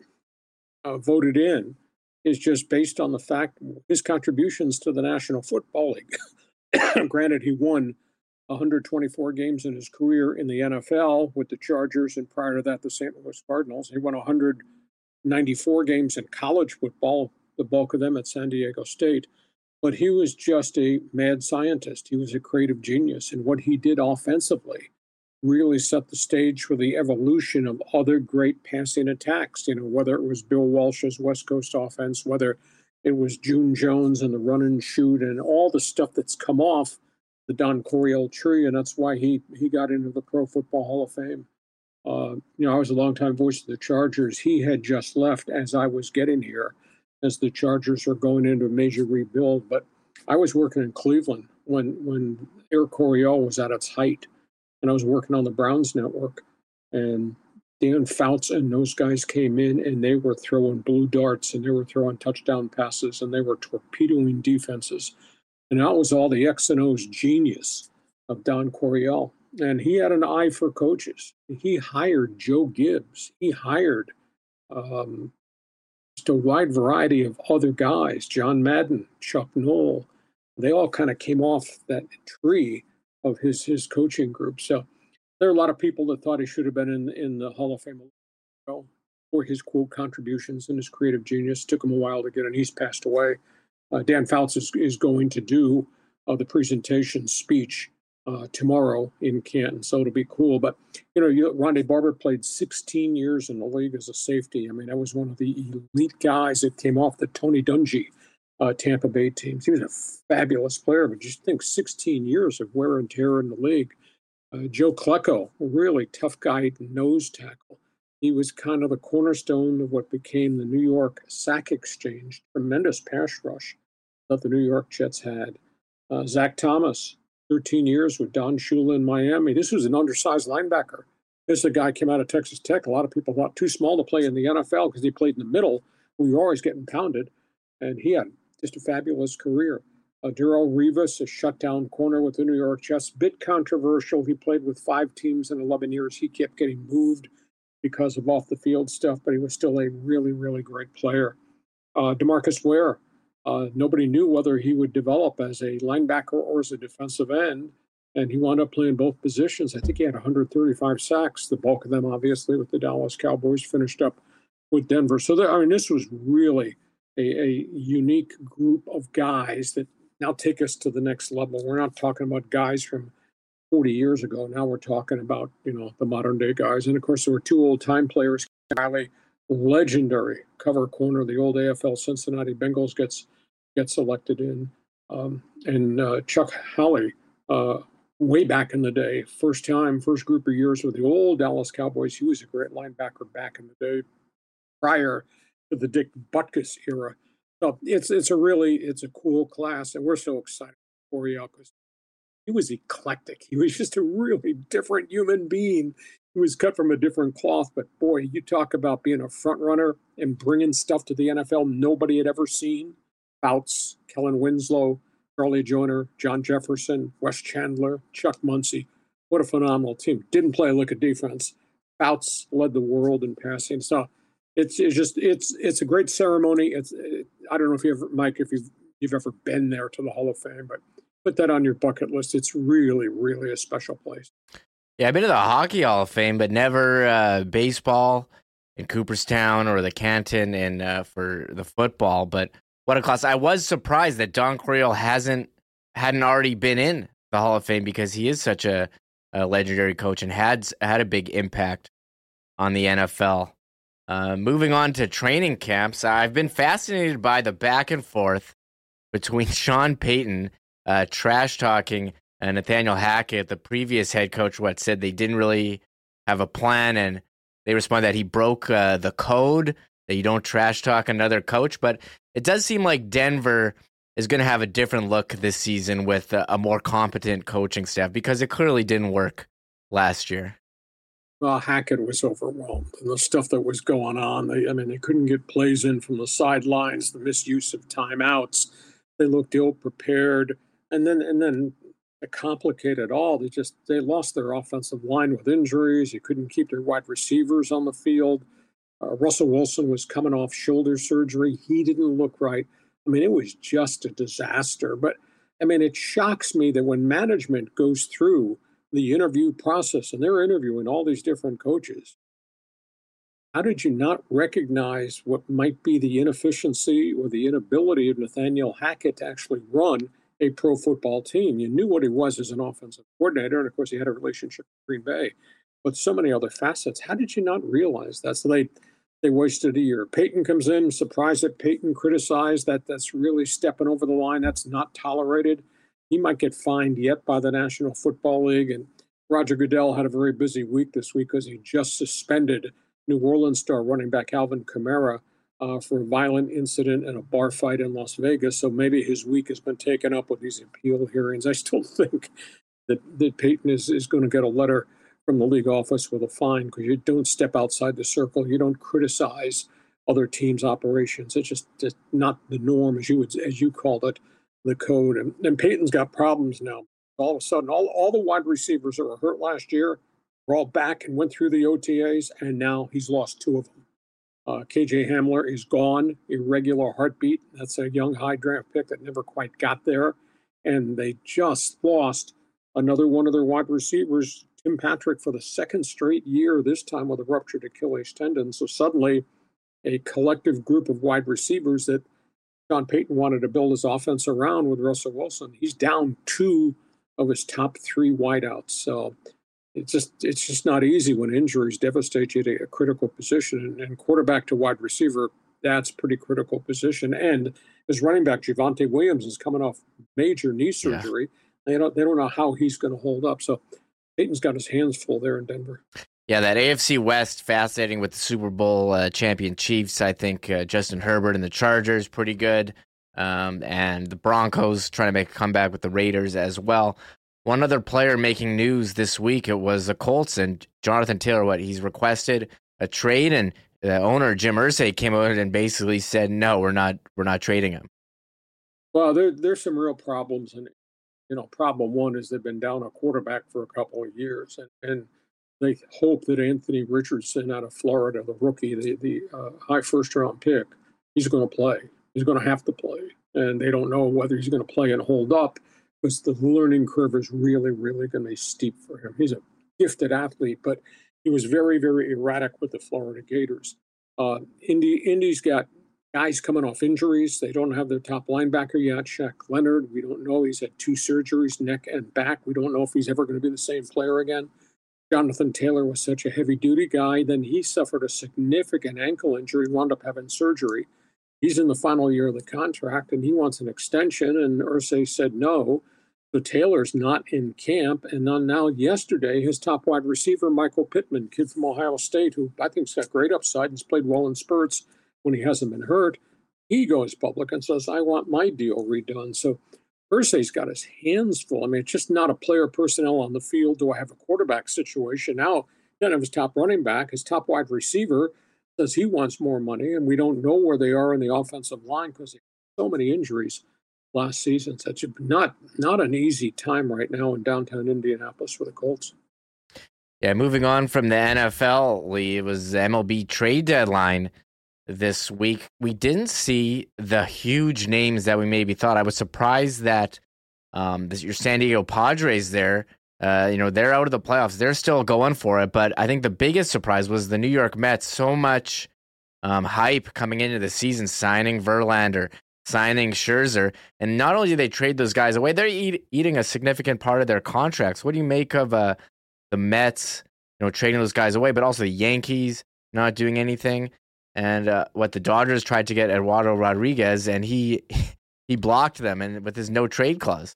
uh, voted in is just based on the fact his contributions to the National Football League. Granted, he won 124 games in his career in the NFL with the Chargers, and prior to that, the St. Louis Cardinals. He won 194 games in college football, the bulk of them at San Diego State. But he was just a mad scientist. He was a creative genius. And what he did offensively really set the stage for the evolution of other great passing attacks. You know, whether it was Bill Walsh's West Coast offense, whether it was June Jones and the run and shoot, and all the stuff that's come off the Don Coryell tree, and that's why he he got into the Pro Football Hall of Fame. Uh, you know, I was a longtime voice of the Chargers. He had just left as I was getting here, as the Chargers were going into a major rebuild. But I was working in Cleveland when when Air Coryell was at its height, and I was working on the Browns network, and Dan Fouts and those guys came in and they were throwing blue darts and they were throwing touchdown passes and they were torpedoing defenses. And that was all the X and O's genius of Don Coryell. And he had an eye for coaches. He hired Joe Gibbs. He hired um, just a wide variety of other guys, John Madden, Chuck Noll. They all kind of came off that tree of his his coaching group. So there are a lot of people that thought he should have been in in the Hall of Fame for his quote contributions and his creative genius. Took him a while to get, and he's passed away uh, Dan Fouts is, is going to do uh, the presentation speech uh, tomorrow in Canton, so it'll be cool. But you know, you, Rondé Barber played 16 years in the league as a safety. I mean, that was one of the elite guys that came off the Tony Dungy uh, Tampa Bay teams. He was a fabulous player, but just think 16 years of wear and tear in the league. Uh, Joe Klecko, a really tough guy, nose tackle. He was kind of the cornerstone of what became the New York Sack Exchange. Tremendous pass rush that the New York Jets had. Uh, Zach Thomas, 13 years with Don Shula in Miami. This was an undersized linebacker. This is a guy came out of Texas Tech. A lot of people thought too small to play in the NFL because he played in the middle. We were always getting pounded, and he had just a fabulous career. Uh, Revis, a shutdown corner with the New York Jets, bit controversial. He played with five teams in 11 years. He kept getting moved because of off the field stuff, but he was still a really, really great player. Uh, Demarcus Ware, uh, nobody knew whether he would develop as a linebacker or as a defensive end, and he wound up playing both positions. I think he had 135 sacks, the bulk of them, obviously, with the Dallas Cowboys, finished up with Denver. So, there, I mean, this was really a, a unique group of guys that now take us to the next level. We're not talking about guys from 40 years ago. Now we're talking about, you know, the modern day guys. And of course, there were two old time players. Riley, legendary cover corner, the old AFL Cincinnati Bengals gets gets selected in. Um, and uh, Chuck Howley, uh, way back in the day, first time, first group of years with the old Dallas Cowboys. He was a great linebacker back in the day prior the Dick Butkus era. So it's it's a really it's a cool class, and we're so excited for you because he was eclectic. He was just a really different human being. He was cut from a different cloth, but boy, you talk about being a front runner and bringing stuff to the NFL nobody had ever seen. Fouts, Kellen Winslow, Charlie Joiner, John Jefferson, Wes Chandler, Chuck Muncie. What a phenomenal team. Didn't play a lick of defense. Fouts led the world in passing. So it's, it's just it's it's a great ceremony. It's it, I don't know if you ever Mike if you've you've ever been there to the Hall of Fame, but put that on your bucket list. It's really, really a special place. Yeah, I've been to the Hockey Hall of Fame, but never uh, baseball in Cooperstown or the Canton and uh, for the football. But what a class! I was surprised that Don Coryell hasn't hadn't already been in the Hall of Fame because he is such a, a legendary coach and had had a big impact on the NFL. Uh, moving on to training camps, I've been fascinated by the back and forth between Sean Payton uh, trash talking and Nathaniel Hackett, the previous head coach, what said they didn't really have a plan, and they responded that he broke uh, the code that you don't trash talk another coach. But it does seem like Denver is going to have a different look this season with a, a more competent coaching staff because it clearly didn't work last year. Well, Hackett was overwhelmed, and the stuff that was going on. They, I mean, they couldn't get plays in from the sidelines, the misuse of timeouts. They looked ill prepared and then and then to complicate it all, they just they lost their offensive line with injuries. You couldn't keep their wide receivers on the field. Uh, Russell Wilson was coming off shoulder surgery. He didn't look right. I mean, it was just a disaster. But I mean, it shocks me that when management goes through the interview process and they're interviewing all these different coaches, how did you not recognize what might be the inefficiency or the inability of Nathaniel Hackett to actually run a pro football team. You knew what he was as an offensive coordinator, and of course, he had a relationship with Green Bay, but so many other facets. How did you not realize that? So they they wasted a year. Payton comes in, surprised that Payton criticized that that's really stepping over the line. That's not tolerated. He might get fined yet by the National Football League. And Roger Goodell had a very busy week this week because he just suspended New Orleans star running back Alvin Kamara uh, for a violent incident and a bar fight in Las Vegas. So maybe his week has been taken up with these appeal hearings. I still think that, that Payton is, is going to get a letter from the league office with a fine because you don't step outside the circle. You don't criticize other teams' operations. It's just, just not the norm, as you would, as you called it, the code. And, and Payton's got problems now. All of a sudden, all, all the wide receivers that were hurt last year were all back and went through the OTAs, and now he's lost two of them. Uh, KJ Hamler is gone, irregular heartbeat. That's a young high draft pick that never quite got there. And they just lost another one of their wide receivers, Tim Patrick, for the second straight year, this time with a ruptured Achilles tendon. So suddenly, a collective group of wide receivers that Sean Payton wanted to build his offense around with Russell Wilson, he's down two of his top three wideouts. So it's just it's just not easy when injuries devastate you to a critical position. And, quarterback to wide receiver, that's pretty critical position. And as running back, Javonte Williams is coming off major knee surgery. Yeah. They don't they don't know how he's going to hold up. So Payton's got his hands full there in Denver. Yeah, that AFC West fascinating with the Super Bowl uh, champion Chiefs. I think uh, Justin Herbert and the Chargers pretty good, um, and the Broncos trying to make a comeback with the Raiders as well. One other player making news this week it was the Colts and Jonathan Taylor. What he's requested a trade, and the owner Jim Irsay came out and basically said, "No, we're not. We're not trading him." Well, there, there's some real problems, and you know, problem one is they've been down a quarterback for a couple of years, and, and they hope that Anthony Richardson out of Florida, the rookie, the the uh, high first round pick, he's going to play. He's going to have to play, and they don't know whether he's going to play and hold up because the learning curve is really, really going to be steep for him. He's a gifted athlete, but he was very, very erratic with the Florida Gators. Uh, Indy, Indy's got guys coming off injuries. They don't have their top linebacker yet, Shaq Leonard. We don't know. He's had two surgeries, neck and back. We don't know if he's ever going to be the same player again. Jonathan Taylor was such a heavy duty guy. Then he suffered a significant ankle injury, wound up having surgery. He's in the final year of the contract and he wants an extension. And Irsay said no. So Taylor's not in camp. And now, yesterday, his top wide receiver, Michael Pittman, kid from Ohio State, who I think's got great upside and's played well in spurts when he hasn't been hurt, he goes public and says, I want my deal redone. So Irsay's got his hands full. I mean, it's just not a player personnel on the field. Do I have a quarterback situation? Now, then of his top running back, his top wide receiver says he wants more money, and we don't know where they are in the offensive line because so many injuries last season. So it's not not an easy time right now in downtown Indianapolis for the Colts. Yeah, moving on from the NFL, it was MLB trade deadline this week. We didn't see the huge names that we maybe thought. I was surprised that um, this, your San Diego Padres there, uh, you know, they're out of the playoffs. They're still going for it. But I think the biggest surprise was the New York Mets. So much um, hype coming into the season, signing Verlander, signing Scherzer. And not only do they trade those guys away, they're eat, eating a significant part of their contracts. What do you make of uh, the Mets, you know, trading those guys away, but also the Yankees not doing anything? And uh, what the Dodgers tried to get Eduardo Rodriguez, and he he blocked them, and with his no trade clause.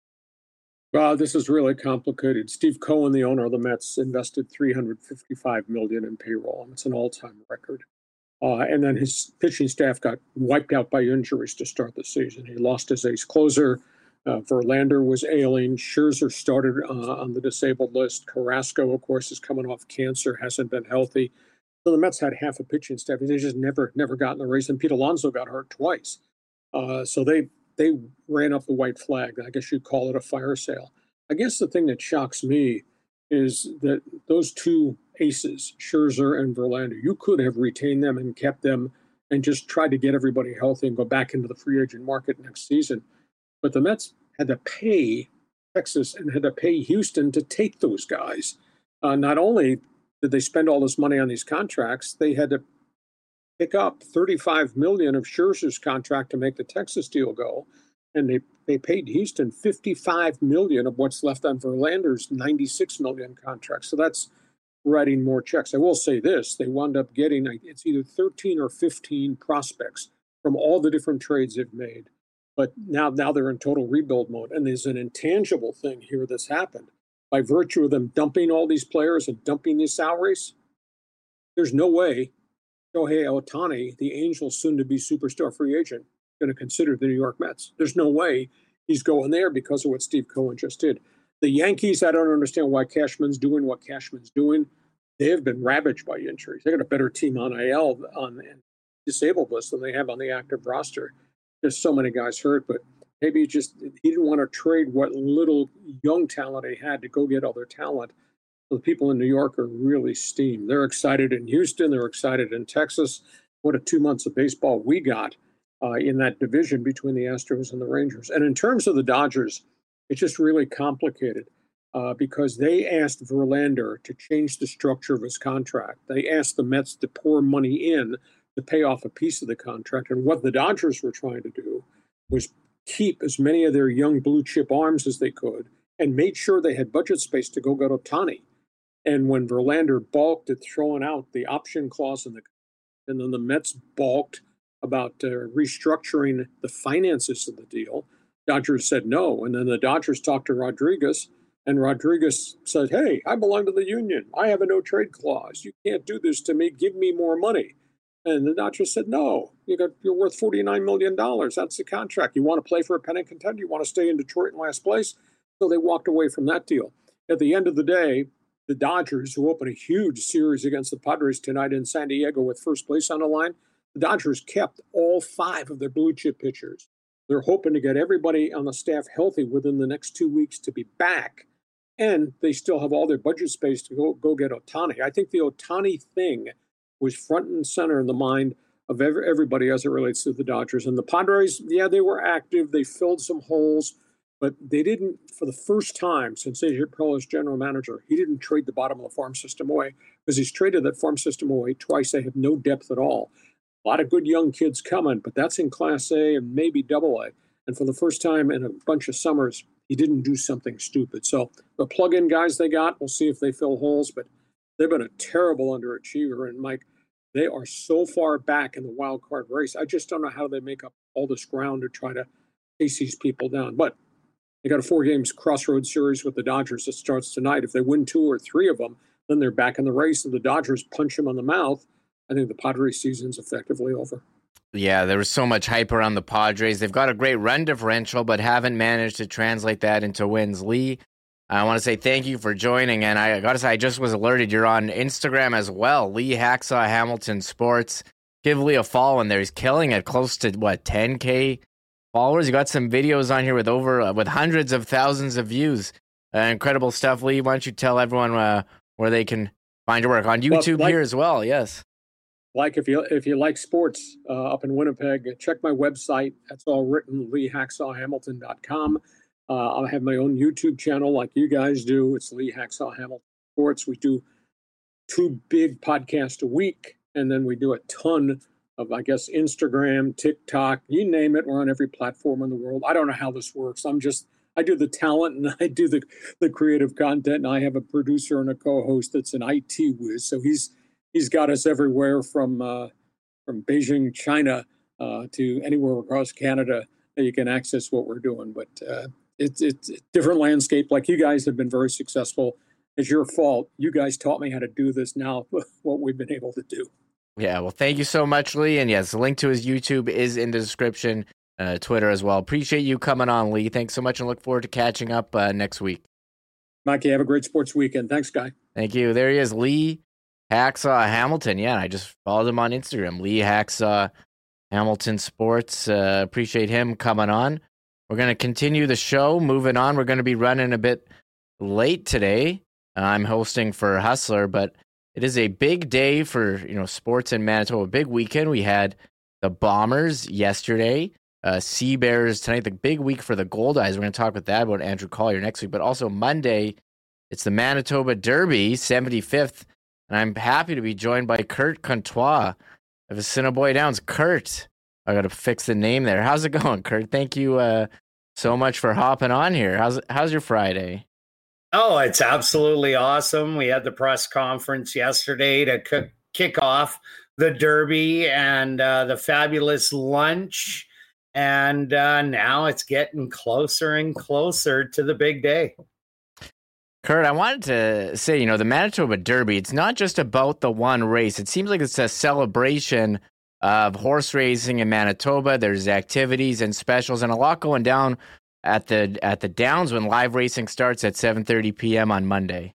Well, this is really complicated. Steve Cohen, the owner of the Mets, invested 355 million in payroll. And it's an all-time record. Uh, and then his pitching staff got wiped out by injuries to start the season. He lost his ace closer. Uh, Verlander was ailing. Scherzer started uh, on the disabled list. Carrasco, of course, is coming off cancer, hasn't been healthy. So the Mets had half a pitching staff. They just never, never got in the race. And Pete Alonso got hurt twice. Uh, so they they ran up the white flag. I guess you'd call it a fire sale. I guess the thing that shocks me is that those two aces, Scherzer and Verlander, you could have retained them and kept them and just tried to get everybody healthy and go back into the free agent market next season. But the Mets had to pay Texas and had to pay Houston to take those guys. Uh, not only did they spend all this money on these contracts, they had to pick up 35 million of Scherzer's contract to make the Texas deal go, and they they paid Houston 55 million of what's left on Verlander's 96 million contract. So that's writing more checks. I will say this: they wound up getting it's either 13 or 15 prospects from all the different trades they've made. But now now they're in total rebuild mode, and there's an intangible thing here that's happened by virtue of them dumping all these players and dumping these salaries, there's no way Shohei Ohtani, the Angels' soon-to-be superstar free agent, going to consider the New York Mets. There's no way he's going there because of what Steve Cohen just did. The Yankees, I don't understand why Cashman's doing what Cashman's doing. They have been ravaged by injuries. They got a better team on IL on disabled list than they have on the active roster. There's so many guys hurt, but Maybe just he didn't want to trade what little young talent he had to go get other talent. So the people in New York are really steamed. They're excited in Houston. They're excited in Texas. What a two months of baseball we got uh, in that division between the Astros and the Rangers. And in terms of the Dodgers, it's just really complicated. Uh, because they asked Verlander to change the structure of his contract. They asked the Mets to pour money in to pay off a piece of the contract. And what the Dodgers were trying to do was keep as many of their young blue chip arms as they could and made sure they had budget space to go get Ohtani. And when Verlander balked at throwing out the option clause in the, and then the Mets balked about uh, restructuring the finances of the deal, Dodgers said no. And then the Dodgers talked to Rodriguez, And Rodriguez said, Hey, I belong to the union. I have a no trade clause. You can't do this to me. Give me more money. And the Dodgers said, No, you got you're worth $49 million. That's the contract. You want to play for a pennant contender? You want to stay in Detroit in last place? So they walked away from that deal. At the end of the day, the Dodgers, who open a huge series against the Padres tonight in San Diego with first place on the line, the Dodgers kept all five of their blue chip pitchers. They're hoping to get everybody on the staff healthy within the next two weeks to be back. And they still have all their budget space to go, go get Ohtani. I think the Ohtani thing was front and center in the mind of every, everybody as it relates to the Dodgers. And the Padres, yeah, they were active. They filled some holes, but they didn't, for the first time since AJ Preller as general manager, he didn't trade the bottom of the farm system away because he's traded that farm system away twice. They have no depth at all. A lot of good young kids coming, but that's in Class A and maybe Double A. And for the first time in a bunch of summers, he didn't do something stupid. So the plug-in guys they got, we'll see if they fill holes. But they've been a terrible underachiever. And Mike, they are so far back in the wild card race. I just don't know how they make up all this ground to try to chase these people down. But they got a four games crossroads series with the Dodgers that starts tonight. If they win two or three of them, then they're back in the race, and the Dodgers punch them on the mouth I think the Padres season's effectively over. Yeah, there was so much hype around the Padres. They've got a great run differential, but haven't managed to translate that into wins. Lee, I want to say thank you for joining. And I got to say, I just was alerted you're on Instagram as well. Lee Hacksaw Hamilton Sports. Give Lee a follow in there. He's killing it, close to what 10k followers. You got some videos on here with over uh, with hundreds of thousands of views. Uh, incredible stuff, Lee. Why don't you tell everyone uh, where they can find your work on YouTube well, like, here as well? Yes like if you if you like sports uh, up in Winnipeg, check my website. That's all written leehacksawhamilton.com. Uh, I have my own YouTube channel like you guys do. It's Lee Hacksaw Hamilton Sports. We do two big podcasts a week, and then we do a ton of I guess Instagram, TikTok, you name it. We're on every platform in the world. I don't know how this works. I'm just I do the talent and I do the the creative content. And I have a producer and a co-host that's an IT whiz, so he's he's got us everywhere from uh, from Beijing, China, uh, to anywhere across Canada that you can access what we're doing. But uh, it's it's a different landscape. Like you guys have been very successful. It's your fault. You guys taught me how to do this. Now, what we've been able to do. Yeah, well, thank you so much, Lee. And yes, the link to his YouTube is in the description, uh, Twitter as well. Appreciate you coming on, Lee. Thanks so much, and look forward to catching up uh, next week. Mikey, have a great sports weekend. Thanks, guy. Thank you. There he is, Lee Hacksaw Hamilton. Yeah, I just followed him on Instagram. Lee Hacksaw Hamilton Sports. Uh, appreciate him coming on. We're going to continue the show. Moving on, we're going to be running a bit late today. I'm hosting for Hustler, but it is a big day for you know sports in Manitoba. Big weekend. We had the Bombers yesterday, uh, Sea Bears tonight. The big week for the Goldeyes. We're going to talk with that about Andrew Collier next week. But also Monday, it's the Manitoba Derby, 75th and I'm happy to be joined by Kirt Contois of Assiniboia Downs. Kirt, I got to fix the name there. How's it going, Kirt? Thank you uh, so much for hopping on here. How's how's your Friday? Oh, it's absolutely awesome. We had the press conference yesterday to c- kick off the Derby and uh, the fabulous lunch. And uh, now it's getting closer and closer to the big day. Kirt, I wanted to say, you know, the Manitoba Derby, it's not just about the one race. It seems like it's a celebration of horse racing in Manitoba. There's activities and specials and a lot going down at the at the Downs when live racing starts at 7:30 p.m. on Monday.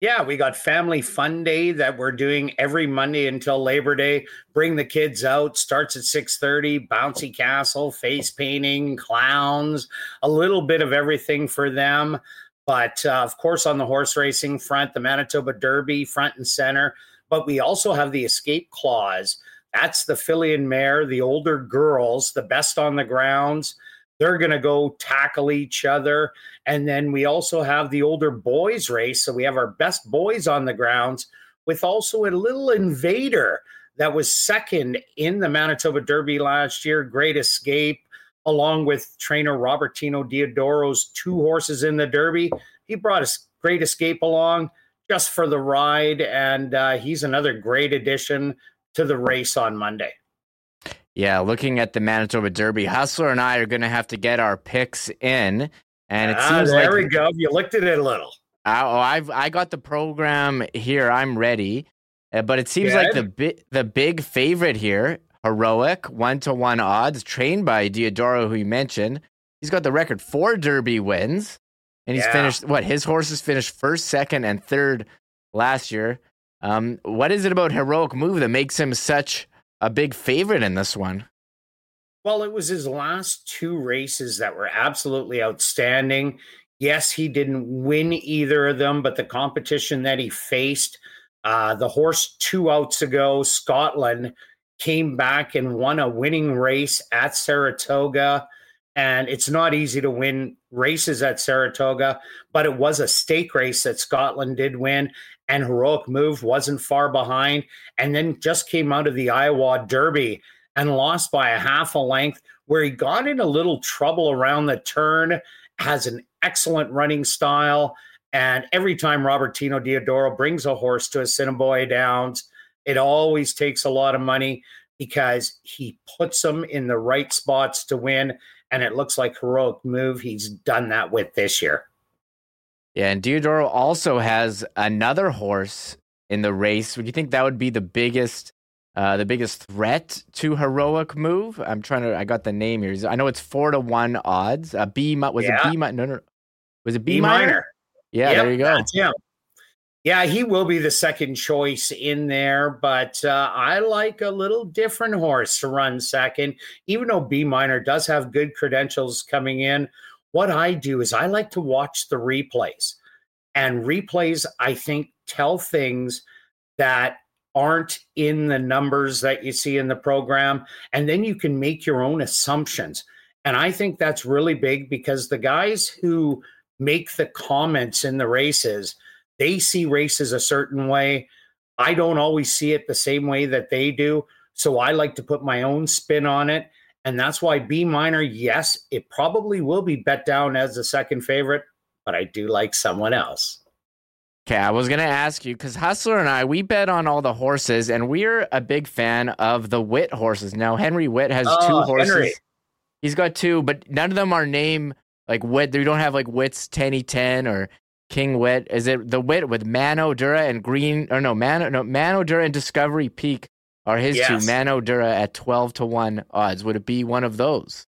Yeah, we got Family Fun Day that we're doing every Monday until Labor Day. Bring the kids out. Starts at 6:30. Bouncy castle, face painting, clowns, a little bit of everything for them. But uh, of course, on the horse racing front, the Manitoba Derby front and center. But we also have the escape clause. That's the filly and mare, the older girls, the best on the grounds. They're going to go tackle each other. And then we also have the older boys race. So we have our best boys on the grounds with also a little invader that was second in the Manitoba Derby last year. Great escape along with trainer Robertino Diodoro's two horses in the Derby. He brought a great escape along just for the ride, and uh, he's another great addition to the race on Monday. Yeah, looking at the Manitoba Derby, Hustler and I are going to have to get our picks in. And it ah, seems there like we go. You looked at it a little. I- oh, I've I got the program here. I'm ready, Uh, but it seems like the bi- the big favorite here, heroic one to one odds, trained by Diodoro, who you mentioned. He's got the record four Derby wins, and he's Yeah. finished what his horses finished first, second, and third last year. Um, what is it about heroic move that makes him such a big favorite in this one? Well, it was his last two races that were absolutely outstanding. Yes, he didn't win either of them, but the competition that he faced, uh, the horse two outs ago, Scotland, came back and won a winning race at Saratoga. And it's not easy to win races at Saratoga, but it was a stake race that Scotland did win. And Heroic Move wasn't far behind. And then just came out of the Iowa Derby and lost by a half a length, where he got in a little trouble around the turn, has an excellent running style. And every time Robertino Diodoro brings a horse to a Assiniboia Downs, it always takes a lot of money because he puts them in the right spots to win. And it looks like heroic move. He's done that with this year. Yeah, and Diodoro also has another horse in the race. Would you think that would be the biggest, uh, the biggest threat to heroic move? I'm trying to. I got the name here. I know it's four to one odds. Uh, B was Yeah. it B mi- No, no, was it B, B minor? minor. Yeah, Yep, there you go. him. Yeah, he will be the second choice in there, but uh, I like a little different horse to run second. Even though B minor does have good credentials coming in, what I do is I like to watch the replays. And replays, I think, tell things that aren't in the numbers that you see in the program. And then you can make your own assumptions. And I think that's really big because the guys who make the comments in the races, they see races a certain way. I don't always see it the same way that they do. So I like to put my own spin on it. And that's why B minor, yes, it probably will be bet down as the second favorite, but I do like someone else. Okay, I was gonna ask you because Hustler and I we bet on all the horses, and we're a big fan of the Wit horses. Now Henry Witt has Oh, two horses. Henry. He's got two, but none of them are named like Wit. They don't have like Witt's Tenny Ten or King Wit. Is it the Wit with Mano Dura and Green? Or no, Mano no Mano Dura and Discovery Peak are his Yes. two. Mano Dura at twelve to one odds. Would it be one of those?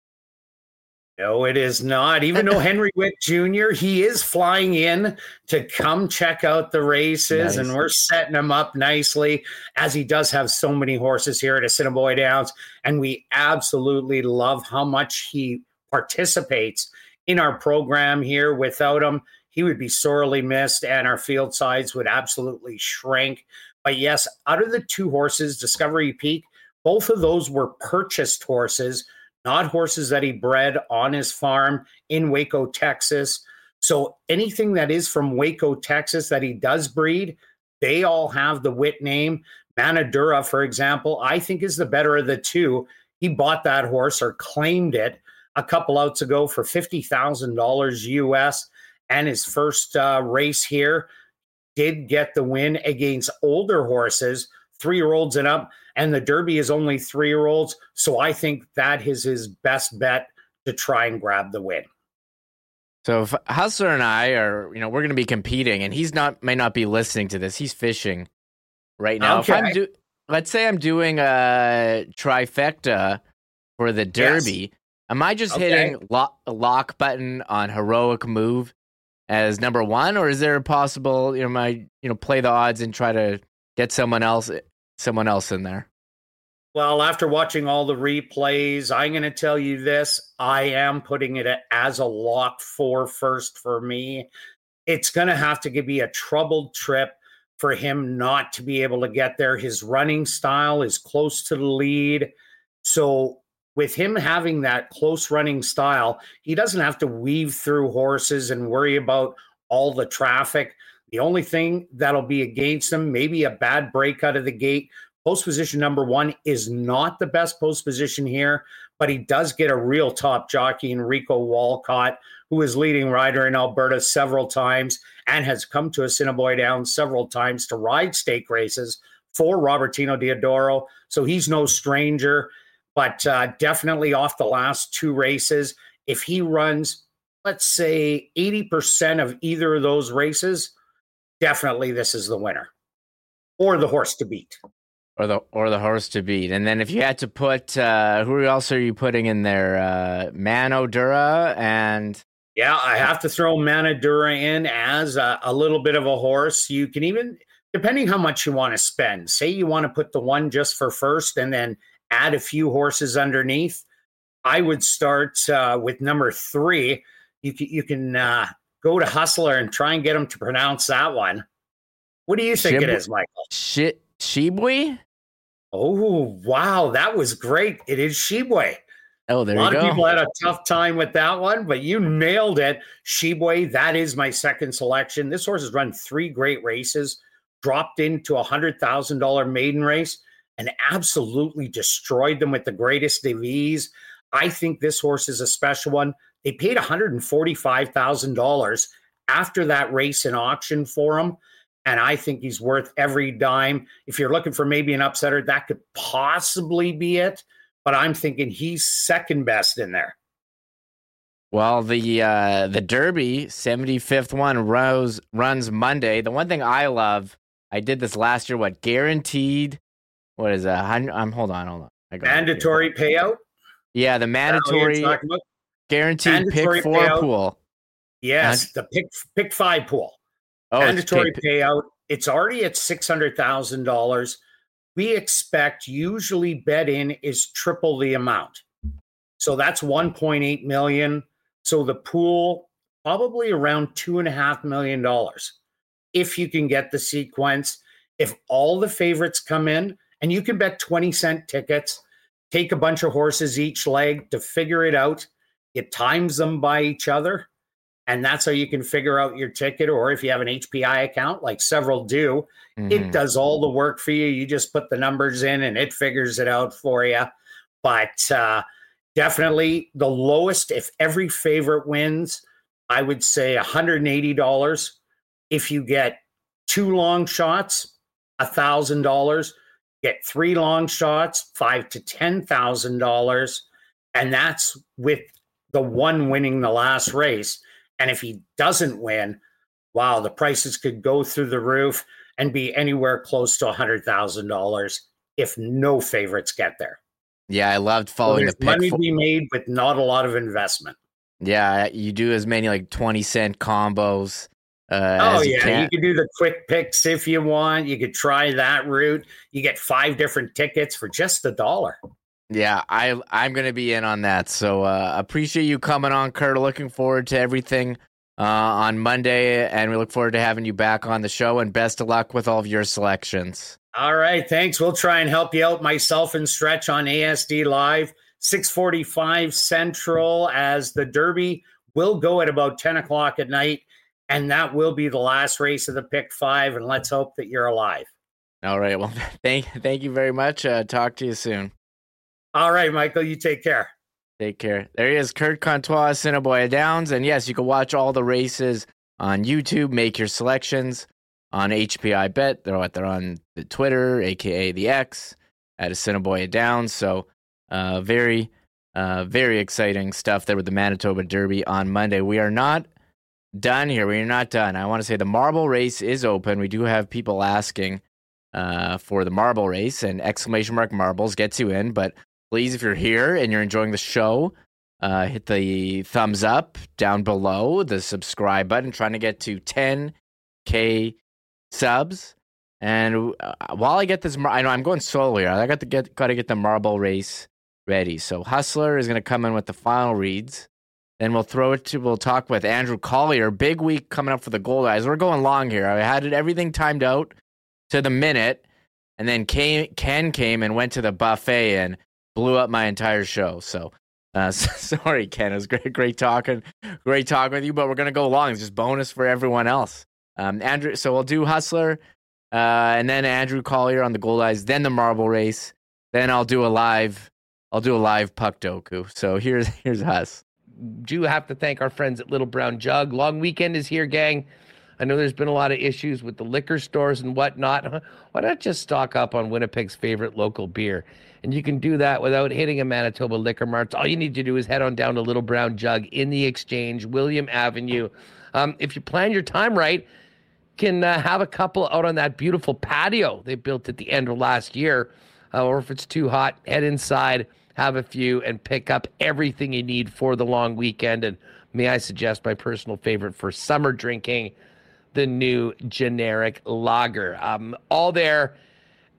No, it is not. Even though Henry Witt Jr., he is flying in to come check out the races, Nice. and we're setting him up nicely as he does have so many horses here at Assiniboia Downs. And we absolutely love how much he participates in our program here. Without him, he would be sorely missed, and our field sides would absolutely shrink. But yes, out of the two horses, Discovery Peak, both of those were purchased horses not horses that he bred on his farm in Waco, Texas. So anything that is from Waco, Texas that he does breed, they all have the wit name. Manadura, for example, I think is the better of the two. He bought that horse or claimed it a couple outs ago for $50,000 US. And his first uh, race here did get the win against older horses, three year olds and up. And the Derby is only three year olds. So I think that is his best bet to try and grab the win. So if Hustler and I are, you know, we're going to be competing, and he's not may not be listening to this. He's fishing right now. If I'm do, let's say I'm doing a trifecta for the Derby. Am I just Okay. hitting lock, lock button on heroic move as number one, or is there a possible, you know, my you know play the odds and try to get someone else someone else in there? Well, after watching all the replays, I'm going to tell you this. I am putting it as a lock for first for me. It's going to have to be a troubled trip for him not to be able to get there. His running style is close to the lead. So, with him having that close running style, he doesn't have to weave through horses and worry about all the traffic. The only thing that'll be against him, maybe a bad break out of the gate. Post position number one is not the best post position here, but he does get a real top jockey, Enrico Walcott, who is leading rider in Alberta several times and has come to Assiniboia Downs several times to ride stake races for Robertino Diodoro. So he's no stranger, but uh, definitely off the last two races. If he runs let's say 80% of either of those races, definitely this is the winner or the horse to beat. Or the or the horse to beat. And then if you had to put uh who else are you putting in there? Uh Manodura and Yeah, I have to throw Manadura in as a, a little bit of a horse. You can even, depending how much you want to spend, say you want to put the one just for first and then add a few horses underneath. I would start uh, with number three. You can, you can uh, go to Hustler and try and get him to pronounce that one. What do you think it Shib- is, Michael? Shit Shibui? Oh, wow. That was great. It is Shibwe. Oh, there a lot of go. people had a tough time with that one, but you nailed it. Shibwe, that is my second selection. This horse has run three great races, dropped into a hundred thousand dollar maiden race, and absolutely destroyed them with the greatest of ease. I think this horse is a special one. They paid one hundred and forty five thousand dollars after that race in auction for him. And I think he's worth every dime. If you're looking for maybe an upsetter, that could possibly be it but I'm thinking he's second best in there. Well, the uh, the Derby 75th one rose runs Monday. The one thing I love, I did this last year. What guaranteed? What is that? I'm um, hold on, hold on. I got it. Mandatory payout. Yeah, the Is that what you're mandatory guaranteed Mandatory pick four payout. pool. Yes, the pick pick five pool. Oh, Mandatory payout. It's already at six hundred thousand dollars. We expect usually bet in is triple the amount. So that's 1.8 million. So the pool probably around two and a half million dollars. If you can get the sequence, if all the favorites come in, and you can bet 20 cent tickets, take a bunch of horses each leg to figure it out. It times them by each other. And that's how you can figure out your ticket. Or if you have an HPI account, like several do, Mhm. it does all the work for you. You just put the numbers in and it figures it out for you. But uh, definitely the lowest, if every favorite wins, I would say $180. If you get two long shots, $1,000. Get three long shots, five to $10,000. And that's with the one winning the last race. And if he doesn't win, wow, the prices could go through the roof and be anywhere close to a $100,000 if no favorites get there. Yeah, I loved So following the there's money pick. to Fo- be made with not a lot of investment. yeah, you do as many like 20 cent combos. Uh, oh yeah, can. you could do the quick picks if you want. You could try that route. You get five different tickets for just a dollar. Yeah, I I'm gonna be in on that. So uh, appreciate you coming on, Kirt. Looking forward to everything uh, on Monday, and we look forward to having you back on the show. And best of luck with all of your selections. All right, thanks. We'll try and help you out. Myself and Stretch on ASD Live, six forty-five Central, as the Derby will go at about ten o'clock at night, and that will be the last race of the Pick Five. And let's hope that you're alive. All right. Well, thank thank you very much. Uh, talk to you soon. All right, Michael. You take care. Take care. There he is, Kirt Contois, Assiniboia Downs. And yes, you can watch all the races on YouTube. Make your selections on HPI Bet. They're, what, they're on the Twitter, aka the X, at Assiniboia Downs. So uh, very, uh, very exciting stuff there with the Manitoba Derby on Monday. We are not done here. We are not done. I want to say the marble race is open. We do have people asking uh, for the marble race, and exclamation mark marbles gets you in. But please, if you're here and you're enjoying the show, uh, hit the thumbs up down below, the subscribe button, trying to get to 10K subs. And uh, while I get this, I know I'm going solo here. I got to get got to get the marble race ready. So Hustler is going to come in with the final reads. Then we'll throw it to we'll talk with Andrew Collier. Big week coming up for the Goldeyes. We're going long here. I had everything timed out to the minute, and then came, Ken came and went to the buffet and blew up my entire show. So. Uh, sorry, Ken. It was great, great talking, great talking with you. But we're gonna go long. It's just bonus for everyone else. Um, Andrew. So we'll do Hustler, uh, and then Andrew Collier on the Goldeyes, then the Marble Race, then I'll do a live. I'll do a live Puckdoku. So here's here's us. Do have to thank our friends at Little Brown Jug. Long weekend is here, gang. I know there's been a lot of issues with the liquor stores and whatnot. Why not just stock up on Winnipeg's favorite local beer? And you can do that without hitting a Manitoba liquor mart. All you need to do is head on down to Little Brown Jug in the Exchange, William Avenue. Um, if you plan your time right, can uh, have a couple out on that beautiful patio they built at the end of last year. Uh, or if it's too hot, head inside, have a few, and pick up everything you need for the long weekend. And may I suggest my personal favorite for summer drinking, the new generic lager. Um, all there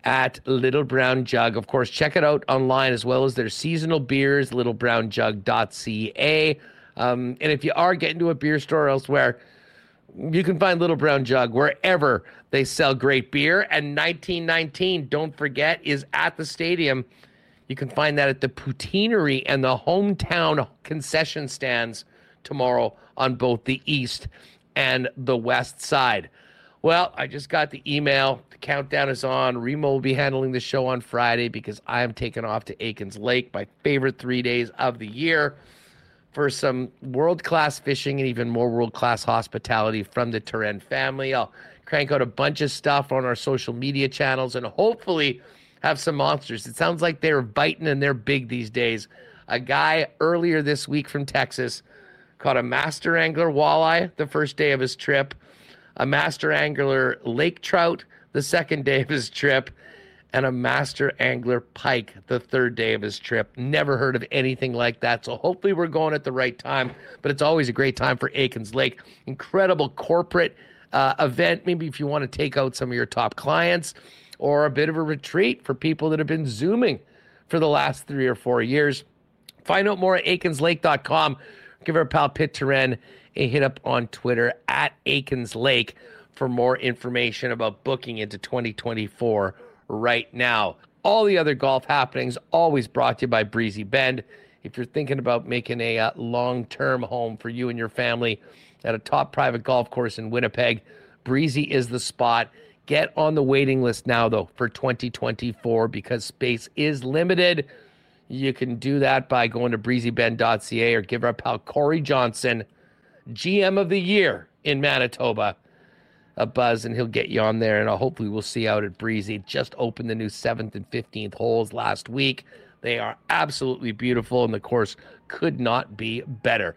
at Little Brown Jug. Of course, check it out online as well as their seasonal beers, littlebrownjug.ca. Um, and if you are getting to a beer store elsewhere, you can find Little Brown Jug wherever they sell great beer. And 1919, don't forget, is at the stadium. You can find that at the Poutineery and the hometown concession stands tomorrow on both the east and the west side. Well, I just got the email. The countdown is on. Remo will be handling the show on Friday because I am taking off to Aikens Lake, my favorite three days of the year, for some world class fishing and even more world class hospitality from the Turenne family. I'll crank out a bunch of stuff on our social media channels and hopefully have some monsters. It sounds like they're biting and they're big these days. A guy earlier this week from Texas caught a master angler walleye the first day of his trip a master angler lake trout the second day of his trip, and a master angler pike the third day of his trip. Never heard of anything like that. So hopefully we're going at the right time. But it's always a great time for Aikens Lake. Incredible corporate uh, event. Maybe if you want to take out some of your top clients, or a bit of a retreat for people that have been zooming for the last three or four years. Find out more at aikenslake.com. Give our pal Pitt Turenne a hit up on Twitter at Aikens Lake for more information about booking into 2024 right now. All the other golf happenings always brought to you by Breezy Bend. If you're thinking about making a uh, long term home for you and your family at a top private golf course in Winnipeg, Breezy is the spot. Get on the waiting list now, though, for 2024 because space is limited. You can do that by going to breezybend.ca or give our pal Corey Johnson GM of the year in Manitoba a buzz and he'll get you on there. And hopefully we'll see out at breezy. Just opened the new 7th and 15th holes last week. They are absolutely beautiful and the course could not be better.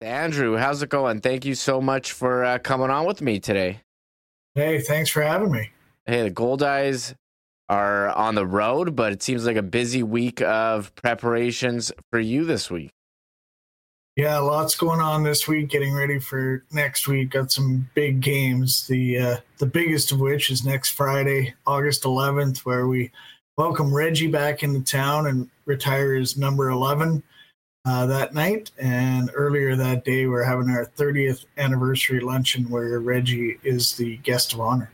Andrew how's it going? Thank you so much for uh, coming on with me today hey thanks for having me hey the Goldeyes are on the road but it seems like a busy week of preparations for you this week yeah, lots going on this week. Getting ready for next week. Got some big games. The uh, the biggest of which is next Friday, August 11th, where we welcome Reggie back into town and retire his number 11 uh, that night. And earlier that day, we're having our 30th anniversary luncheon where Reggie is the guest of honor.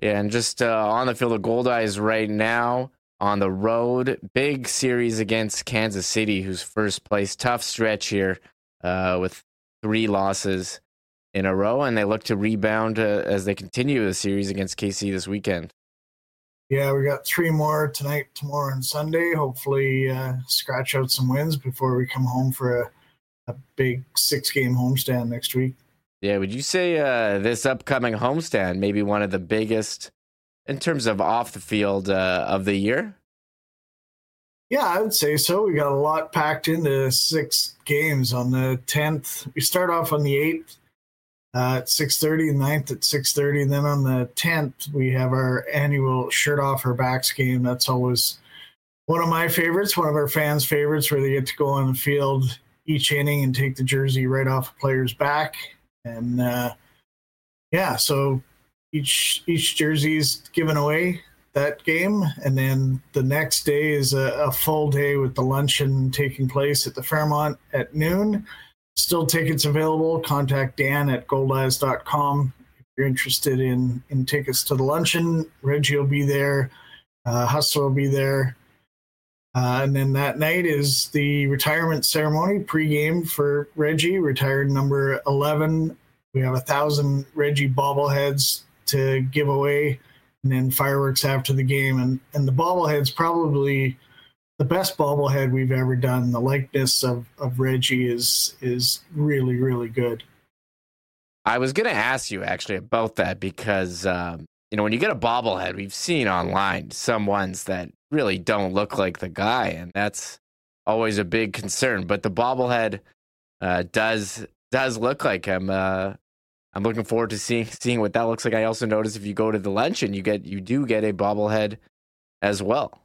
Yeah, and just uh, on the field of Goldeyes right now on the road. Big series against Kansas City, who's first place. Tough stretch here uh, with three losses in a row, and they look to rebound uh, as they continue the series against KC this weekend. Yeah, we got three more tonight, tomorrow, and Sunday. Hopefully, uh, scratch out some wins before we come home for a, a big six game homestand next week. Yeah, would you say uh, this upcoming homestand maybe one of the biggest in terms of off the field uh, of the year? Yeah, I would say so. We got a lot packed into six games. On the tenth, we start off on the eighth uh, at six thirty, and 9th at six thirty, and then on the tenth we have our annual shirt off our backs game. That's always one of my favorites, one of our fans' favorites, where they get to go on the field each inning and take the jersey right off a player's back, and uh, yeah, so each each jersey is given away that game, and then the next day is a, a, full day with the luncheon taking place at the Fairmont at noon. Still tickets available. Contact Dan at goldeyes.com if you're interested in in tickets to the luncheon. Reggie will be there. Uh, Hustler will be there. Uh, and then that night is the retirement ceremony pregame for Reggie, retired number 11. We have a thousand Reggie bobbleheads to give away, and then fireworks after the game. And and the bobblehead's probably the best bobblehead we've ever done. The likeness of of Reggie is is really really good. I was going to ask you actually about that because, um, you know, when you get a bobblehead, we've seen online some ones that really don't look like the guy, and that's always a big concern. But the bobblehead uh, does does look like him. Uh, I'm looking forward to seeing seeing what that looks like. I also notice if you go to the luncheon, you get you do get a bobblehead as well.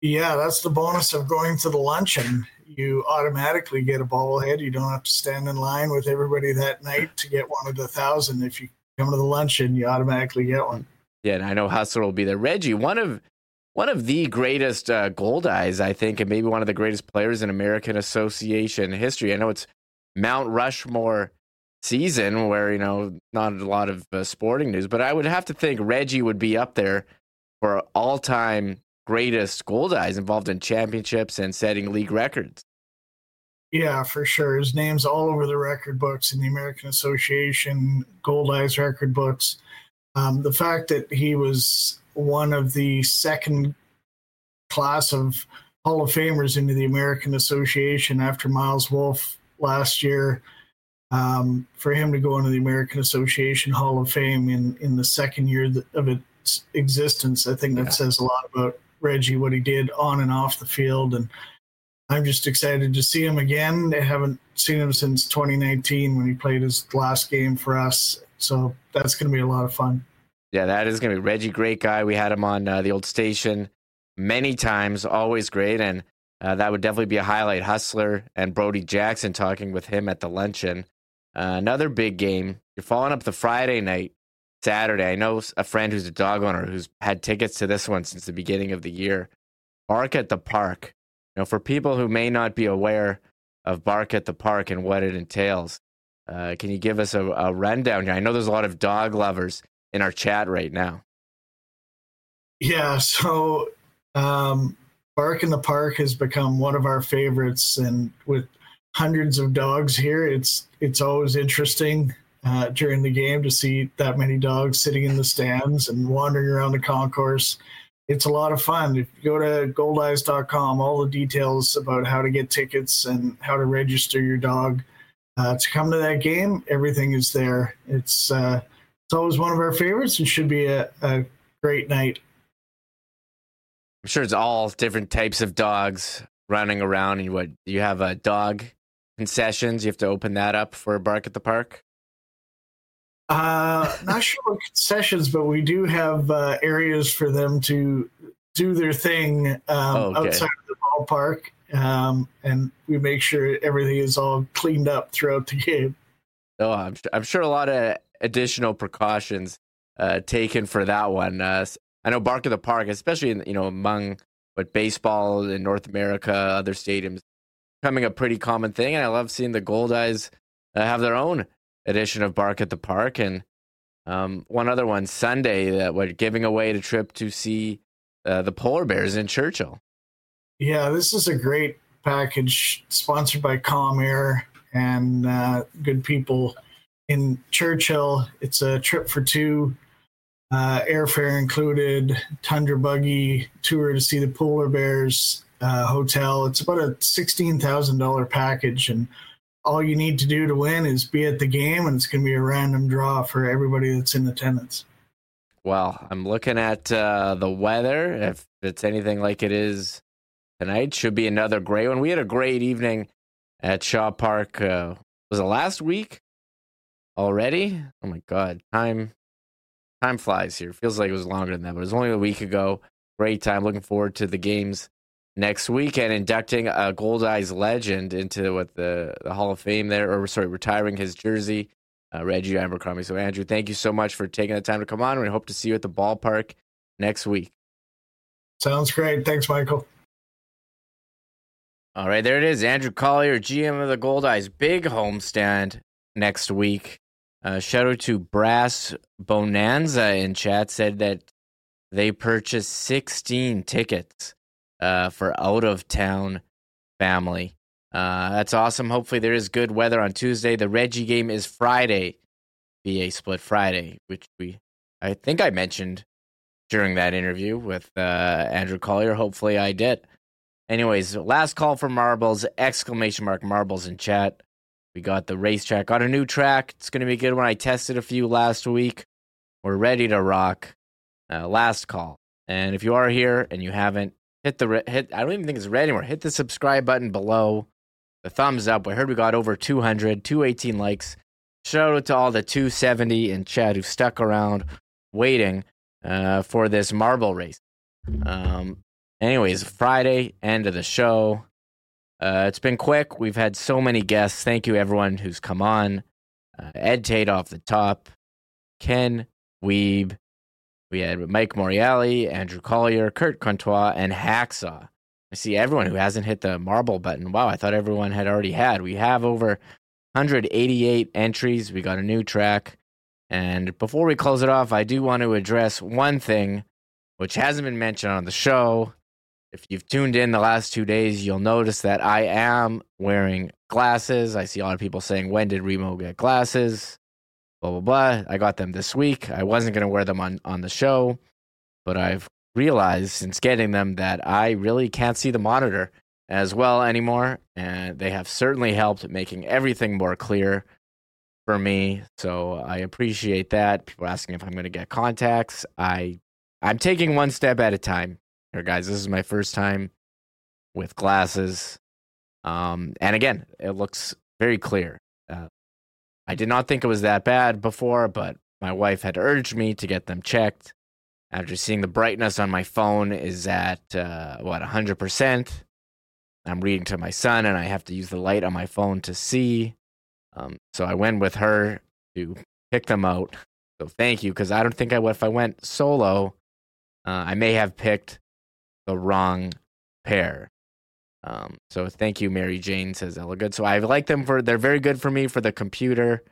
Yeah, that's the bonus of going to the luncheon. You automatically get a bobblehead. You don't have to stand in line with everybody that night to get one of the thousand. If you come to the luncheon, you automatically get one. Yeah, and I know Hustler will be there. Reggie, one of one of the greatest uh, Goldeyes, I think, and maybe one of the greatest players in American Association history. I know it's Mount Rushmore season where you know not a lot of uh, sporting news, but I would have to think Reggie would be up there for all time greatest Goldeyes involved in championships and setting league records. Yeah, for sure. His name's all over the record books in the American Association Goldeyes record books. Um, the fact that he was one of the second class of Hall of Famers into the American Association after Miles Wolff last year. Um, for him to go into the American Association Hall of Fame in, in the second year of its existence, I think that yeah. says a lot about Reggie, what he did on and off the field. And I'm just excited to see him again. I haven't seen him since 2019 when he played his last game for us. So that's going to be a lot of fun. Yeah, that is going to be Reggie. Great guy. We had him on uh, the old station many times. Always great. And uh, that would definitely be a highlight. Hustler and Brody Jackson talking with him at the luncheon. Uh, another big game. You're following up the Friday night, Saturday. I know a friend who's a dog owner who's had tickets to this one since the beginning of the year. Bark at the Park. Know, for people who may not be aware of Bark at the Park and what it entails, uh, can you give us a, a rundown here? I know there's a lot of dog lovers in our chat right now. Yeah, so um, Bark in the Park has become one of our favorites, and with hundreds of dogs here, it's it's always interesting uh, during the game to see that many dogs sitting in the stands and wandering around the concourse. It's a lot of fun. If you go to goldeyes.com, all the details about how to get tickets and how to register your dog uh, to come to that game, everything is there. It's uh, it's always one of our favorites and should be a, a great night. I'm sure it's all different types of dogs running around. And what you have a dog concessions? You have to open that up for a bark at the park. Uh, not sure what concessions, but we do have uh, areas for them to do their thing um, oh, okay. outside of the ballpark, um, and we make sure everything is all cleaned up throughout the game. Oh, I'm, I'm sure a lot of additional precautions uh, taken for that one. Uh, I know Bark at the Park, especially in, you know among what baseball in North America, other stadiums, becoming a pretty common thing. And I love seeing the Goldeyes uh, have their own edition of Bark at the Park, and um, one other one Sunday that we're giving away a trip to see uh, the polar bears in Churchill. Yeah, this is a great package sponsored by Calm Air and uh, good people in Churchill. It's a trip for two uh, airfare included, tundra buggy tour to see the polar bears, uh, hotel. It's about a sixteen thousand dollar package, and all you need to do to win is be at the game, and it's going to be a random draw for everybody that's in attendance. Well, I'm looking at uh, the weather. If it's anything like it is tonight, should be another great one. We had a great evening at Shaw Park. Uh, was it last week already? Oh my God, time time flies here. Feels like it was longer than that, but it was only a week ago. Great time. Looking forward to the games next week and inducting a Goldeyes legend into what the, the Hall of Fame there, or sorry, retiring his jersey, uh, Reggie Abercrombie. So, Andrew, thank you so much for taking the time to come on. We hope to see you at the ballpark next week. Sounds great. Thanks, Michael. All right, there it is. Andrew Collier, GM of the Goldeyes, big homestand next week. Uh, shout out to Brass Bonanza in chat said that they purchased 16 tickets uh, for out of town family. Uh, that's awesome. Hopefully, there is good weather on Tuesday. The Reggie game is Friday, BA Split Friday, which we, I think I mentioned during that interview with uh, Andrew Collier. Hopefully, I did. Anyways, last call for marbles! Exclamation mark marbles in chat. We got the racetrack, got a new track. It's going to be good one. I tested a few last week. We're ready to rock. Uh, last call. And if you are here and you haven't hit the hit, I don't even think it's red anymore. Hit the subscribe button below, the thumbs up. We heard we got over 200, 218 likes. Shout out to all the 270 in chat who stuck around waiting uh, for this marble race. Um, anyways, Friday end of the show. Uh, it's been quick. We've had so many guests. Thank you, everyone who's come on. Uh, Ed Tait off the top, Ken Wiebe. We had Mike Morreale, Andrew Collier, Kirt Contois, and Hacksaw. I see everyone who hasn't hit the marble button. Wow, I thought everyone had already had. We have over 188 entries. We got a new track. And before we close it off, I do want to address one thing which hasn't been mentioned on the show. If you've tuned in the last two days, you'll notice that I am wearing glasses. I see a lot of people saying, When did Remo get glasses? Blah, blah, blah. I got them this week. I wasn't to wear them on, on the show, but I've realized since getting them that I really can't see the monitor as well anymore. And they have certainly helped making everything more clear for me. So I appreciate that. People asking if I'm to get contacts. I I'm taking one step at a time. Here, guys, this is my first time with glasses. Um, and again, it looks very clear. Uh, I did not think it was that bad before, but my wife had urged me to get them checked. After seeing the brightness on my phone is at uh, what 100%. I'm reading to my son, and I have to use the light on my phone to see. Um, so I went with her to pick them out. So thank you, because I don't think I would if I went solo. Uh, I may have picked the wrong pair. Um, so thank you, Mary Jane says Ella good. So I like them for they're very good for me for the computer.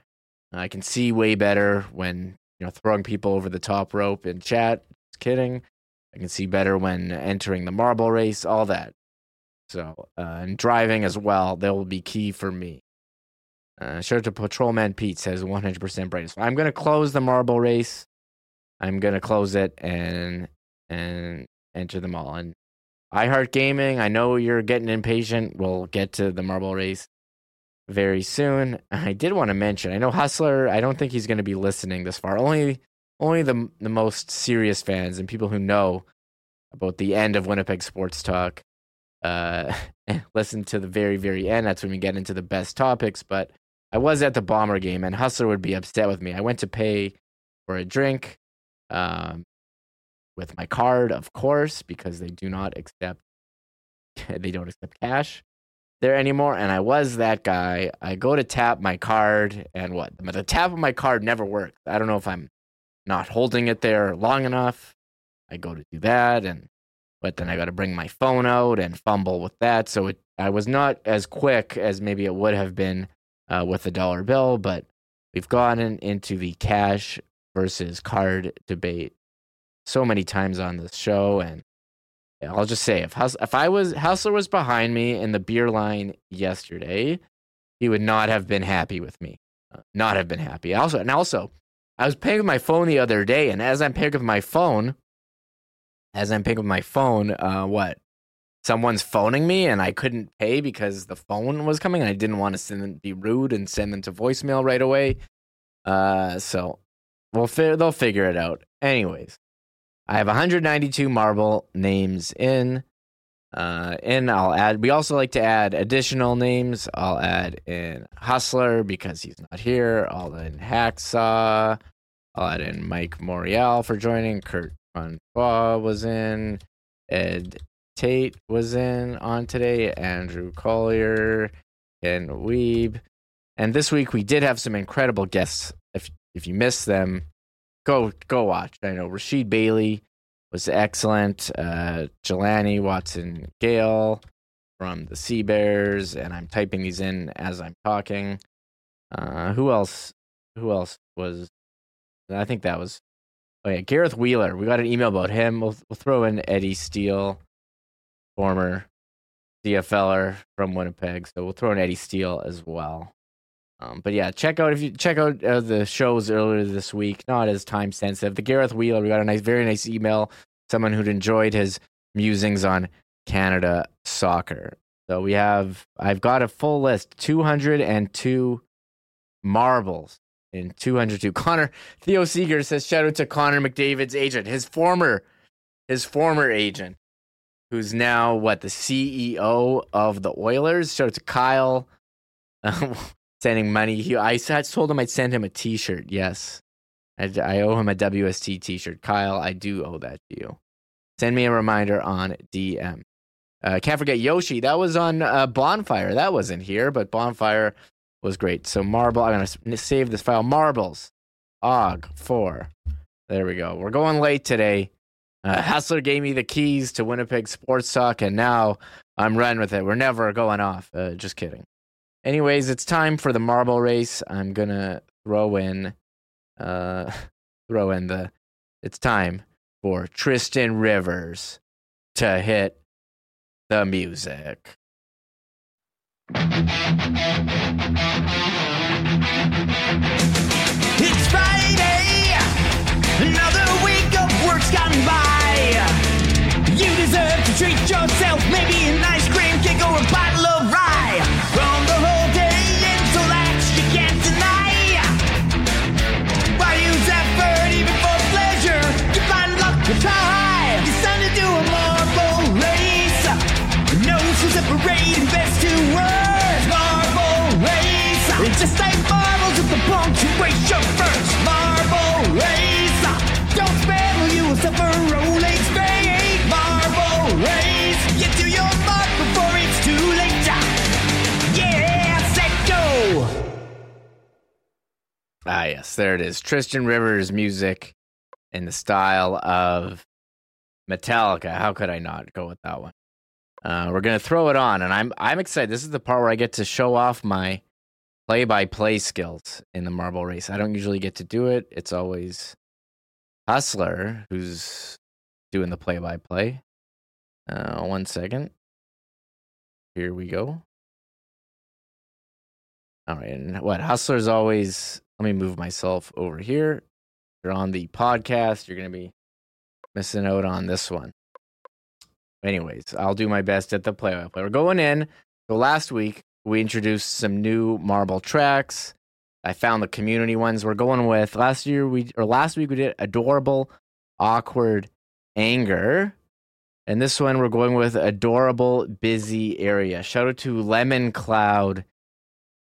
I can see way better when you know throwing people over the top rope in chat. Just kidding. I can see better when entering the marble race. All that. So uh, and driving as well. They will be key for me. Uh, out to Patrolman Pete says 100% brightness. I'm gonna close the marble race. I'm gonna close it and and enter them all. And iHeart Gaming, I know you're getting impatient. We'll get to the marble race very soon. I did want to mention, I know Hustler, I don't think he's going to be listening this far. Only only the the most serious fans and people who know about the end of Winnipeg Sports Talk uh listen to the very very end. That's when we get into the best topics, but I was at the Bomber game and Hustler would be upset with me. I went to pay for a drink um with my card, of course, because they do not accept they don't accept cash there anymore. And I was that guy. I go to tap my card, and what? The tap of my card never works. I don't know if I'm not holding it there long enough. I go to do that, and but then I got to bring my phone out and fumble with that. So it, I was not as quick as maybe it would have been uh, with a dollar bill. But we've gotten into the cash versus card debate so many times on this show, and I'll just say if if I was Hustler was behind me in the beer line yesterday, he would not have been happy with me. Uh, not have been happy. Also, and also, I was paying with my phone the other day, and as I'm paying with my phone, as I'm paying with my phone, uh, what? Someone's phoning me, and I couldn't pay because the phone was coming, and I didn't want to send them, be rude and send them to voicemail right away. Uh, so we'll fi- they'll figure it out. Anyways, I have 192 marble names in. Uh, and I'll add. We also like to add additional names. I'll add in Hustler because he's not here. I'll add in Hacksaw. I'll add in Mike Morreale for joining. Kirt Contois was in. Ed Tait was in on today. Andrew Collier and Wiebe. And this week we did have some incredible guests. If if you missed them, go go watch. I know Rasheed Bailey was excellent. Uh, Jelani Watson Gale from the Sea Bears, and I'm typing these in as I'm talking. Uh, who else? Who else was? I think that was. Oh yeah, Gareth Wheeler. We got an email about him. We'll, we'll throw in Eddie Steele, former CFLer from Winnipeg. So we'll throw in Eddie Steele as well. Um, but yeah, check out if you check out uh, the shows earlier this week. Not as time sensitive. The Gareth Wheeler, we got a nice, very nice email. Someone who'd enjoyed his musings on Canada soccer. So we have, I've got a full list 202 marbles in 202. Connor, Theo Seeger says, shout out to Connor McDavid's agent, his former, his former agent, who's now what, the CEO of the Oilers. Shout out to Kyle um, sending money. He, I told him I'd send him a t shirt. Yes. I, I owe him a WST t shirt. Kyle, I do owe that to you. Send me a reminder on DM. Uh, can't forget Yoshi. That was on uh, Bonfire. That wasn't here, but Bonfire was great. So Marble, I'm to save this file. Marbles, Og, 4. There we go. We're going late today. Uh, Hustler gave me the keys to Winnipeg Sports Talk, and now I'm running with it. We're never going off. Uh, just kidding. Anyways, it's time for the marble race. I'm to throw in, uh, throw in the, it's time for Tristan Rivers to hit the music. It's Friday, another week of work's gone by. You deserve to treat yourself, maybe Ah, yes, there it is. Tristan Rivers music in the style of Metallica. How could I not go with that one? Uh, we're gonna throw it on, and I'm I'm excited. This is the part where I get to show off my play-by-play skills in the marble race. I don't usually get to do it. It's always Hustler who's doing the play-by-play. Uh, one second. Here we go. All right, and what Hustler's always. Let me move myself over here. You're on the podcast, you're gonna be missing out on this one. Anyways, I'll do my best at the play. We're going in. So last week we introduced some new marble tracks. I found the community ones we're going with. Last year we or last week we did adorable, awkward, anger. And this one we're going with adorable, busy area. Shout out to Lemon Cloud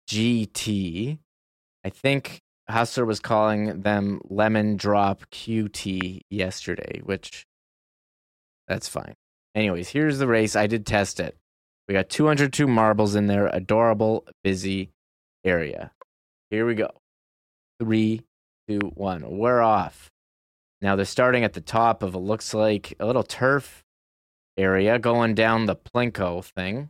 GT. I think Hustler was calling them Lemon Drop QT yesterday, which that's fine. Anyways, here's the race. I did test it. We got 202 marbles in there. Adorable, busy area. Here we go. Three, two, one. We're off. Now they're starting at the top of it looks like a little turf area going down the Plinko thing.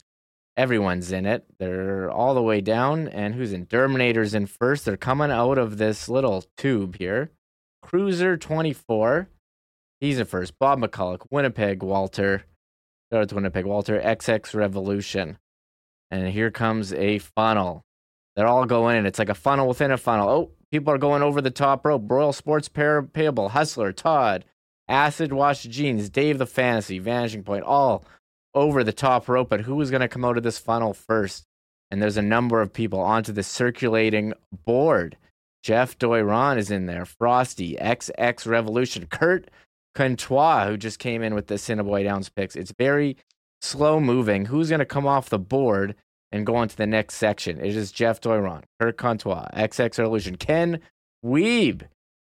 Everyone's in it. They're all the way down. And who's in? Terminator's in first. They're coming out of this little tube here. Cruiser 24. He's in first. Bob McCulloch, Winnipeg, Walter. Shout out to Winnipeg, Walter. XX Revolution. And here comes a funnel. They're all going in. It's like a funnel within a funnel. Oh, people are going over the top rope. Royal Sports Payable, Hustler, Todd, Acid Wash Jeans, Dave the Fantasy, Vanishing Point, all over the top rope. But who is going to come out of this funnel first? And there's a number of people onto the circulating board. Jeff Doiron is in there. Frosty, XX Revolution, Kirt Contois, who just came in with the Assiniboia Downs picks. It's very slow moving. Who's going to come off the board and go on to the next section? It is Jeff Doiron, Kirt Contois, XX Revolution, Ken Wiebe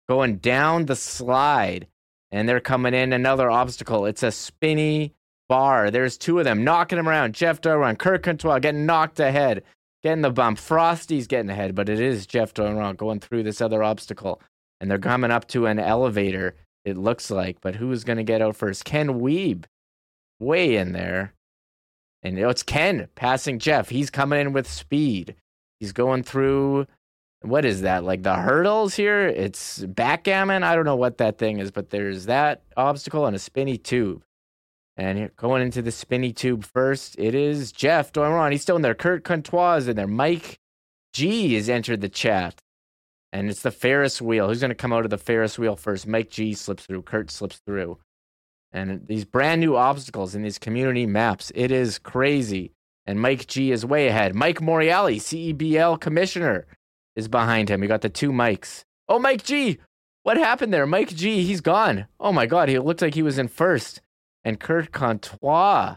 going down the slide. And they're coming in another obstacle. It's a spinny bar. There's two of them knocking him around. Jeff Doiron, Kirt Contois getting knocked ahead, getting the bump. Frosty's getting ahead, but it is Jeff Doiron going through this other obstacle. And they're coming up to an elevator it looks like. But who is going to get out first? Ken Wiebe, way in there. And know, it's Ken passing Jeff. He's coming in with speed. He's going through, what is that? Like the hurdles here? It's backgammon. I don't know what that thing is, but there's that obstacle and a spinny tube. And going into the spinny tube first, it is Jeff Doiron. He's still in there. Kirt Contois is in there. Mike G has entered the chat and it's the Ferris wheel. Who's going to come out of the Ferris wheel first? Mike G slips through, Kirt slips through. And these brand new obstacles in these community maps, it is crazy. And Mike G is way ahead. Mike Morreale, CEBL commissioner, is behind him. We got the two mics. Oh, Mike G. What happened there? Mike G, he's gone. Oh my God, he looked like he was in first. And Kirt Contois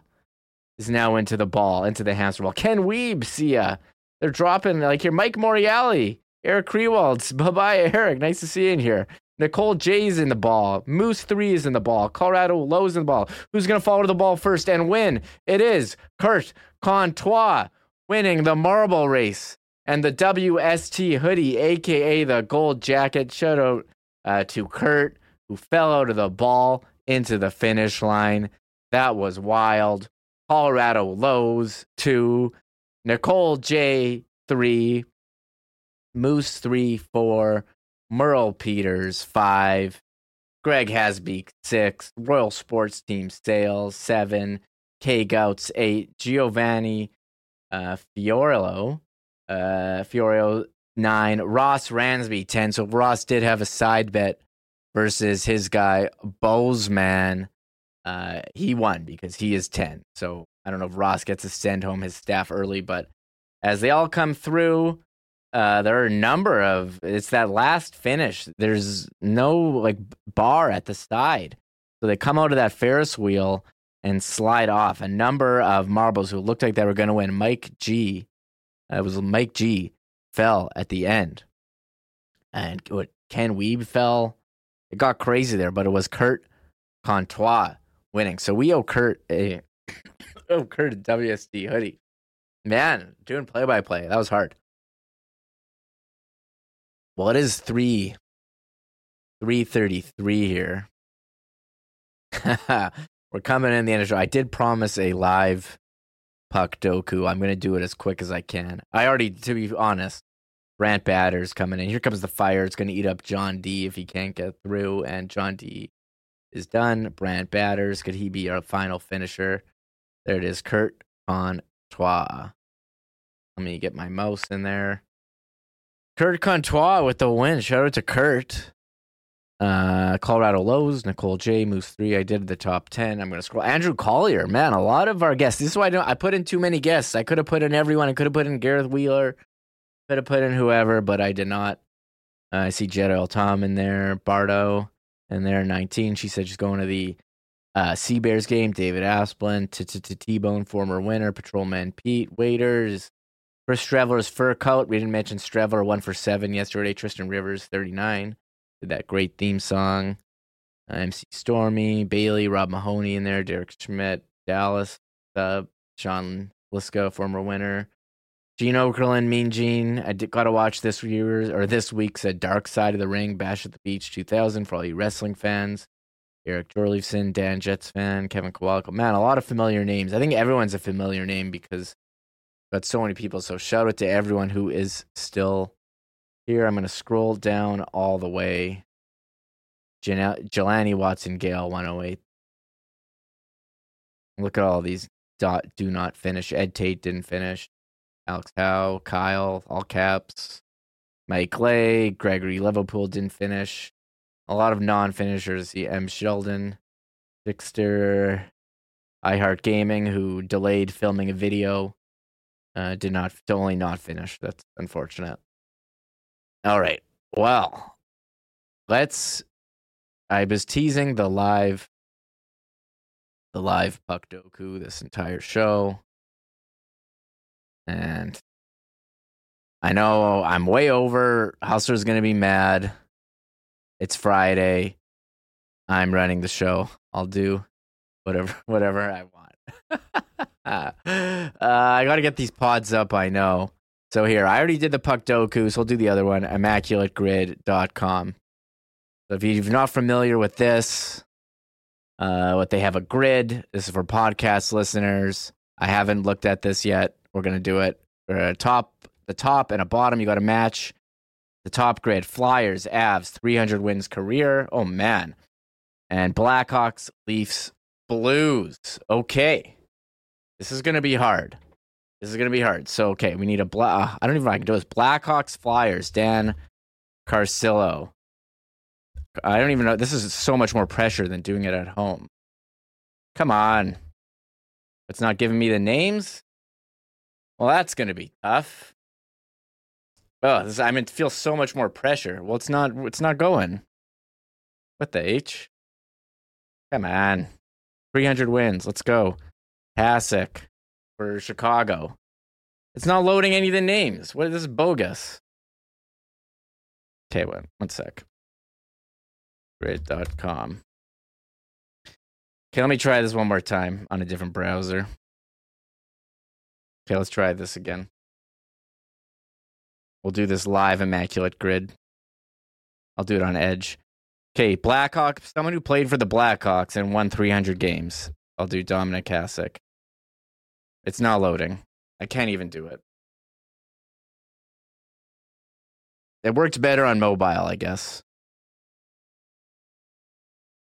is now into the ball, into the hamster ball. Ken Wiebe, see ya. They're dropping like here. Mike Morreale, Eric Krewalds. Bye bye, Eric. Nice to see you in here. Nicole J's in the ball. Moose 3 is in the ball. Colorado Lowe's in the ball. Who's going to follow the ball first and win? It is Kirt Contois winning the marble race and the WST hoodie, aka the gold jacket. Shout out uh, to Kurt, who fell out of the ball into the finish line. That was wild. Colorado Lowe's 2. Nicole J 3. Moose 3 4. Merle Peters, five. Greg Hasbeek, six. Royal Sports Team Sales, seven. K Gouts, eight. Giovanni uh, Fiorillo, uh, nine. Ross Ransby, 10. So Ross did have a side bet versus his guy, Bozeman. Uh, he won because he is 10. So I don't know if Ross gets to send home his staff early, but as they all come through, uh, there are a number of it's that last finish. There's no like bar at the side, so they come out of that Ferris wheel and slide off. A number of marbles who looked like they were going to win. Mike G, uh, it was Mike G, fell at the end, and what Ken Wiebe fell. It got crazy there, but it was Kirt Contois winning. So we owe Kirt a oh Kirt a WSD hoodie. Man, doing play by play that was hard. Well, it is three, three thirty-three here. We're coming in the end of the show. I did promise a live Puckdoku. I'm gonna do it as quick as I can. I already, to be honest, Brant Batter's coming in. Here comes the fire. It's gonna eat up John D if he can't get through, and John D is done. Brant Batters, could he be our final finisher? There it is. Kirt Contois. Let me get my mouse in there. Kirt Contois with the win. Shout out to Kirt. Uh, Colorado Lowe's, Nicole J, Moose Three. I did the top ten. I'm gonna scroll. Andrew Collier, man, a lot of our guests. This is why I don't. I put in too many guests. I could have put in everyone. I could have put in Gareth Wheeler. Could have put in whoever, but I did not. Uh, I see Jetta El Tom in there, Bardo, and there 19. She said she's going to the uh, Sea Bears game. David Asplin, T Bone, former winner, Patrolman Pete, Waiters, Chris Streveler's fur coat. We didn't mention Streveler one for seven yesterday. Tristan Rivers, 39. Did that great theme song. Uh, MC Stormy, Bailey, Rob Mahoney in there, Derek Schmidt, Dallas, uh, Sean Liska, former winner. Gene Okerlund, Mean Gene. I did, got to watch this year's or this week's uh, Dark Side of the Ring Bash at the Beach 2000 for all you wrestling fans. Eric Jorleifson, Dan Jets fan, Kevin Kowalko. Man, a lot of familiar names. I think everyone's a familiar name because got so many people. So shout out to everyone who is still here. I'm going to scroll down all the way. Jan- Jelani Watson, Gale 108. Look at all these dot do not finish. Ed Tait didn't finish. Alex Howe, Kyle, all caps. Mike Clay, Gregory Liverpool didn't finish. A lot of non-finishers. The M. Sheldon, Dixter, iHeart Gaming, who delayed filming a video, uh, did not only not finish. That's unfortunate. All right. Well, let's. I was teasing the live, the live Puckdoku this entire show, and I know I'm way over. Hustler's gonna be mad. It's Friday. I'm running the show. I'll do whatever whatever I want. uh, I got to get these pods up. I know. So here, I already did the Puckdoku, so I'll do the other one. ImmaculateGrid.com. So if you're not familiar with this, uh, what they have a grid. This is for podcast listeners. I haven't looked at this yet. We're gonna do it. Top, the top and a bottom. You got to match the top grid. Flyers, Avs, 300 wins career. Oh man, and Blackhawks, Leafs, Blues. Okay, this is gonna be hard. This is gonna be hard. So okay, we need a black. Uh, I don't even know I can do this. Blackhawks, Flyers, Dan Carcillo. I don't even know. This is so much more pressure than doing it at home. Come on. It's not giving me the names. Well, that's going to be tough. Oh, this, I mean, it feels so much more pressure. Well, it's not. It's not going. What the h? Come on, three hundred wins. Let's go. Hasek for Chicago. It's not loading any of the names. What is this bogus? Okay, one one sec. Grid.com. Okay, let me try this one more time on a different browser. Okay, let's try this again. We'll do this live Immaculate Grid. I'll do it on Edge. Okay, Blackhawk, someone who played for the Blackhawks and won 300 games. I'll do Dominik Hasek. It's not loading. I can't even do it. It worked better on mobile, I guess.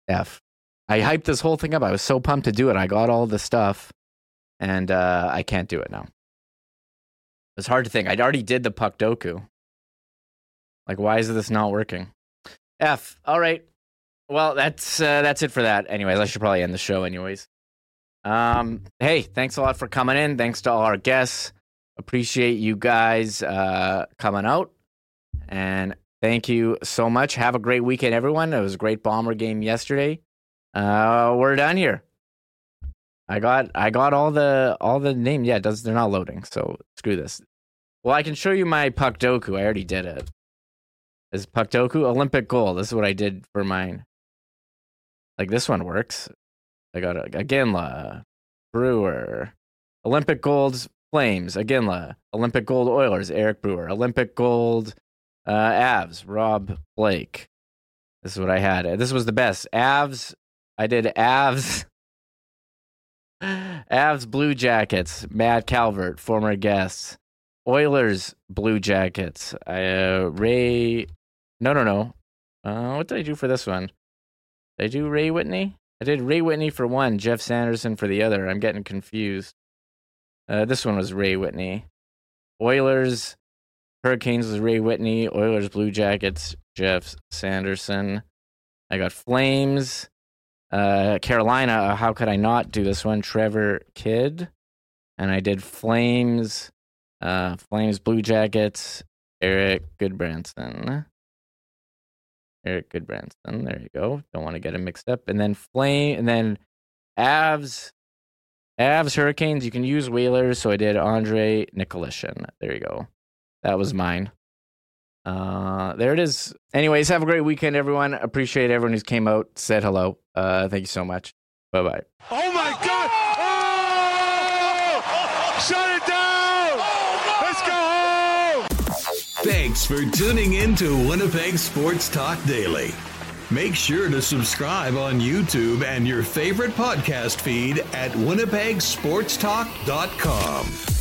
F. I hyped this whole thing up. I was so pumped to do it. I got all the stuff, and uh, I can't do it now. It's hard to think. I already did the Puckdoku. Like, why is this not working? F. All right. Well, that's uh, that's it for that. Anyways, I should probably end the show. Anyways. Um. Hey, thanks a lot for coming in. Thanks to all our guests. Appreciate you guys uh, coming out, and thank you so much. Have a great weekend, everyone. It was a great bomber game yesterday. Uh, we're done here. I got I got all the all the name. Yeah, does they're not loading. So screw this. Well, I can show you my Puckdoku. I already did it. Is Puckdoku Olympic gold? This is what I did for mine. Like this one works. I got a, Iginla, Brewer, Olympic gold Flames, Iginla, Olympic gold Oilers, Eric Brewer, Olympic gold uh, Avs, Rob Blake. This is what I had. This was the best. Avs. I did Avs. Avs Blue Jackets, Matt Calvert, former guest. Oilers Blue Jackets, uh, Ray. No, no, no. Uh, what did I do for this one? Did I do Ray Whitney? I did Ray Whitney for one, Geoff Sanderson for the other. I'm getting confused. Uh, this one was Ray Whitney. Oilers, Hurricanes was Ray Whitney. Oilers Blue Jackets, Geoff Sanderson. I got Flames. Uh, Carolina, uh, how could I not do this one? Trevor Kidd. And I did Flames, uh, Flames Blue Jackets, Erik Gudbranson. Erik Gudbranson. There you go. Don't want to get him mixed up. And then Flame, and then Avs, Avs Hurricanes. You can use Whalers. So I did Andrei Nikolishin. There you go. That was mine. Uh, there it is. Anyways, have a great weekend, everyone. Appreciate everyone who's came out, said hello. Uh, thank you so much. Bye bye. Oh my God! Oh! Shut it down! Let's go home! Thanks for tuning in to Winnipeg Sports Talk Daily. Make sure to subscribe on YouTube and your favorite podcast feed at winnipegsportstalk.com.